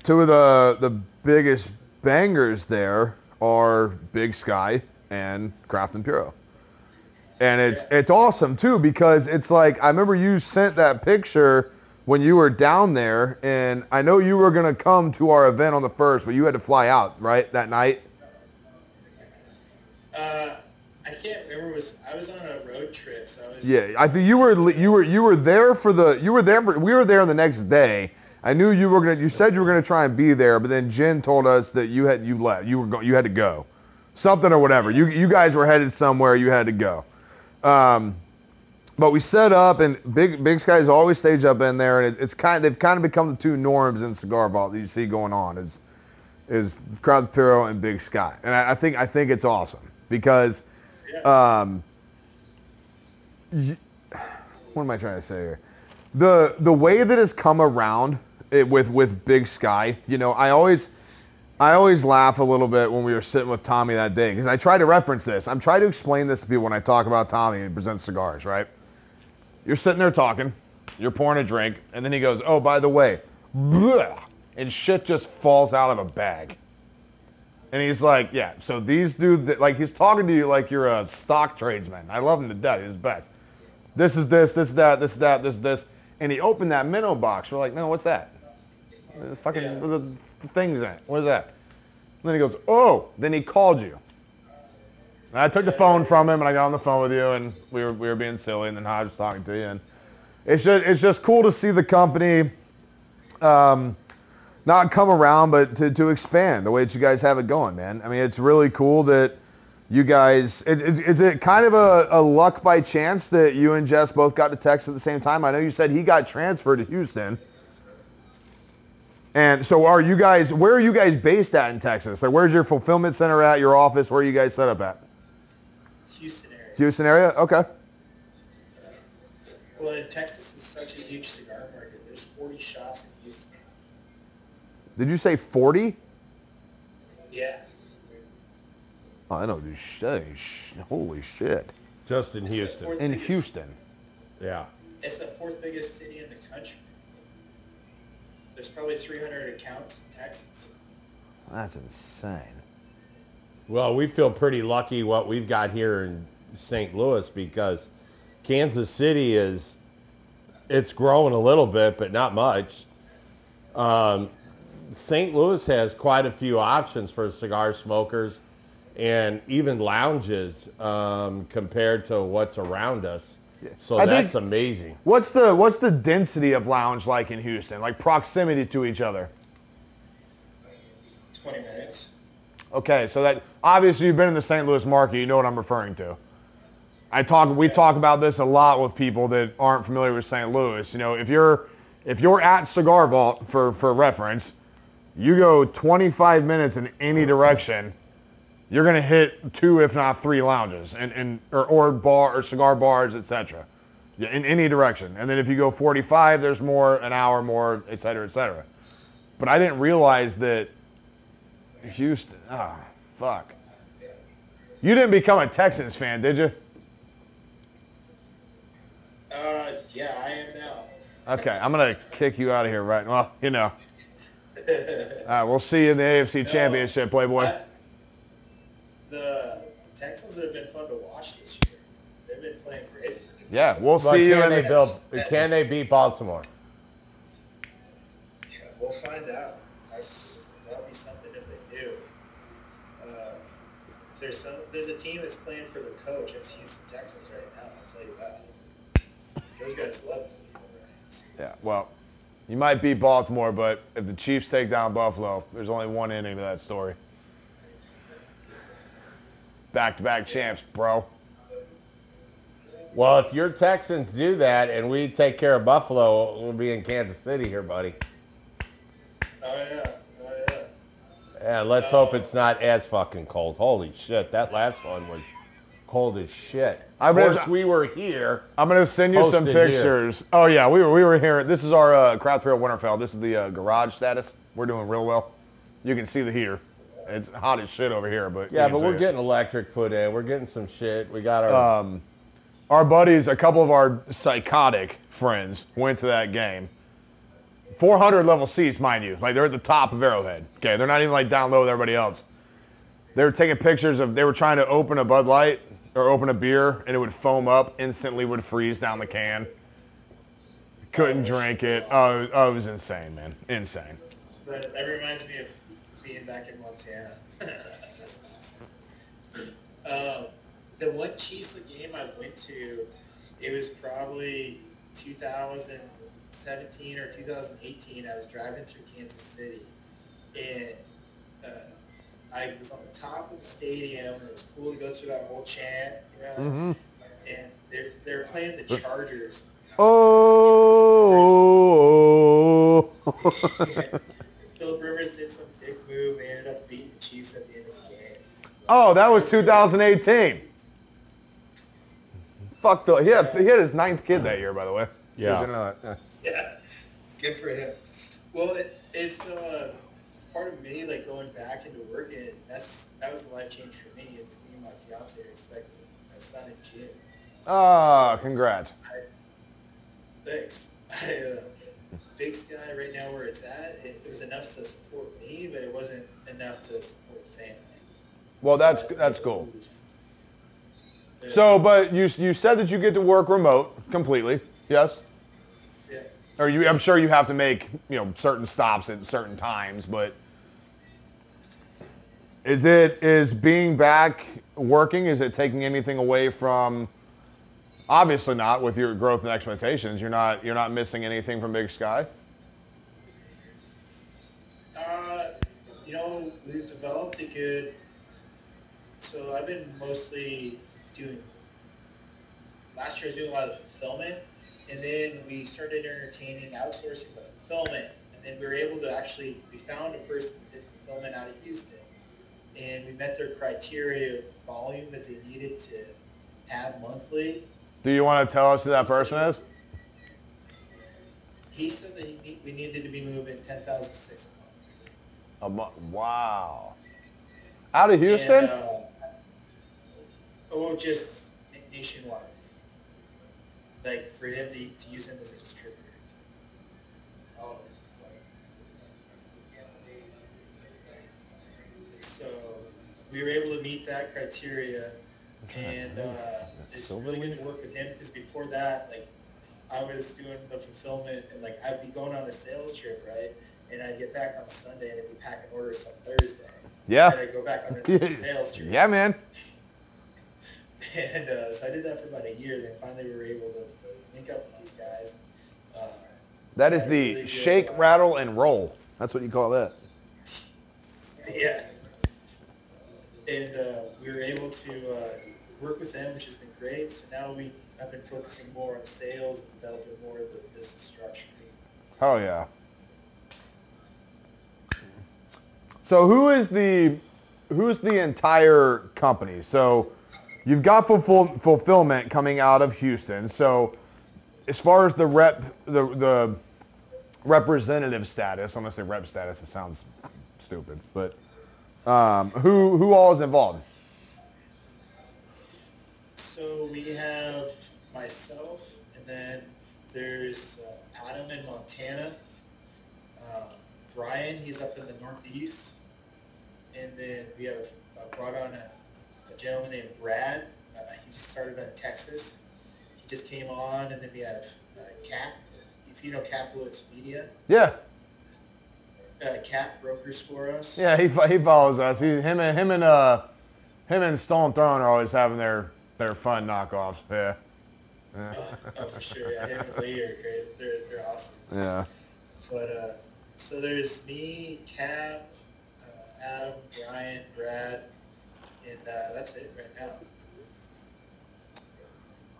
two of the the biggest bangers there are Big Sky and Craft and Puro. And it's it's awesome too because it's like I remember you sent that picture when you were down there, and I know you were gonna come to our event on the first, but you had to fly out right that night. Uh, I can't remember. Was I was on a road trip, so I was. Yeah, I think you were you were you were there for the you were there for, we were there the next day. I knew you were gonna you said you were gonna try and be there, but then Jen told us that you had you left you were go, you had to go, something or whatever. You you guys were headed somewhere. You had to go. Um, but we set up and big big skies always stage up in there, and it, it's kind they've kind of become the two norms in cigar vault that you see going on is is Craft Puro and Big Sky, and I, I think I think it's awesome because. Um, what am I trying to say here? The the way that it's come around it, with with Big Sky, you know, I always I always laugh a little bit when we were sitting with Tommy that day because I try to reference this. I'm trying to explain this to people when I talk about Tommy and present cigars, right? You're sitting there talking, you're pouring a drink, and then he goes, "Oh, by the way," bleh, and shit just falls out of a bag. And he's like, yeah, so these do, th- like, he's talking to you like you're a stock tradesman. I love him to death. He's the best. This is this, this is that, this is that, this is this. And he opened that minnow box. We're like, no, what's that? The fucking, Yeah. the, the thing's in it. What is that? And then he goes, oh, then he called you. And I took the phone from him and I got on the phone with you and we were, we were being silly and then I was talking to you. And it's just, it's just cool to see the company, um, not come around, but to, to expand the way that you guys have it going, man. I mean, it's really cool that you guys. It, it, is it kind of a, a luck by chance that you and Jess both got to Texas at the same time? I know you said he got transferred to Houston. And so, are you guys? Where are you guys based at in Texas? Like, where's your fulfillment center at? Your office? Where are you guys set up at? Houston area. Houston area. Okay. Uh, well, and Texas is such a huge cigar market. There's 40 shops in Houston. Did you say 40? Yeah. Oh, I don't do shit. Holy shit. Just in It's Houston. In biggest- Houston. Yeah. It's the fourth biggest city in the country. There's probably 300 accounts in Texas. That's insane. Well, we feel pretty lucky what we've got here in St. Louis because Kansas City is it's growing a little bit, but not much. Um, St. Louis has quite a few options for cigar smokers and even lounges um, compared to what's around us. So I think- that's amazing. What's the what's the density of lounge like in Houston? Like proximity to each other. 20 minutes. Okay, so that obviously you've been in the St. Louis market, you know what I'm referring to. I talk we talk about this a lot with people that aren't familiar with St. Louis. You know, if you're if you're at Cigar Vault for for reference, you go 25 minutes in any direction, you're gonna hit two if not three lounges and, and or, or bar or cigar bars, etc. In any direction. And then if you go 45, there's more, an hour more, et cetera, et cetera. But I didn't realize that Houston. Ah, fuck. You didn't become a Texans fan, did you? Uh, yeah, I am now. Okay, I'm gonna kick you out of here right now. You know. All right, we'll see you in the AFC No. Championship, Playboy. I- Texans have been fun to watch this year. They've been playing great. Yeah, we'll But see you can in they the. build? Can they beat Baltimore? Yeah, we'll find out. That's, that'll be something if they do. Uh, if there's some, there's a team that's playing for the coach. It's Houston Texans right now. I'll tell you that. Those guys love to be overhangs. Yeah, well, you might beat Baltimore, but if the Chiefs take down Buffalo, there's only one ending to that story. Back-to-back champs, bro. Well, if your Texans do that and we take care of Buffalo, we'll be in Kansas City here, buddy. Oh yeah, oh yeah. Yeah, let's hope it's not as fucking cold. Holy shit, that last one was cold as shit. I Of course, we were here. I'm gonna send you some Posted here. pictures. Oh yeah, we were we were here. This is our uh, Craft Trail Winterfell. This is the uh, garage status. We're doing real well. You can see the heater. It's hot as shit over here, but Yeah, but we're it. getting electric put in. We're getting some shit. We got our. um, our buddies, a couple of our psychotic friends went to that game. 400 level seats, mind you. Like they're at the top of Arrowhead. Okay, they're not even like down low with everybody else. They were taking pictures of. They were trying to open a Bud Light or open a beer, and it would foam up instantly, would freeze down the can. Couldn't drink it. Oh, oh, it was insane, man. Insane. That, that reminds me of being back in Montana. That's awesome. Um, the one Chiefs game I went to, it was probably 2017 or 2018. I was driving through Kansas City, and uh, I was on the top of the stadium. and It was cool to go through that whole chant, you know. Mm-hmm. And they're they're playing the Chargers. Oh. Philip Rivers did some move. They ended up beating the Chiefs at the end of the game. Oh, that was 2018. Fuck the. He had, he had his ninth kid that year, by the way. Yeah. Did you know that? Yeah, good for him. Well, it, it's uh, part of me like going back into working. That's that was a life change for me. And me and my fiance are expecting a son in June. Ah, congrats. Thanks. I, uh, Big Sky right now where it's at, it, it was enough to support me, but it wasn't enough to support family. Well, that's I- that's cool. Yeah. So, uh, but you you said that you get to work remote completely. Yes. yeah. Or you, I'm sure you have to make you know certain stops at certain times, but is it is being back working? Is it taking anything away from? Obviously not. With your growth and expectations, you're not you're not missing anything from Big Sky. Uh, you know, we've developed a good. So I've been mostly doing. Last year I was doing a lot of fulfillment, and then we started entertaining outsourcing the fulfillment, and then we were able to actually we found a person that did fulfillment out of Houston, and we met their criteria of volume that they needed to have monthly. Do you want to tell us who that person is? He said that he we needed to be moving ten thousand six a month. A mo- wow. Out of Houston? And, uh, oh, just nationwide. Like for him to, to use him as a distributor. So we were able to meet that criteria, and uh, it's really good to work with him because before that, like I was doing the fulfillment and like I'd be going on a sales trip, right? And I'd get back on Sunday and I'd be packing orders on Thursday. yeah. And I'd go back on another sales trip. Yeah, man. And uh, so I did that for about a year. Then finally we were able to link up with these guys. Uh, That is the really good. shake, rattle, and roll. That's what you call that. yeah. And uh, we were able to uh, work with them, which has been great. So now we have been focusing more on sales and developing more of the business structure. Oh yeah. So who is the who's the entire company? So you've got fulfill, fulfillment coming out of Houston. So as far as the rep the the representative status, I'm gonna say rep status. It sounds stupid, but um, who who all is involved? So we have myself, and then there's uh, Adam in Montana. Uh, Brian, he's up in the Northeast. And then we have uh, brought on a, a gentleman named Brad. Uh, he just started in Texas. He just came on, and then we have uh, Cap. If you know Capital Media. Yeah, uh, Cap brokers for us. yeah, he he follows us. He him and him and uh him and Stone Throne are always having their their fun knockoffs. Yeah. Yeah. Oh, for sure. Yeah, him and Lee are great. They're, they're awesome. Yeah. But uh, so there's me, Cap, uh, Adam, Brian, Brad, and uh, that's it right now.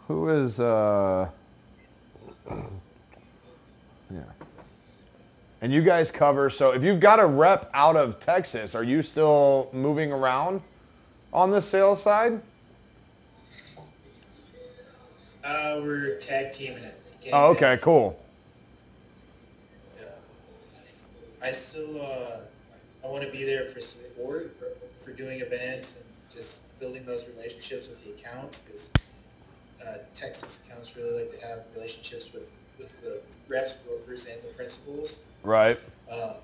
Who is uh Yeah. And you guys cover so if you've got a rep out of Texas, are you still moving around on the sales side? Uh, we're tag teaming it. Oh, okay, cool. Yeah. I still uh, I want to be there for support, for doing events and just building those relationships with the accounts because uh, Texas accounts really like to have relationships with with the reps, brokers, and the principals. Right. Um,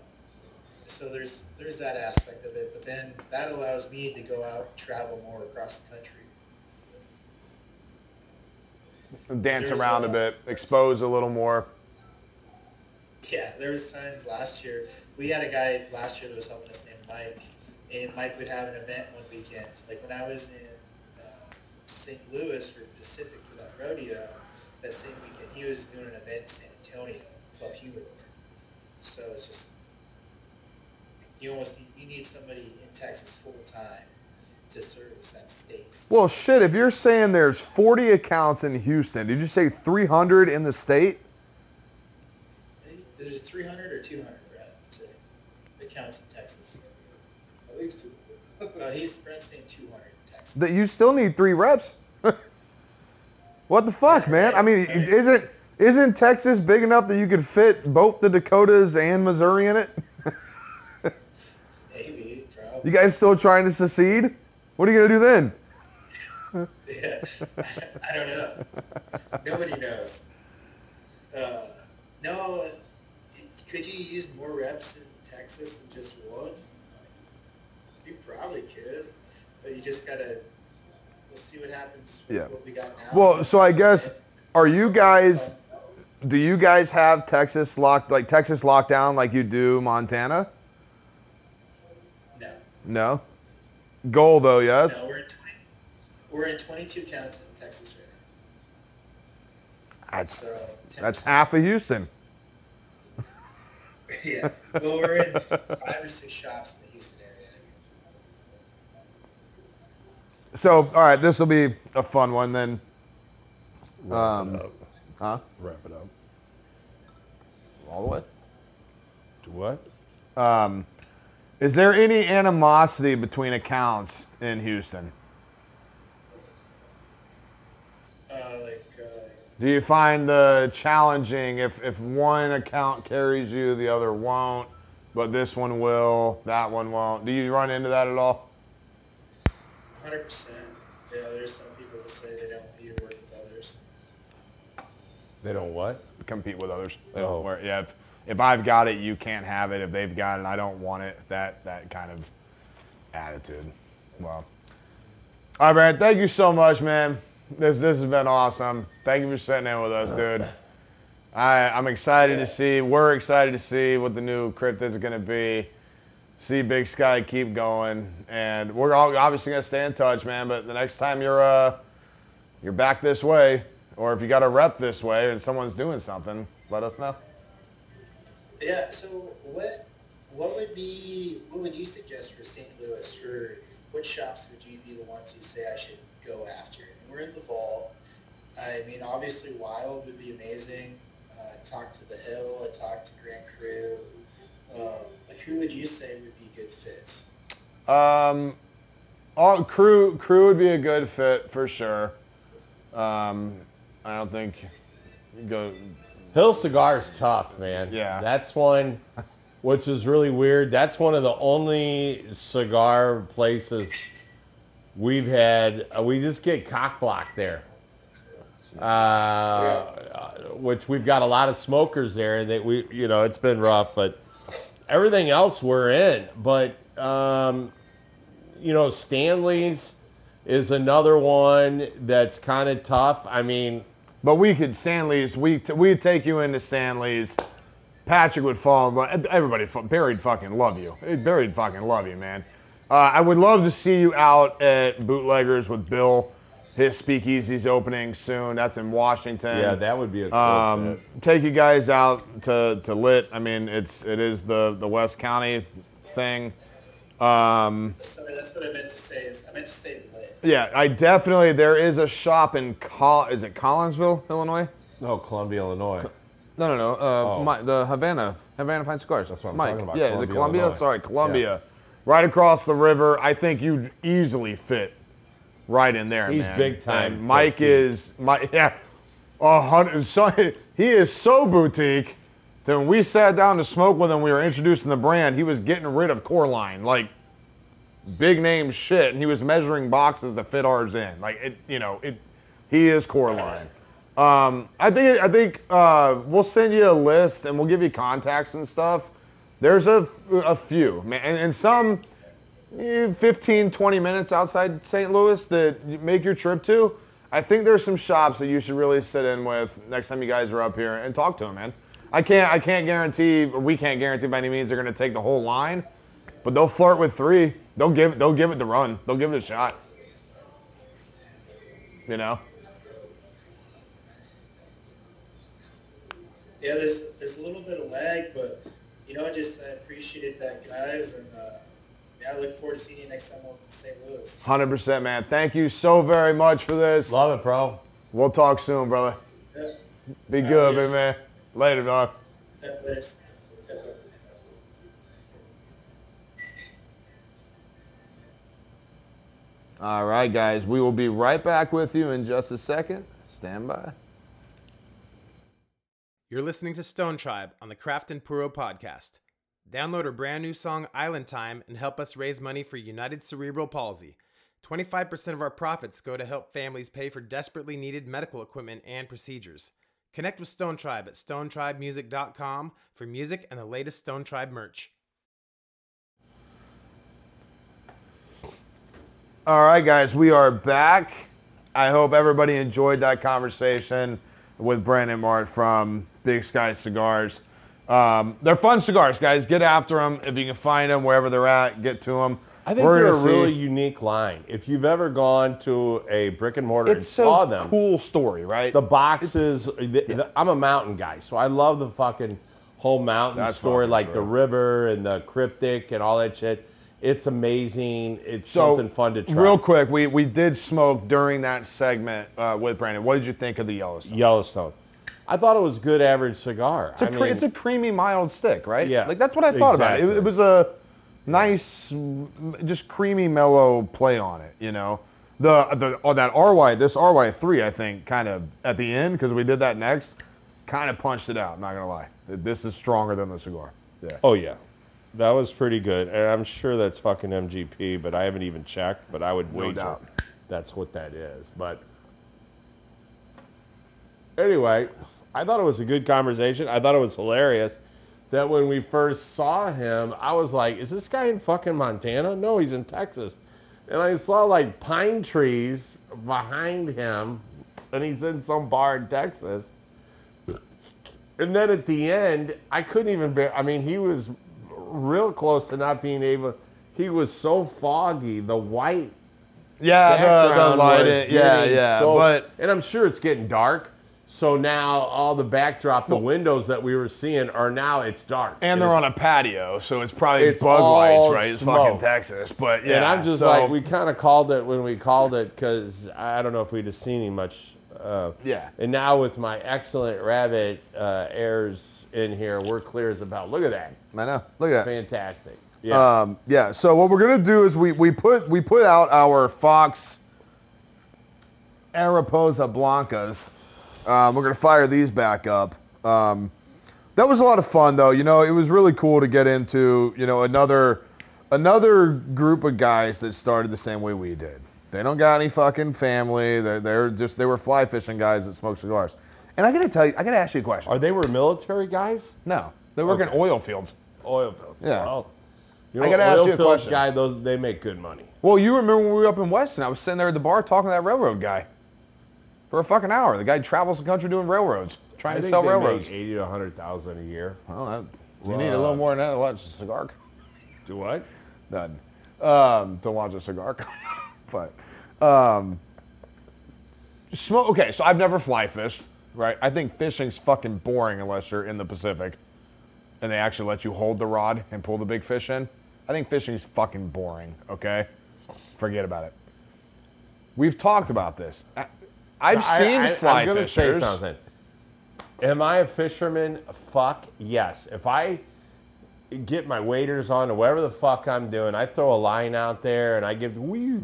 so there's there's that aspect of it, but then that allows me to go out and travel more across the country. Dance around a uh, bit, expose a little more. Yeah, there was times last year we had a guy last year that was helping us named Mike, and Mike would have an event one weekend. Like when I was in uh, St. Louis for Pacific for that rodeo, that same weekend he was doing an event in San Antonio, Club Humidor. So it's just you almost need, you need somebody in Texas full time to service that stakes. Well, shit, if you're saying there's 40 accounts in Houston, did you say 300 in the state? There's 300 or 200, Brad. Say. Accounts in Texas. At least two. Uh, he's Brad's saying 200 in Texas. That you still need three reps. what the fuck, man? I mean, isn't isn't Texas big enough that you could fit both the Dakotas and Missouri in it? Maybe, probably. you guys still trying to secede? What are you gonna do then? Yeah, I don't know. Nobody knows. Uh, no, could you use more reps in Texas than just one? You probably could, but you just gotta. We'll see what happens with Yeah. what we got now. Well, so I guess are you guys? Do you guys have Texas locked like Texas lockdown like you do Montana? No, No. Goal though, yes. no, we're in 20. We're in 22 counts in Texas right now. That's So that's half of Houston. Yeah. Well, we're in five or six shops in the Houston area. So, all right, this will be a fun one then. Wrap Um, it up. Huh? Wrap it up. All the way. To what? Um, is there any animosity between accounts in Houston? Uh, like, uh, Do you find the challenging if if one account carries you, the other won't, but this one will, that one won't? Do you run into that at all? 100%. Yeah, there's some people that say they don't want you to work with others. They don't what? Compete with others. Oh. Where, yeah, if, if I've got it, you can't have it. If they've got it, I don't want it. That that kind of attitude. Well, all right, Brad. Thank you so much, man. This this has been awesome. Thank you for sitting in with us, dude. I I'm excited to see. We're excited to see what the new crypt is gonna be. See Big Sky keep going, and we're all obviously gonna stay in touch, man. But the next time you're uh you're back this way, or if you got a rep this way and someone's doing something, let us know. Yeah. So what what would be what would you suggest for St. Louis? For what shops would you be the ones you say I should go after? Mean, we're in the vault. I mean, obviously Wild would be amazing. Uh, talk to the Hill. I talked to Grand Crew. Um, like, who would you say would be good fits? Um, all crew crew would be a good fit for sure. Um, I don't think go. Hill Cigar is tough, man. Yeah. That's one, which is really weird. That's one of the only cigar places we've had. Uh, we just get cock blocked there. Uh, which we've got a lot of smokers there, and that we, you know, it's been rough, but everything else we're in. But um, you know, Stanley's is another one that's kind of tough. I mean, But we could Stanley's. We we'd take you into Stanley's. Patrick would fall. but Everybody, fu- Barry'd fucking love you. Barry'd fucking love you, man. Uh, I would love to see you out at Bootleggers with Bill. His speakeasy's opening soon. That's in Washington. yeah, that would be a cool um, take you guys out to, to lit. I mean, it's it is the the West County thing. Um, Sorry, that's what I meant to say. Is I meant to say lit. yeah, I definitely there is a shop in Col- is it Collinsville, Illinois? No, Columbia, Illinois. No, no, no. Uh, Oh. Mi- the Havana, Havana Fine Cigars. That's what I'm Mike. talking about, Yeah, is it Columbia? Illinois. Sorry, Columbia. Right across the river. I think you'd easily fit right in there. He's man. big time, And Mike is Mike. Yeah, a hundred. So, he is so boutique. That when we sat down to smoke with him, we were introducing the brand. He was getting rid of Coreline, like big name shit, and he was measuring boxes to fit ours in. Like it, you know, it. He is Coreline. Um, I think I think uh, we'll send you a list and we'll give you contacts and stuff. There's a, a few, man, and, and some eh, 15, 20 minutes outside St. Louis that you make your trip to. I think there's some shops that you should really sit in with next time you guys are up here and talk to them, man. I can't I can't guarantee or we can't guarantee by any means they're gonna take the whole line, but they'll flirt with three. They'll give they'll give it the run. They'll give it a shot. You know. Yeah, there's there's a little bit of lag, but you know, I just I appreciate that, guys, and uh, yeah, I look forward to seeing you next time up in St. Louis. Hundred percent, man. Thank you so very much for this. Love it, bro. We'll talk soon, brother. Yeah, Be Uh, good, yes. big man. Later, dog. yeah, there's, yeah, but- All right, guys. We will be right back with you in just a second. Stand by. You're listening to Stone Tribe on the Craft and Puro podcast. Download our brand new song Island Time and help us raise money for United Cerebral Palsy. 25% of our profits go to help families pay for desperately needed medical equipment and procedures. Connect with Stone Tribe at stonetribemusic.com for music and the latest Stone Tribe merch. All right, guys. We are back. I hope everybody enjoyed that conversation with Brandon Mart from Big Sky Cigars. Um, they're fun cigars, guys. Get after them if you can find them wherever they're at. Get to them. I think they're a really unique line. If you've ever gone to a brick and mortar and It's saw a them, cool story, right? the boxes. the- the- I'm a mountain guy, so I love the fucking whole mountain That's story, like the river and the Cryptid and all that shit. It's amazing. It's So, something fun to try. Real quick, we, we did smoke during that segment uh, with Brandon. What did you think of the Yellowstone? Yellowstone. I thought it was good average cigar. It's a, I mean, it's a creamy, mild stick, right? Yeah, Like that's what I thought about it. it. It was a nice, just creamy, mellow play on it. You know, the the oh, that RY, this RY three, I think, kind of at the end because we did that next, kind of punched it out. Not gonna lie, this is stronger than the cigar. Yeah. Oh yeah, that was pretty good, and I'm sure that's fucking MGP, but I haven't even checked. But I would No wager doubt. that's what that is. But anyway, I thought it was a good conversation. I thought it was hilarious that when we first saw him, I was like, "Is this guy in fucking Montana? No, he's in Texas." And I saw like pine trees behind him, and he's in some bar in Texas. And then at the end, I couldn't even bear. I mean, he was real close to not being able. He was so foggy. The white Yeah, the, the light, was yeah, yeah. so- but and I'm sure it's getting dark. So now all the backdrop, the windows that we were seeing are now it's dark. and they're on a patio, so it's probably It's bug lights, right? It's smoke. fucking Texas, but yeah. and I'm just so- like, we kind of called it when we called it because I don't know if we'd have seen him much. Uh, Yeah. And now with my excellent rabbit uh, airs in here, we're clear as a bell. Look at that, I know. Look at that. fantastic. Yeah. Um, yeah. So what we're gonna do is we we put we put out our Fox Araposa Blancas. Um, we're gonna fire these back up. Um, that was a lot of fun though. You know, it was really cool to get into. You know, another another group of guys that started the same way we did. They don't got any fucking family. They're, they're just they were fly fishing guys that smoked cigars. And I gotta tell you, I gotta ask you a question. Are they were military guys? no, they work in oil fields. Oil fields. Yeah. Well, you I know, gotta ask oil you a fields question. guy, those they make good money. Well, you remember when we were up in Weston? I was sitting there at the bar talking to that railroad guy for a fucking hour. The guy travels the country doing railroads, trying I to sell railroads. make eighty to hundred thousand a year. Well, that, you need a little more than that to launch a cigar. Do what? None. Um, to launch a cigar. but um, smoke. Okay, so I've never fly fished. Right. I think fishing's fucking boring unless you're in the Pacific, and they actually let you hold the rod and pull the big fish in. I think fishing's fucking boring. Okay. Forget about it. We've talked about this. I've I- seen I, fly I'm gonna fishers. say something. Am I a fisherman? Fuck yes. If I get my waders on or whatever the fuck I'm doing, I throw a line out there and I give woo,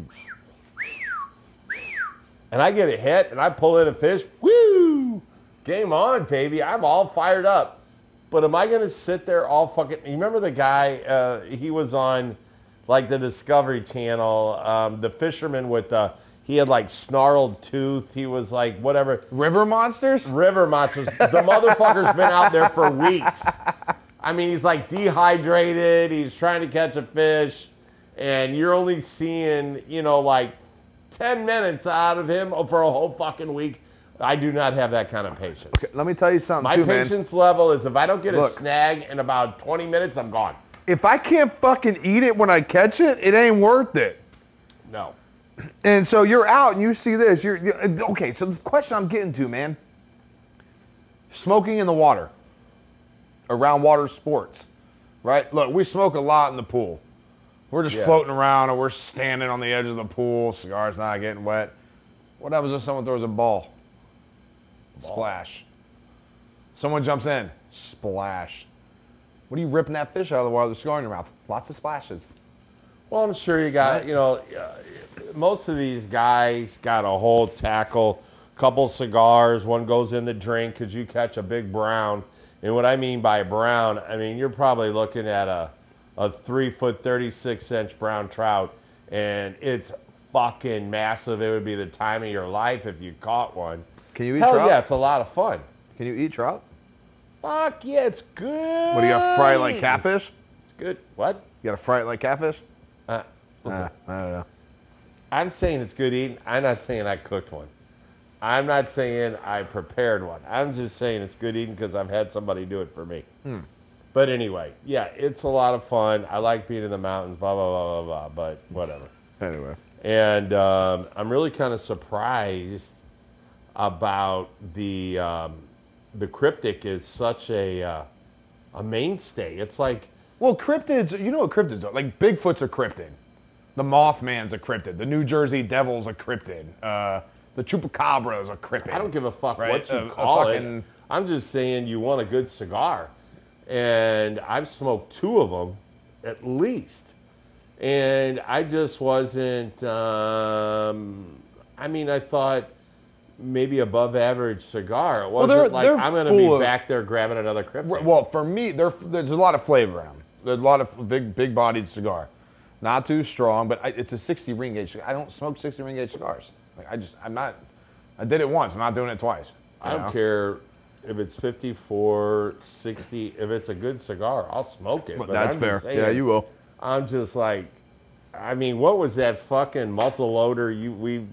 and I get a hit and I pull in a fish. Woo! Game on, baby. I'm all fired up. But am I gonna sit there all fucking? You remember the guy? Uh, he was on like the Discovery Channel. Um, the fisherman with the he had like snarled tooth. He was like whatever River monsters. river monsters. The motherfucker's been out there for weeks. I mean, he's like dehydrated. He's trying to catch a fish, and you're only seeing, you know, like 10 minutes out of him for a whole fucking week. I do not have that kind of patience. Let me tell you something My too, man. patience level is if I don't get Look. a snag in about 20 minutes, I'm gone. If I can't fucking eat it when I catch it, it ain't worth it. No. And so you're out and you see this. You're, you okay. So the question I'm getting to, man, smoking in the water around water sports, right? Look, we smoke a lot in the pool. We're just Yeah. floating around or we're standing on the edge of the pool, cigars not getting wet. What happens if someone throws a ball? Splash. Someone jumps in, splash. What are you ripping that fish out of the water with a cigar in your mouth? Lots of splashes. Well, I'm sure you got, you know, uh, most of these guys got a whole tackle, couple cigars, one goes in the drink because you catch a big brown. And what I mean by brown, I mean, you're probably looking at a, a three foot, 36 inch brown trout, and it's fucking massive. It would be the time of your life if you caught one. can you eat Hell trout? yeah, it's a lot of fun. Can you eat trout? Fuck yeah, it's good. What do you got? Fry it like catfish? It's good. What? You got to fry it like catfish? Uh, listen. I don't know. I'm saying it's good eating. I'm not saying I cooked one. I'm not saying I prepared one. I'm just saying it's good eating because I've had somebody do it for me. But anyway, yeah, it's a lot of fun. I like being in the mountains, blah, blah, blah, blah, blah, but whatever. Anyway. And um, I'm really kind of surprised about the um, the Cryptid is such a uh, a mainstay. It's like Well, cryptids, you know what cryptids are? Like Bigfoot's a cryptid. The Mothman's a cryptid. The New Jersey Devil's a cryptid. Uh, the Chupacabra's a cryptid. I don't give a fuck Right? what you A- a call fucking- it. I'm just saying you want a good cigar. And I've smoked two of them at least. And I just wasn't, um, I mean, I thought maybe above average cigar. It wasn't they're- like they're I'm going to be of- back there grabbing another Cryptid. Well, for me, there's a lot of flavor in them. There's a lot of big, big-bodied cigar. Not too strong, but I, it's a 60 ring gauge. I don't smoke 60 ring gauge cigars. Like I just, I'm not. I did it once. I'm not doing it twice. I don't know? care if it's 54, 60. If it's a good cigar, I'll smoke it. But But that's I'm fair. just Yeah, you will. I'm just like, I mean, what was that fucking muzzle loader you we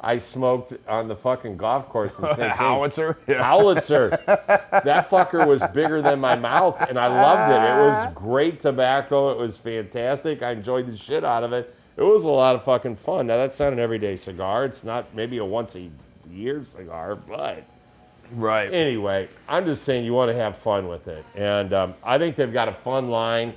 I smoked on the fucking golf course in St. Howitzer. Yeah. Howitzer. that fucker was bigger than my mouth, and I loved it. It was great tobacco. It was fantastic. I enjoyed the shit out of it. it was a lot of fucking fun. Now that's not an everyday cigar. It's not maybe a once a year cigar, but Right. anyway, I'm just saying you want to have fun with it, and um, I think they've got a fun line.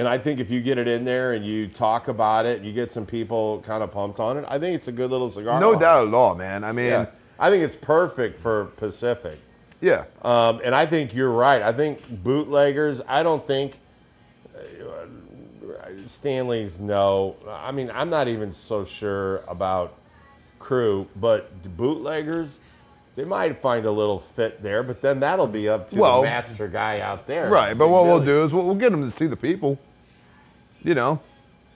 And I think if you get it in there and you talk about it, you get some people kind of pumped on it. I think it's a good little cigar. No line. doubt at all, man. I mean, Yeah. I think it's perfect for Pacific. Yeah. Um, and I think you're right. I think bootleggers. I don't think uh, Stanley's. No, I mean I'm not even so sure about crew, but bootleggers. They might find a little fit there, but then that'll be up to Well, the master guy out there. Right. But what we'll do is we'll, we'll get them to see the people. You know.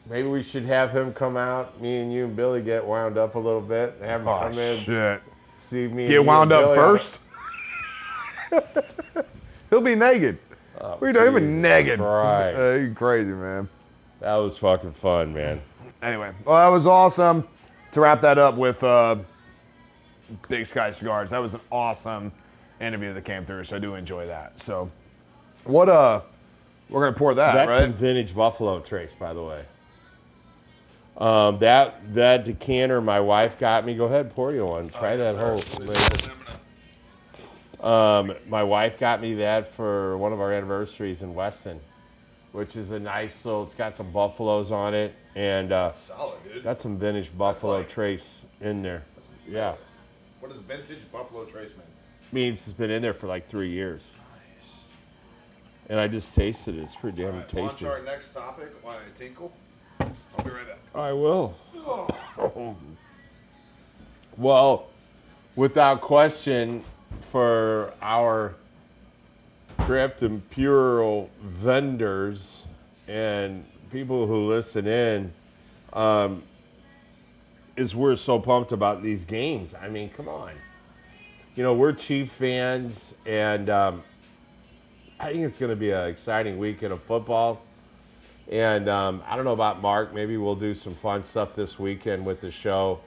Maybe we should have him come out. Me and you and Billy get wound up a little bit. Have him Oh come in, shit. see me. Get wound up first. He'll be naked. Oh, We don't even naked. Right. Uh, you crazy, man. That was fucking fun, man. Anyway, well, that was awesome. To wrap that up with uh, Big Sky Cigars, that was an awesome interview that came through. So I do enjoy that. So, what uh, we're gonna pour that, That's right? some vintage Buffalo Trace, by the way. Um, that that decanter my wife got me. Go ahead, pour you one. Try that whole. Um, my wife got me that for one of our anniversaries in Weston, which is a nice little. It's got some buffaloes on it, and uh, Solid, dude. got some vintage Buffalo like- Trace in there. Yeah, What does vintage Buffalo Trace mean? means it's been in there for like three years. And I just tasted it. It's pretty damn tasty. our next topic. Why tinkle? I'll be right back. I will. Well, without question, for our Craft and Puro vendors and people who listen in, um, is we're so pumped about these games. I mean, come on. You know, we're Chief fans, and um, I think it's going to be an exciting weekend of football. And um, I don't know about Mark. Maybe we'll do some fun stuff this weekend with the show.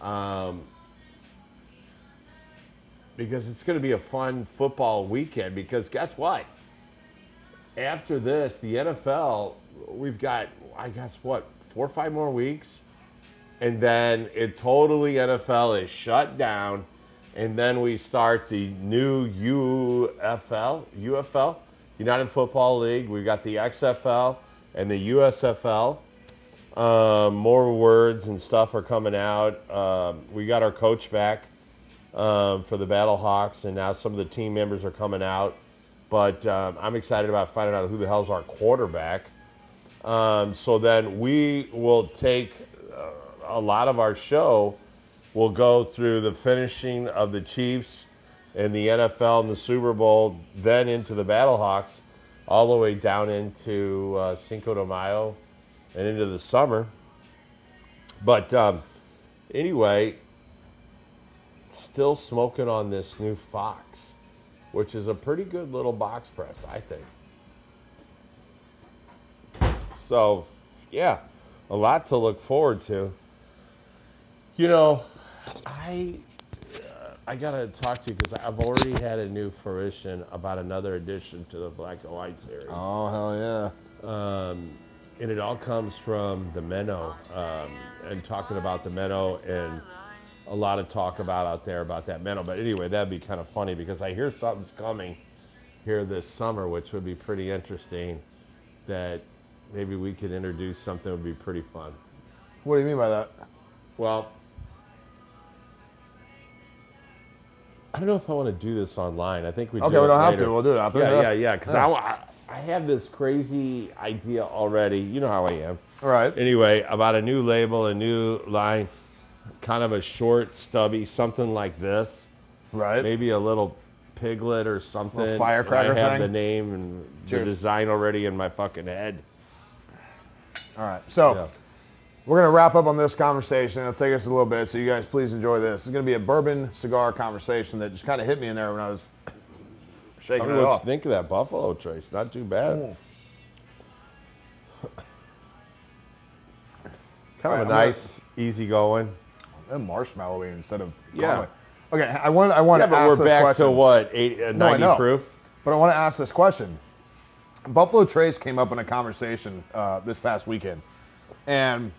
Um, because it's going to be a fun football weekend. Because guess what? After this, the NFL, we've got, I guess, what, four or five more weeks? And then it totally, NFL is shut down. And then we start the new UFL, UFL, United Football League. We've got the XFL and the USFL. Um, more words and stuff are coming out. Um, we got our coach back um, for the Battle Hawks, and now some of the team members are coming out. But I'm excited about finding out who the hell's our quarterback. So then we will take uh, a lot of our show. We'll go through the finishing of the Chiefs and the NFL and the Super Bowl, then into the Battle Hawks, all the way down into uh, Cinco de Mayo and into the summer. But um, anyway, still smoking on this new Fox, which is a pretty good little box press, I think. So, yeah, a lot to look forward to. You know, I uh, I gotta talk to you because I've already had a new fruition about another addition to the Black and White series. Oh hell yeah. Um, and it all comes from the Menno um, and talking about the Menno and a lot of talk about out there about that Menno. But anyway, that'd be kind of funny because I hear something's coming here this summer, which would be pretty interesting. That maybe we could introduce something would be pretty fun. What do you mean by that? Well, I don't know if I want to do this online. I think we Okay, do we don't have to. We'll do it after. Yeah, yeah, yeah. Because Yeah. I, I have this crazy idea already. You know how I am. All right. Anyway, about a new label, a new line, kind of a short, stubby, something like this. Right. Maybe a little piglet or something. firecracker I have thing? the name and Cheers. the design already in my fucking head. All right. So Yeah. We're gonna wrap up on this conversation. It'll take us a little bit, so you guys please enjoy this. It's gonna be a bourbon cigar conversation that just kind of hit me in there when I was shaking don't it what off. you think of that Buffalo Trace. Not too bad. Mm. Kind of Alright, a I'm gonna- nice, easy going. And marshmallowy instead of Yeah. caramel. Okay, I want I want Yeah, to but ask we're back question. to what, eight, uh, No, I 90 know. proof? But I want to ask this question. Buffalo Trace came up in a conversation uh, this past weekend and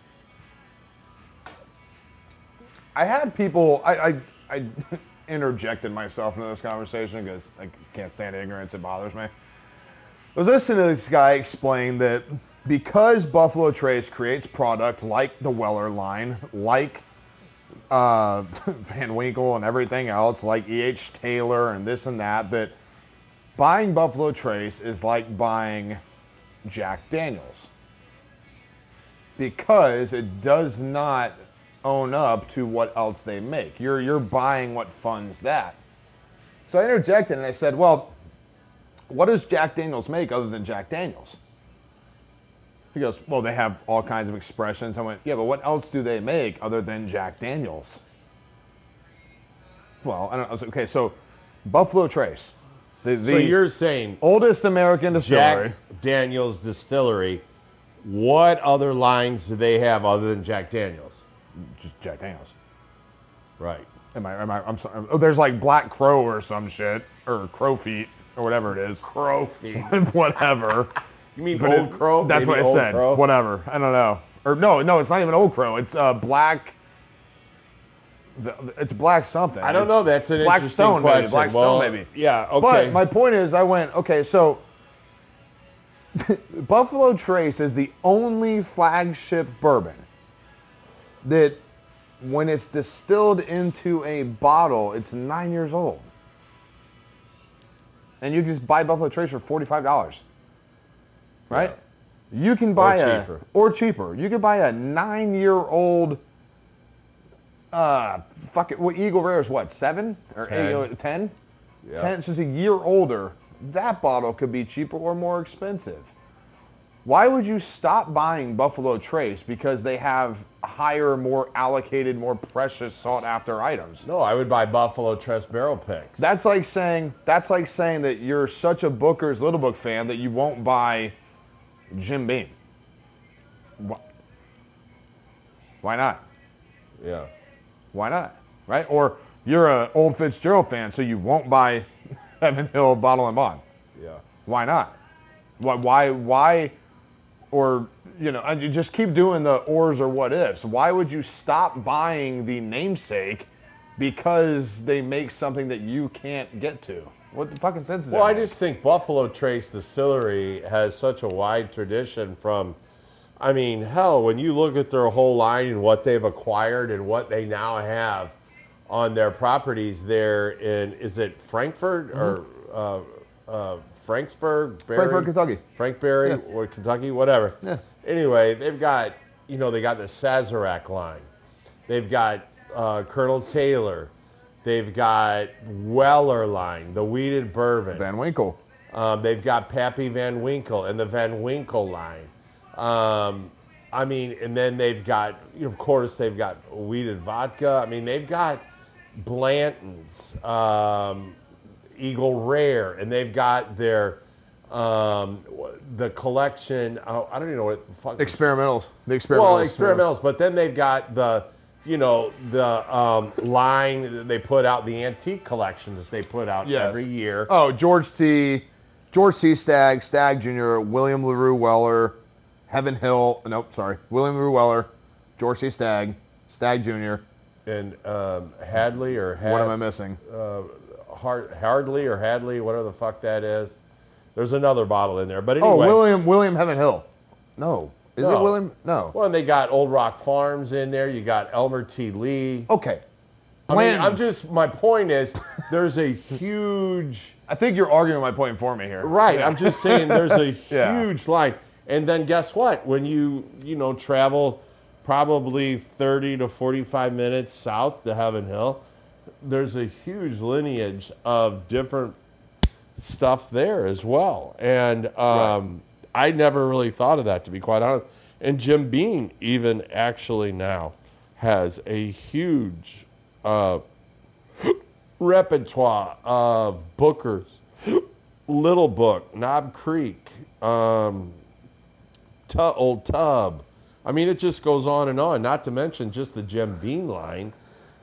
I had people. I I, I interjected myself into this conversation because I can't stand ignorance. It bothers me. I was listening to this guy explain that because Buffalo Trace creates product like the Weller line, like uh, Van Winkle and everything else, like E.H. Taylor and this and that, that buying Buffalo Trace is like buying Jack Daniels because it does not own up to what else they make. You're you're buying what funds that. So I interjected and I said, "Well, what does Jack Daniels make other than Jack Daniels?" He goes, "Well, they have all kinds of expressions." I went, "Yeah, but what else do they make other than Jack Daniels?" Well, I don't. I was like, okay, so Buffalo Trace, the, the so you're saying oldest American distillery. Jack Daniels Distillery. What other lines do they have other than Jack Daniels? Just Jack Daniels. Right. Am I? Am I? I'm sorry. Oh, there's like Black Crow or some shit, or Crow Feet, or whatever it is. Crow feet. whatever. You mean But Old it- Crow? That's Maybe what I said. Crow? Whatever. I don't know. Or no, no, it's not even Old Crow. It's uh, Black. the- It's Black something. I don't It's know. That's an Black interesting Stone, question. maybe. Black Well, Stone, maybe. Yeah. Okay. But my point is, I went, okay, so Buffalo Trace is the only flagship bourbon that when it's distilled into a bottle, it's nine years old. And you can just buy Buffalo Trace for $45. Right? You can buy a cheaper. or cheaper. You can buy a nine-year-old uh fuck it. Well, Eagle Rare is what, seven or Ten. eight, uh, ten? Yeah. 10, so it's a year older, that bottle could be cheaper or more expensive. Why would you stop buying Buffalo Trace because they have higher, more allocated, more precious, sought after items? no, I would buy Buffalo Trace barrel picks. That's like saying that's like saying that you're such a Booker's Little Book fan that you won't buy Jim Beam. Wh- Why not? yeah. Why not? Right? Or you're a old Fitzgerald fan, so you won't buy Heaven Hill Bottle and Bond. Yeah. Why not? Why? Why? Why? Or you know, and you just keep doing the ors or what ifs. Why would you stop buying the namesake because they make something that you can't get to? What the fucking sense is Well, that? I just think Buffalo Trace Distillery has such a wide tradition from, I mean, hell, when you look at their whole line and what they've acquired and what they now have on their properties there in, is it Frankfort or uh, uh, Franksburg? Berry? Mm-hmm. Frankfort, Kentucky. Frankberry Yeah. or Kentucky, whatever. Yeah. Anyway, they've got, you know, they got the Sazerac line. They've got uh, Colonel Taylor. They've got Weller line, the wheated bourbon. Van Winkle. Um, they've got Pappy Van Winkle and the Van Winkle line. Um, I mean, and then they've got, you know, of course, they've got wheated vodka. I mean, they've got Blanton's, um, Eagle Rare, and they've got their um, the collection. Oh, I don't even know what fuck. Experimentals. The experimentals. Well, experimentals, but then they've got the, you know, the um, line that they put out, the antique collection that they put out Yes. every year. Oh, George T. George C. Stagg, Stagg Jr., William LaRue Weller, Heaven Hill. Nope, sorry. William LaRue Weller, George C. Stagg, Stagg Jr. and um, Hadley or Had, What am I missing? uh, Hard, Hardley or Hadley, whatever the fuck that is. There's another bottle in there, but oh, anyway. Oh, William William Heaven Hill. No. Is it William? No. Well, and they got Old Rock Farms in there. You got Elmer T. Lee. Okay. I mean, I'm just. My point is, there's a huge. I think you're arguing my point for me here. Right. Yeah. I'm just saying there's a Yeah. huge line. And then guess what? When you, you know, travel probably 30 to 45 minutes south to Heaven Hill, there's a huge lineage of different stuff there as well. And um, I never really thought of that, to be quite honest. And Jim Beam even actually now has a huge uh, repertoire of Booker's, Little Book, Knob Creek, um, Old Tub. I mean, it just goes on and on. Not to mention just the Jim Beam line,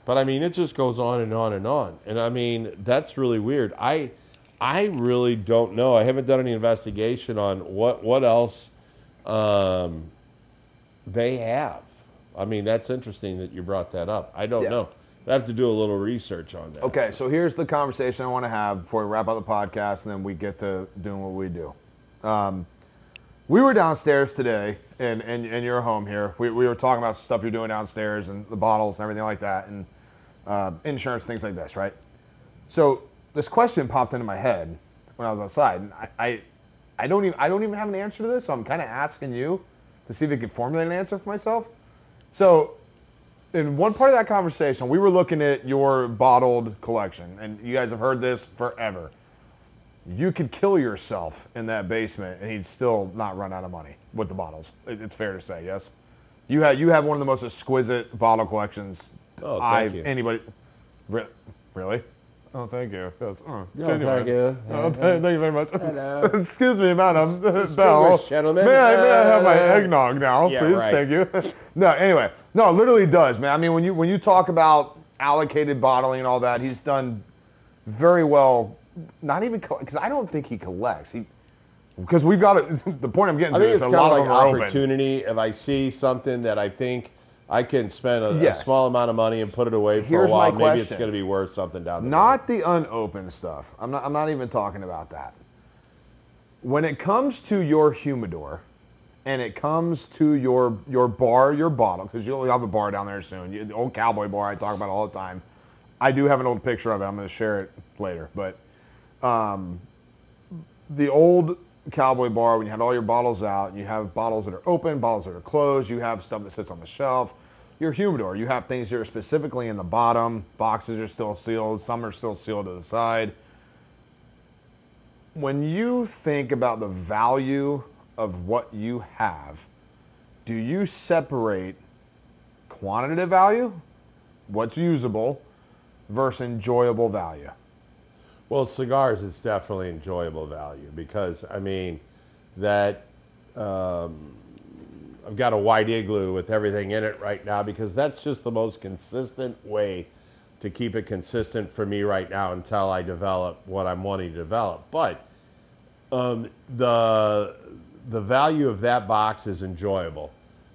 but I mean, it just goes on and on and on. And I mean, that's really weird. I, I really don't know. I haven't done any investigation on what what else. Um, they have. I mean, that's interesting that you brought that up. I don't Yeah. know. I have to do a little research on that. Okay, so here's the conversation I want to have before we wrap up the podcast, and then we get to doing what we do. Um, we were downstairs today in, in, in your home here. We, we were talking about stuff you're doing downstairs and the bottles and everything like that, and uh, insurance, things like this, right? So this question popped into my head when I was outside, and I, I, I don't even I don't even have an answer to this, so I'm kind of asking you to see if I can formulate an answer for myself. So in one part of that conversation, we were looking at your bottled collection, and you guys have heard this forever. You could kill yourself in that basement, and he'd still not run out of money with the bottles. It's fair to say, yes. You have you have one of the most exquisite bottle collections Oh, thank I've you. anybody. Re- really? Oh, thank you. Yes. Oh, Yeah, genuine. thank you. Oh, th- thank you very much. Hello. Excuse me, madam. Bell. Gentlemen. May I, may I have my Uh, eggnog now, yeah, please? right. Thank you. no, anyway, no, it literally does, man. I mean, when you when you talk about allocated bottling and all that, he's done very well. Not even because I don't think he collects. He because we've got it. The point I'm getting I to think is it's a kind lot of of like them open. opportunity. If I see something that I think I can spend a, a small amount of money and put it away for Here's a while, my maybe it's going to be worth something down the road. Not the unopened stuff. I'm not. I'm not even talking about that. When it comes to your humidor, and it comes to your your bar, your bottle, because you'll have a bar down there soon. You, the old cowboy bar I talk about all the time. I do have an old picture of it. I'm going to share it later. But um, the old cowboy bar, when you had all your bottles out, you have bottles that are open, bottles that are closed, you have stuff that sits on the shelf. Your humidor, you have things that are specifically in the bottom. Boxes are still sealed. Some are still sealed to the side. When you think about the value of what you have, do you separate quantitative value, what's usable, versus enjoyable value? Well, cigars, it's definitely enjoyable value because I mean, that um, I've got a white igloo with everything in it right now because that's just the most consistent way to keep it consistent for me right now until I develop what I'm wanting to develop. But um, the the value of that box is enjoyable.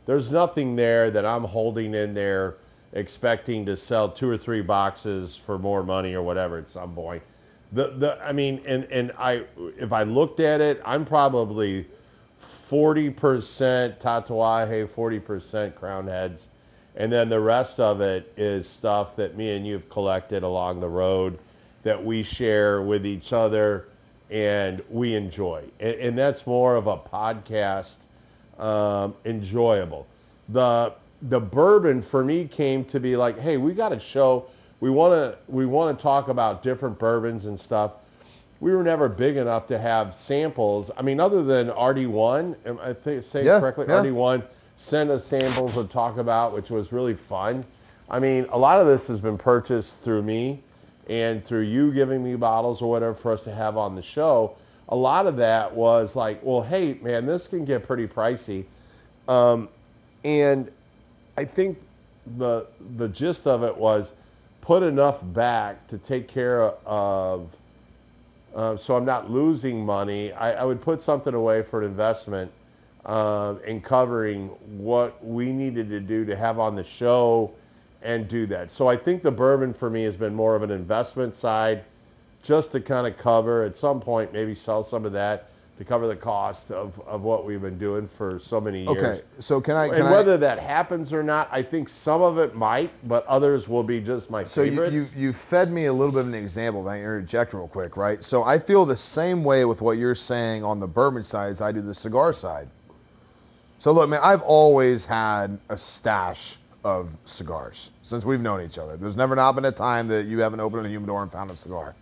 There's nothing there that I'm holding in there expecting to sell two or three boxes for more money or whatever at some point. The the I mean and and I if I looked at it, I'm probably 40% Tatuaje, 40% Crowned Heads, and then the rest of it is stuff that me and you've collected along the road that we share with each other and we enjoy. And, and that's more of a podcast um, enjoyable. The the bourbon for me came to be like, hey, we got to show. We want to we want to talk about different bourbons and stuff. We were never big enough to have samples. I mean, other than RD1, am I think saying Yeah, correctly? yeah. RD1 sent us samples to talk about, which was really fun. I mean, a lot of this has been purchased through me and through you giving me bottles or whatever for us to have on the show. A lot of that was like, well, hey, man, this can get pretty pricey. Um, and I think the the gist of it was put enough back to take care of, uh, so I'm not losing money. I, I would put something away for an investment um, in covering what we needed to do to have on the show and do that. So I think the bourbon for me has been more of an investment side, just to kind of cover at some point maybe sell some of that to cover the cost of, of what we've been doing for so many years. Okay, so can I? Can and I whether that happens or not, I think some of it might, but others will be just my So you, favorites. you you fed me a little bit of an example. If I interject real quick, right? So I feel the same way with what you're saying on the bourbon side as I do the cigar side. So look, man, I've always had a stash of cigars since we've known each other. There's never not been a time that you haven't opened a humidor and found a cigar,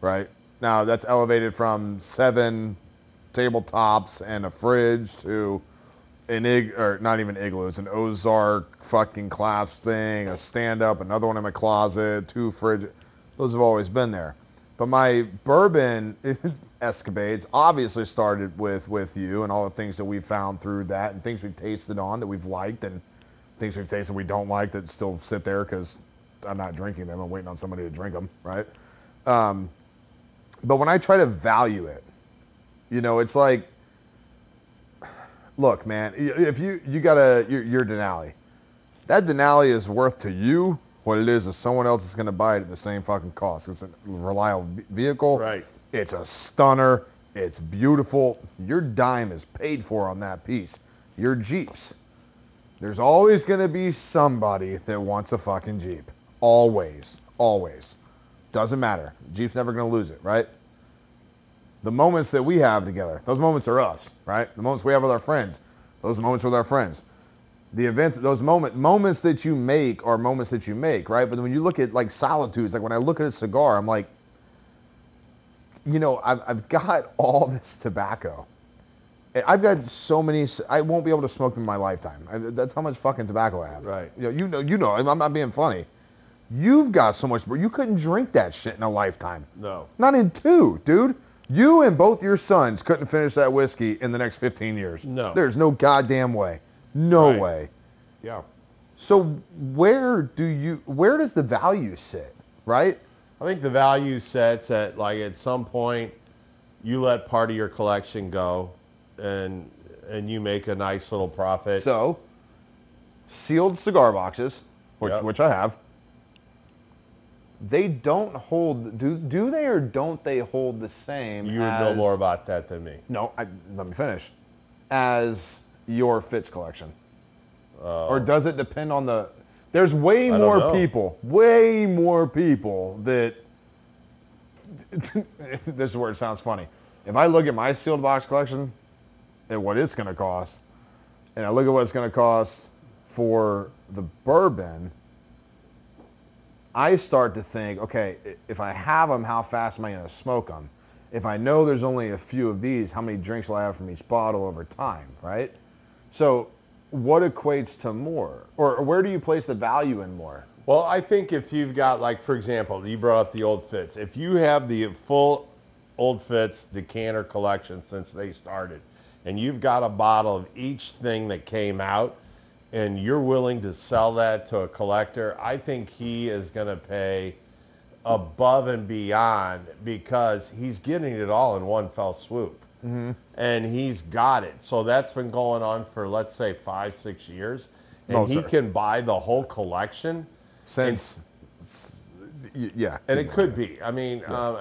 right? Now that's elevated from seven tabletops and a fridge to an ig or not even igloos, an Ozark fucking collapse thing, a stand up, another one in my closet, two fridge. Those have always been there. But my bourbon escapades obviously started with with you and all the things that we found through that and things we've tasted on that we've liked and things we've tasted we don't like that still sit there because I'm not drinking them. I'm waiting on somebody to drink them, right? Um, but when I try to value it, you know, it's like look, man, if you you got a your, your Denali, that Denali is worth to you what it is to someone else is gonna buy it at the same fucking cost. It's a reliable vehicle. Right. It's a stunner. It's beautiful. Your dime is paid for on that piece. Your Jeeps. There's always gonna be somebody that wants a fucking Jeep. Always. Always. Doesn't matter. Jeep's never gonna lose it, right? The moments that we have together, those moments are us, right? The moments we have with our friends, those moments with our friends. The events, those moment, moments that you make are moments that you make, right? But when you look at like solitudes, like when I look at a cigar, I'm like, you know, I've, I've got all this tobacco. And I've got so many, I won't be able to smoke in my lifetime. I, that's how much fucking tobacco I have. Right. You know, you know, you know, I'm I'm not being funny. You've got so much, but you couldn't drink that shit in a lifetime. No. Not in two, dude. You and both your sons couldn't finish that whiskey in the next 15 years. No. There's no goddamn way. No Right. way. Yeah. So where do you where does the value sit, right? I think the value sets at like at some point you let part of your collection go and and you make a nice little profit. So sealed cigar boxes, which Yep. which I have. They don't hold do do they or don't they hold the same you would know more about that than me. No, I, let me finish. As your Fitz collection. Uh, or does it depend on the there's way I more people way more people that this is where it sounds funny if i look at my sealed box collection and what it's going to cost and i look at what it's going to cost for the bourbon i start to think okay if i have them how fast am i going to smoke them if i know there's only a few of these how many drinks will i have from each bottle over time right? So what equates to more? Or where do you place the value in more? Well, I think if you've got like, for example, you brought up the old Fitz. If you have the full old Fitz decanter collection since they started, and you've got a bottle of each thing that came out, and you're willing to sell that to a collector, I think he is going to pay above and beyond because he's getting it all in one fell swoop. And he's got it. So that's been going on for, let's say, five, six years. And No, he sir. can buy the whole collection. since yeah And it could be. I mean, um,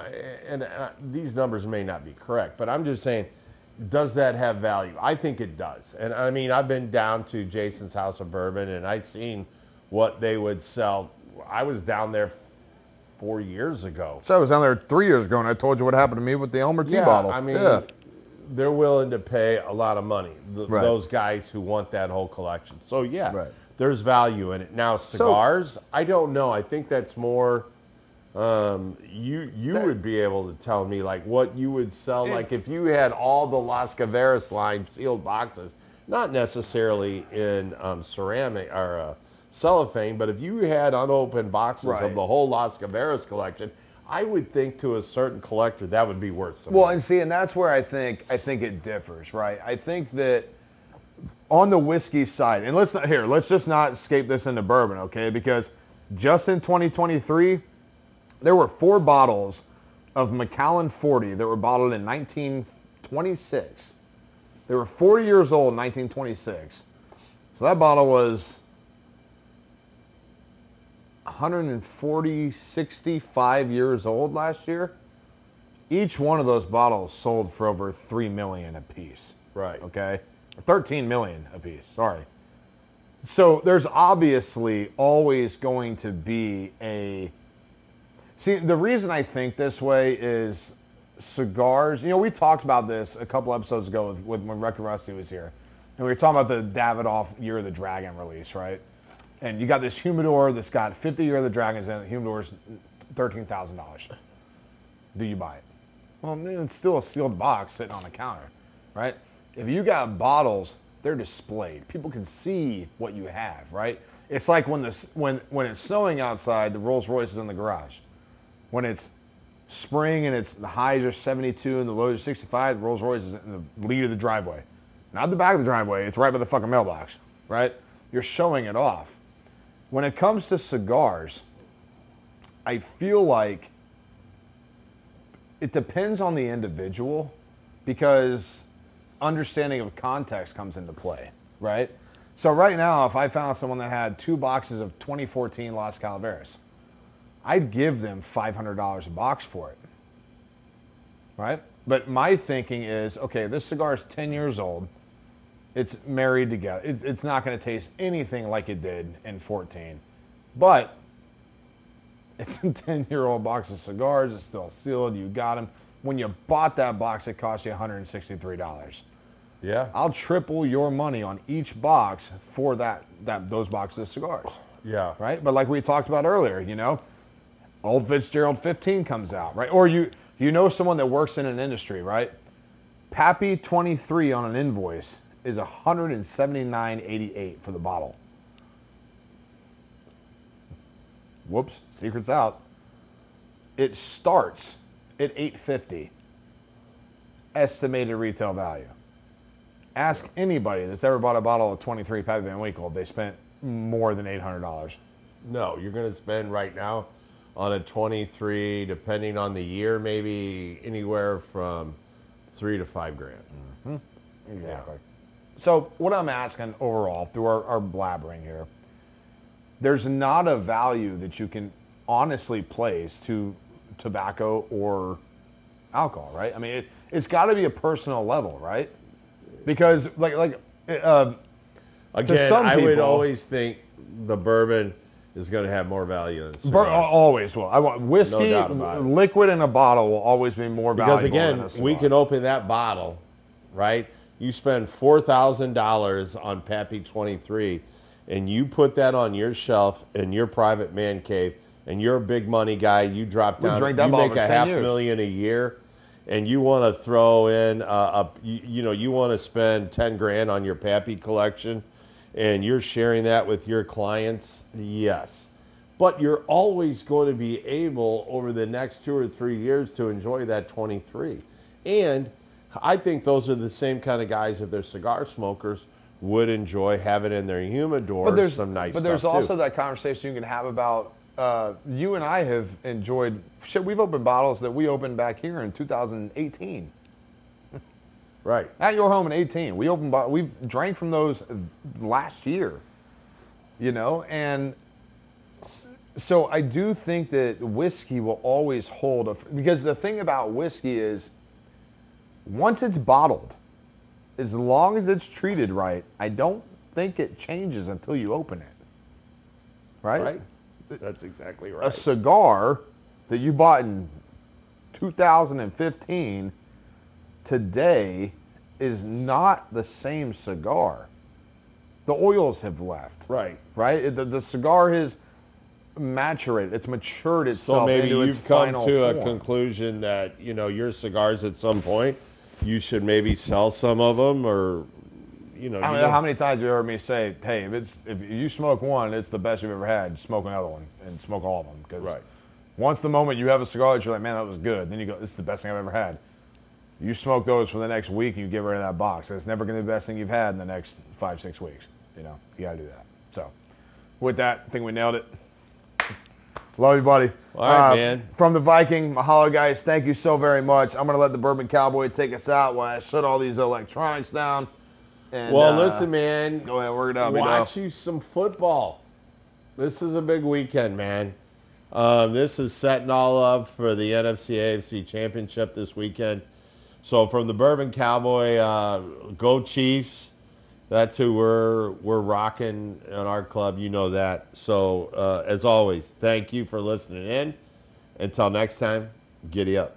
and uh, these numbers may not be correct, but I'm just saying, does that have value? I think it does. And I mean, I've been down to Justins' House of Bourbon, and I've seen what they would sell. I was down there four years ago. so i was down there three years ago and i told you what happened to me with the Elmer T. yeah, bottle I mean, yeah. they're willing to pay a lot of money. th- Right. Those guys who want that whole collection. So yeah, Right. there's value in it. Now cigars, I don't know. I think that's more. Um, you you That- would be able to tell me like what you would sell. like if you had all the Las Calaveras line sealed boxes, not necessarily in um, ceramic or uh, cellophane, but if you had unopened boxes Right. of the whole Las Calaveras collection. I would think to a certain collector that would be worth some. Well, and see, and that's where I think I think it differs, right? I think that on the whiskey side, and let's not here, let's just not escape this into bourbon, okay? Because just in 2023, there were four bottles of Macallan 40 that were bottled in 1926. They were 40 years old in 1926. So that bottle was 140, 65 years old last year. Each one of those bottles sold for over 3 million a piece. right. Okay? 13 million a piece. Sorry. So there's obviously always going to be a See, the reason I think this way is cigars. You know, we talked about this a couple episodes ago with, with when Wreck and Rusty was here. And we were talking about the Davidoff Year of the Dragon release, right? And you got this humidor that's got 50 Year of the Dragons in it. The humidor's $13,000. Do you buy it? Well, it's still a sealed box sitting on the counter, right? If you got bottles, they're displayed. People can see what you have, right? It's like when the when when it's snowing outside, the Rolls Royce is in the garage. When it's spring and it's the highs are 72 and the lows are 65, the Rolls Royce is in the lead of the driveway. Not the back of the driveway, it's right by the fucking mailbox, right? You're showing it off. When it comes to cigars, I feel like it depends on the individual because understanding of context comes into play, right? So right now, if I found someone that had two boxes of 2014 Las Calaveras, I'd give them $500 a box for it, right? But my thinking is, okay, this cigar is 10 years old. It's married together. It, it's not going to taste anything like it did in 14, but it's a 10 year old box of cigars. It's still sealed. You got them. When you bought that box, it cost you $163. Yeah. I'll triple your money on each box for that, that those boxes of cigars, Yeah. right? But like we talked about earlier, you know, Old Fitzgerald 15 comes out, right? Or you you know someone that works in an industry, right? Pappy 23 on an invoice is 179.88 for the bottle. Whoops, secret's out. It starts at 850 estimated retail value. Ask anybody that's ever bought a bottle of 23 Pappy Van Winkle, they spent more than $800. No, you're going to spend right now on a 23, depending on the year, maybe anywhere from three to five grand. Exactly. So what I'm asking overall through our, our blabbering here, there's not a value that you can honestly place to tobacco or alcohol, right? I mean, it, it's got to be a personal level, right? Because like like uh, Again, I would always think the bourbon is going to have more value than bur- always will. I want whiskey, it. liquid in a bottle will always be more Because valuable. again, than a we can open that bottle, right? You spend four thousand dollars on Pappy 23, and you put that on your shelf in your private man cave, and you're a big money guy. You drop down, you make a half years. million a year, and you want to throw in a, a you, you know, you want to spend ten grand on your Pappy collection, and you're sharing that with your clients. Yes. But you're always going to be able over the next two or three years to enjoy that 23. And I think those are the same kind of guys, if they're cigar smokers, would enjoy having in their humidor but there's some nice but there's also too. that conversation you can have about uh, you and I have enjoyed shit. We've opened bottles that we opened back here in 2018 right. at your home in 18. We opened we've drank from those last year, you know, and so I do think that whiskey will always hold a because the thing about whiskey is once it's bottled, as long as it's treated right, I don't think it changes until you open it. Right? Right. That's exactly right. A cigar that you bought in 2015 today is not the same cigar. The oils have left. right. Right? The, the cigar has maturated. It's matured itself So maybe you've come to a conclusion that you know your cigars at some point you should maybe sell some of them or you know I you don't- how many times have you heard me say, "Hey, if it's if you smoke one, it's the best you've ever had. Smoke another one and smoke all of them." Because Right. once the moment you have a cigar that you're like, "Man, that was good," then you go, "This is the best thing I've ever had." You smoke those for the next week, and you get rid of that box. That's never going to be the best thing you've had in the next five, six weeks. You know, you got to do that. So, with that, I think we nailed it. Love you, buddy. Uh, All right, man. From the Viking, mahalo, guys. Thank you so very much. I'm going to let the Bourbon Cowboy take us out while I shut all these electronics down. And, well uh, listen man Go ahead, work it out. watch you some football this is a big weekend man um, this is setting all up for the NFC AFC championship this weekend so from the Bourbon Cowboy uh, go Chiefs that's who we're we're rocking in our club. You know that. So uh, as always thank you for listening in. Until next time giddy up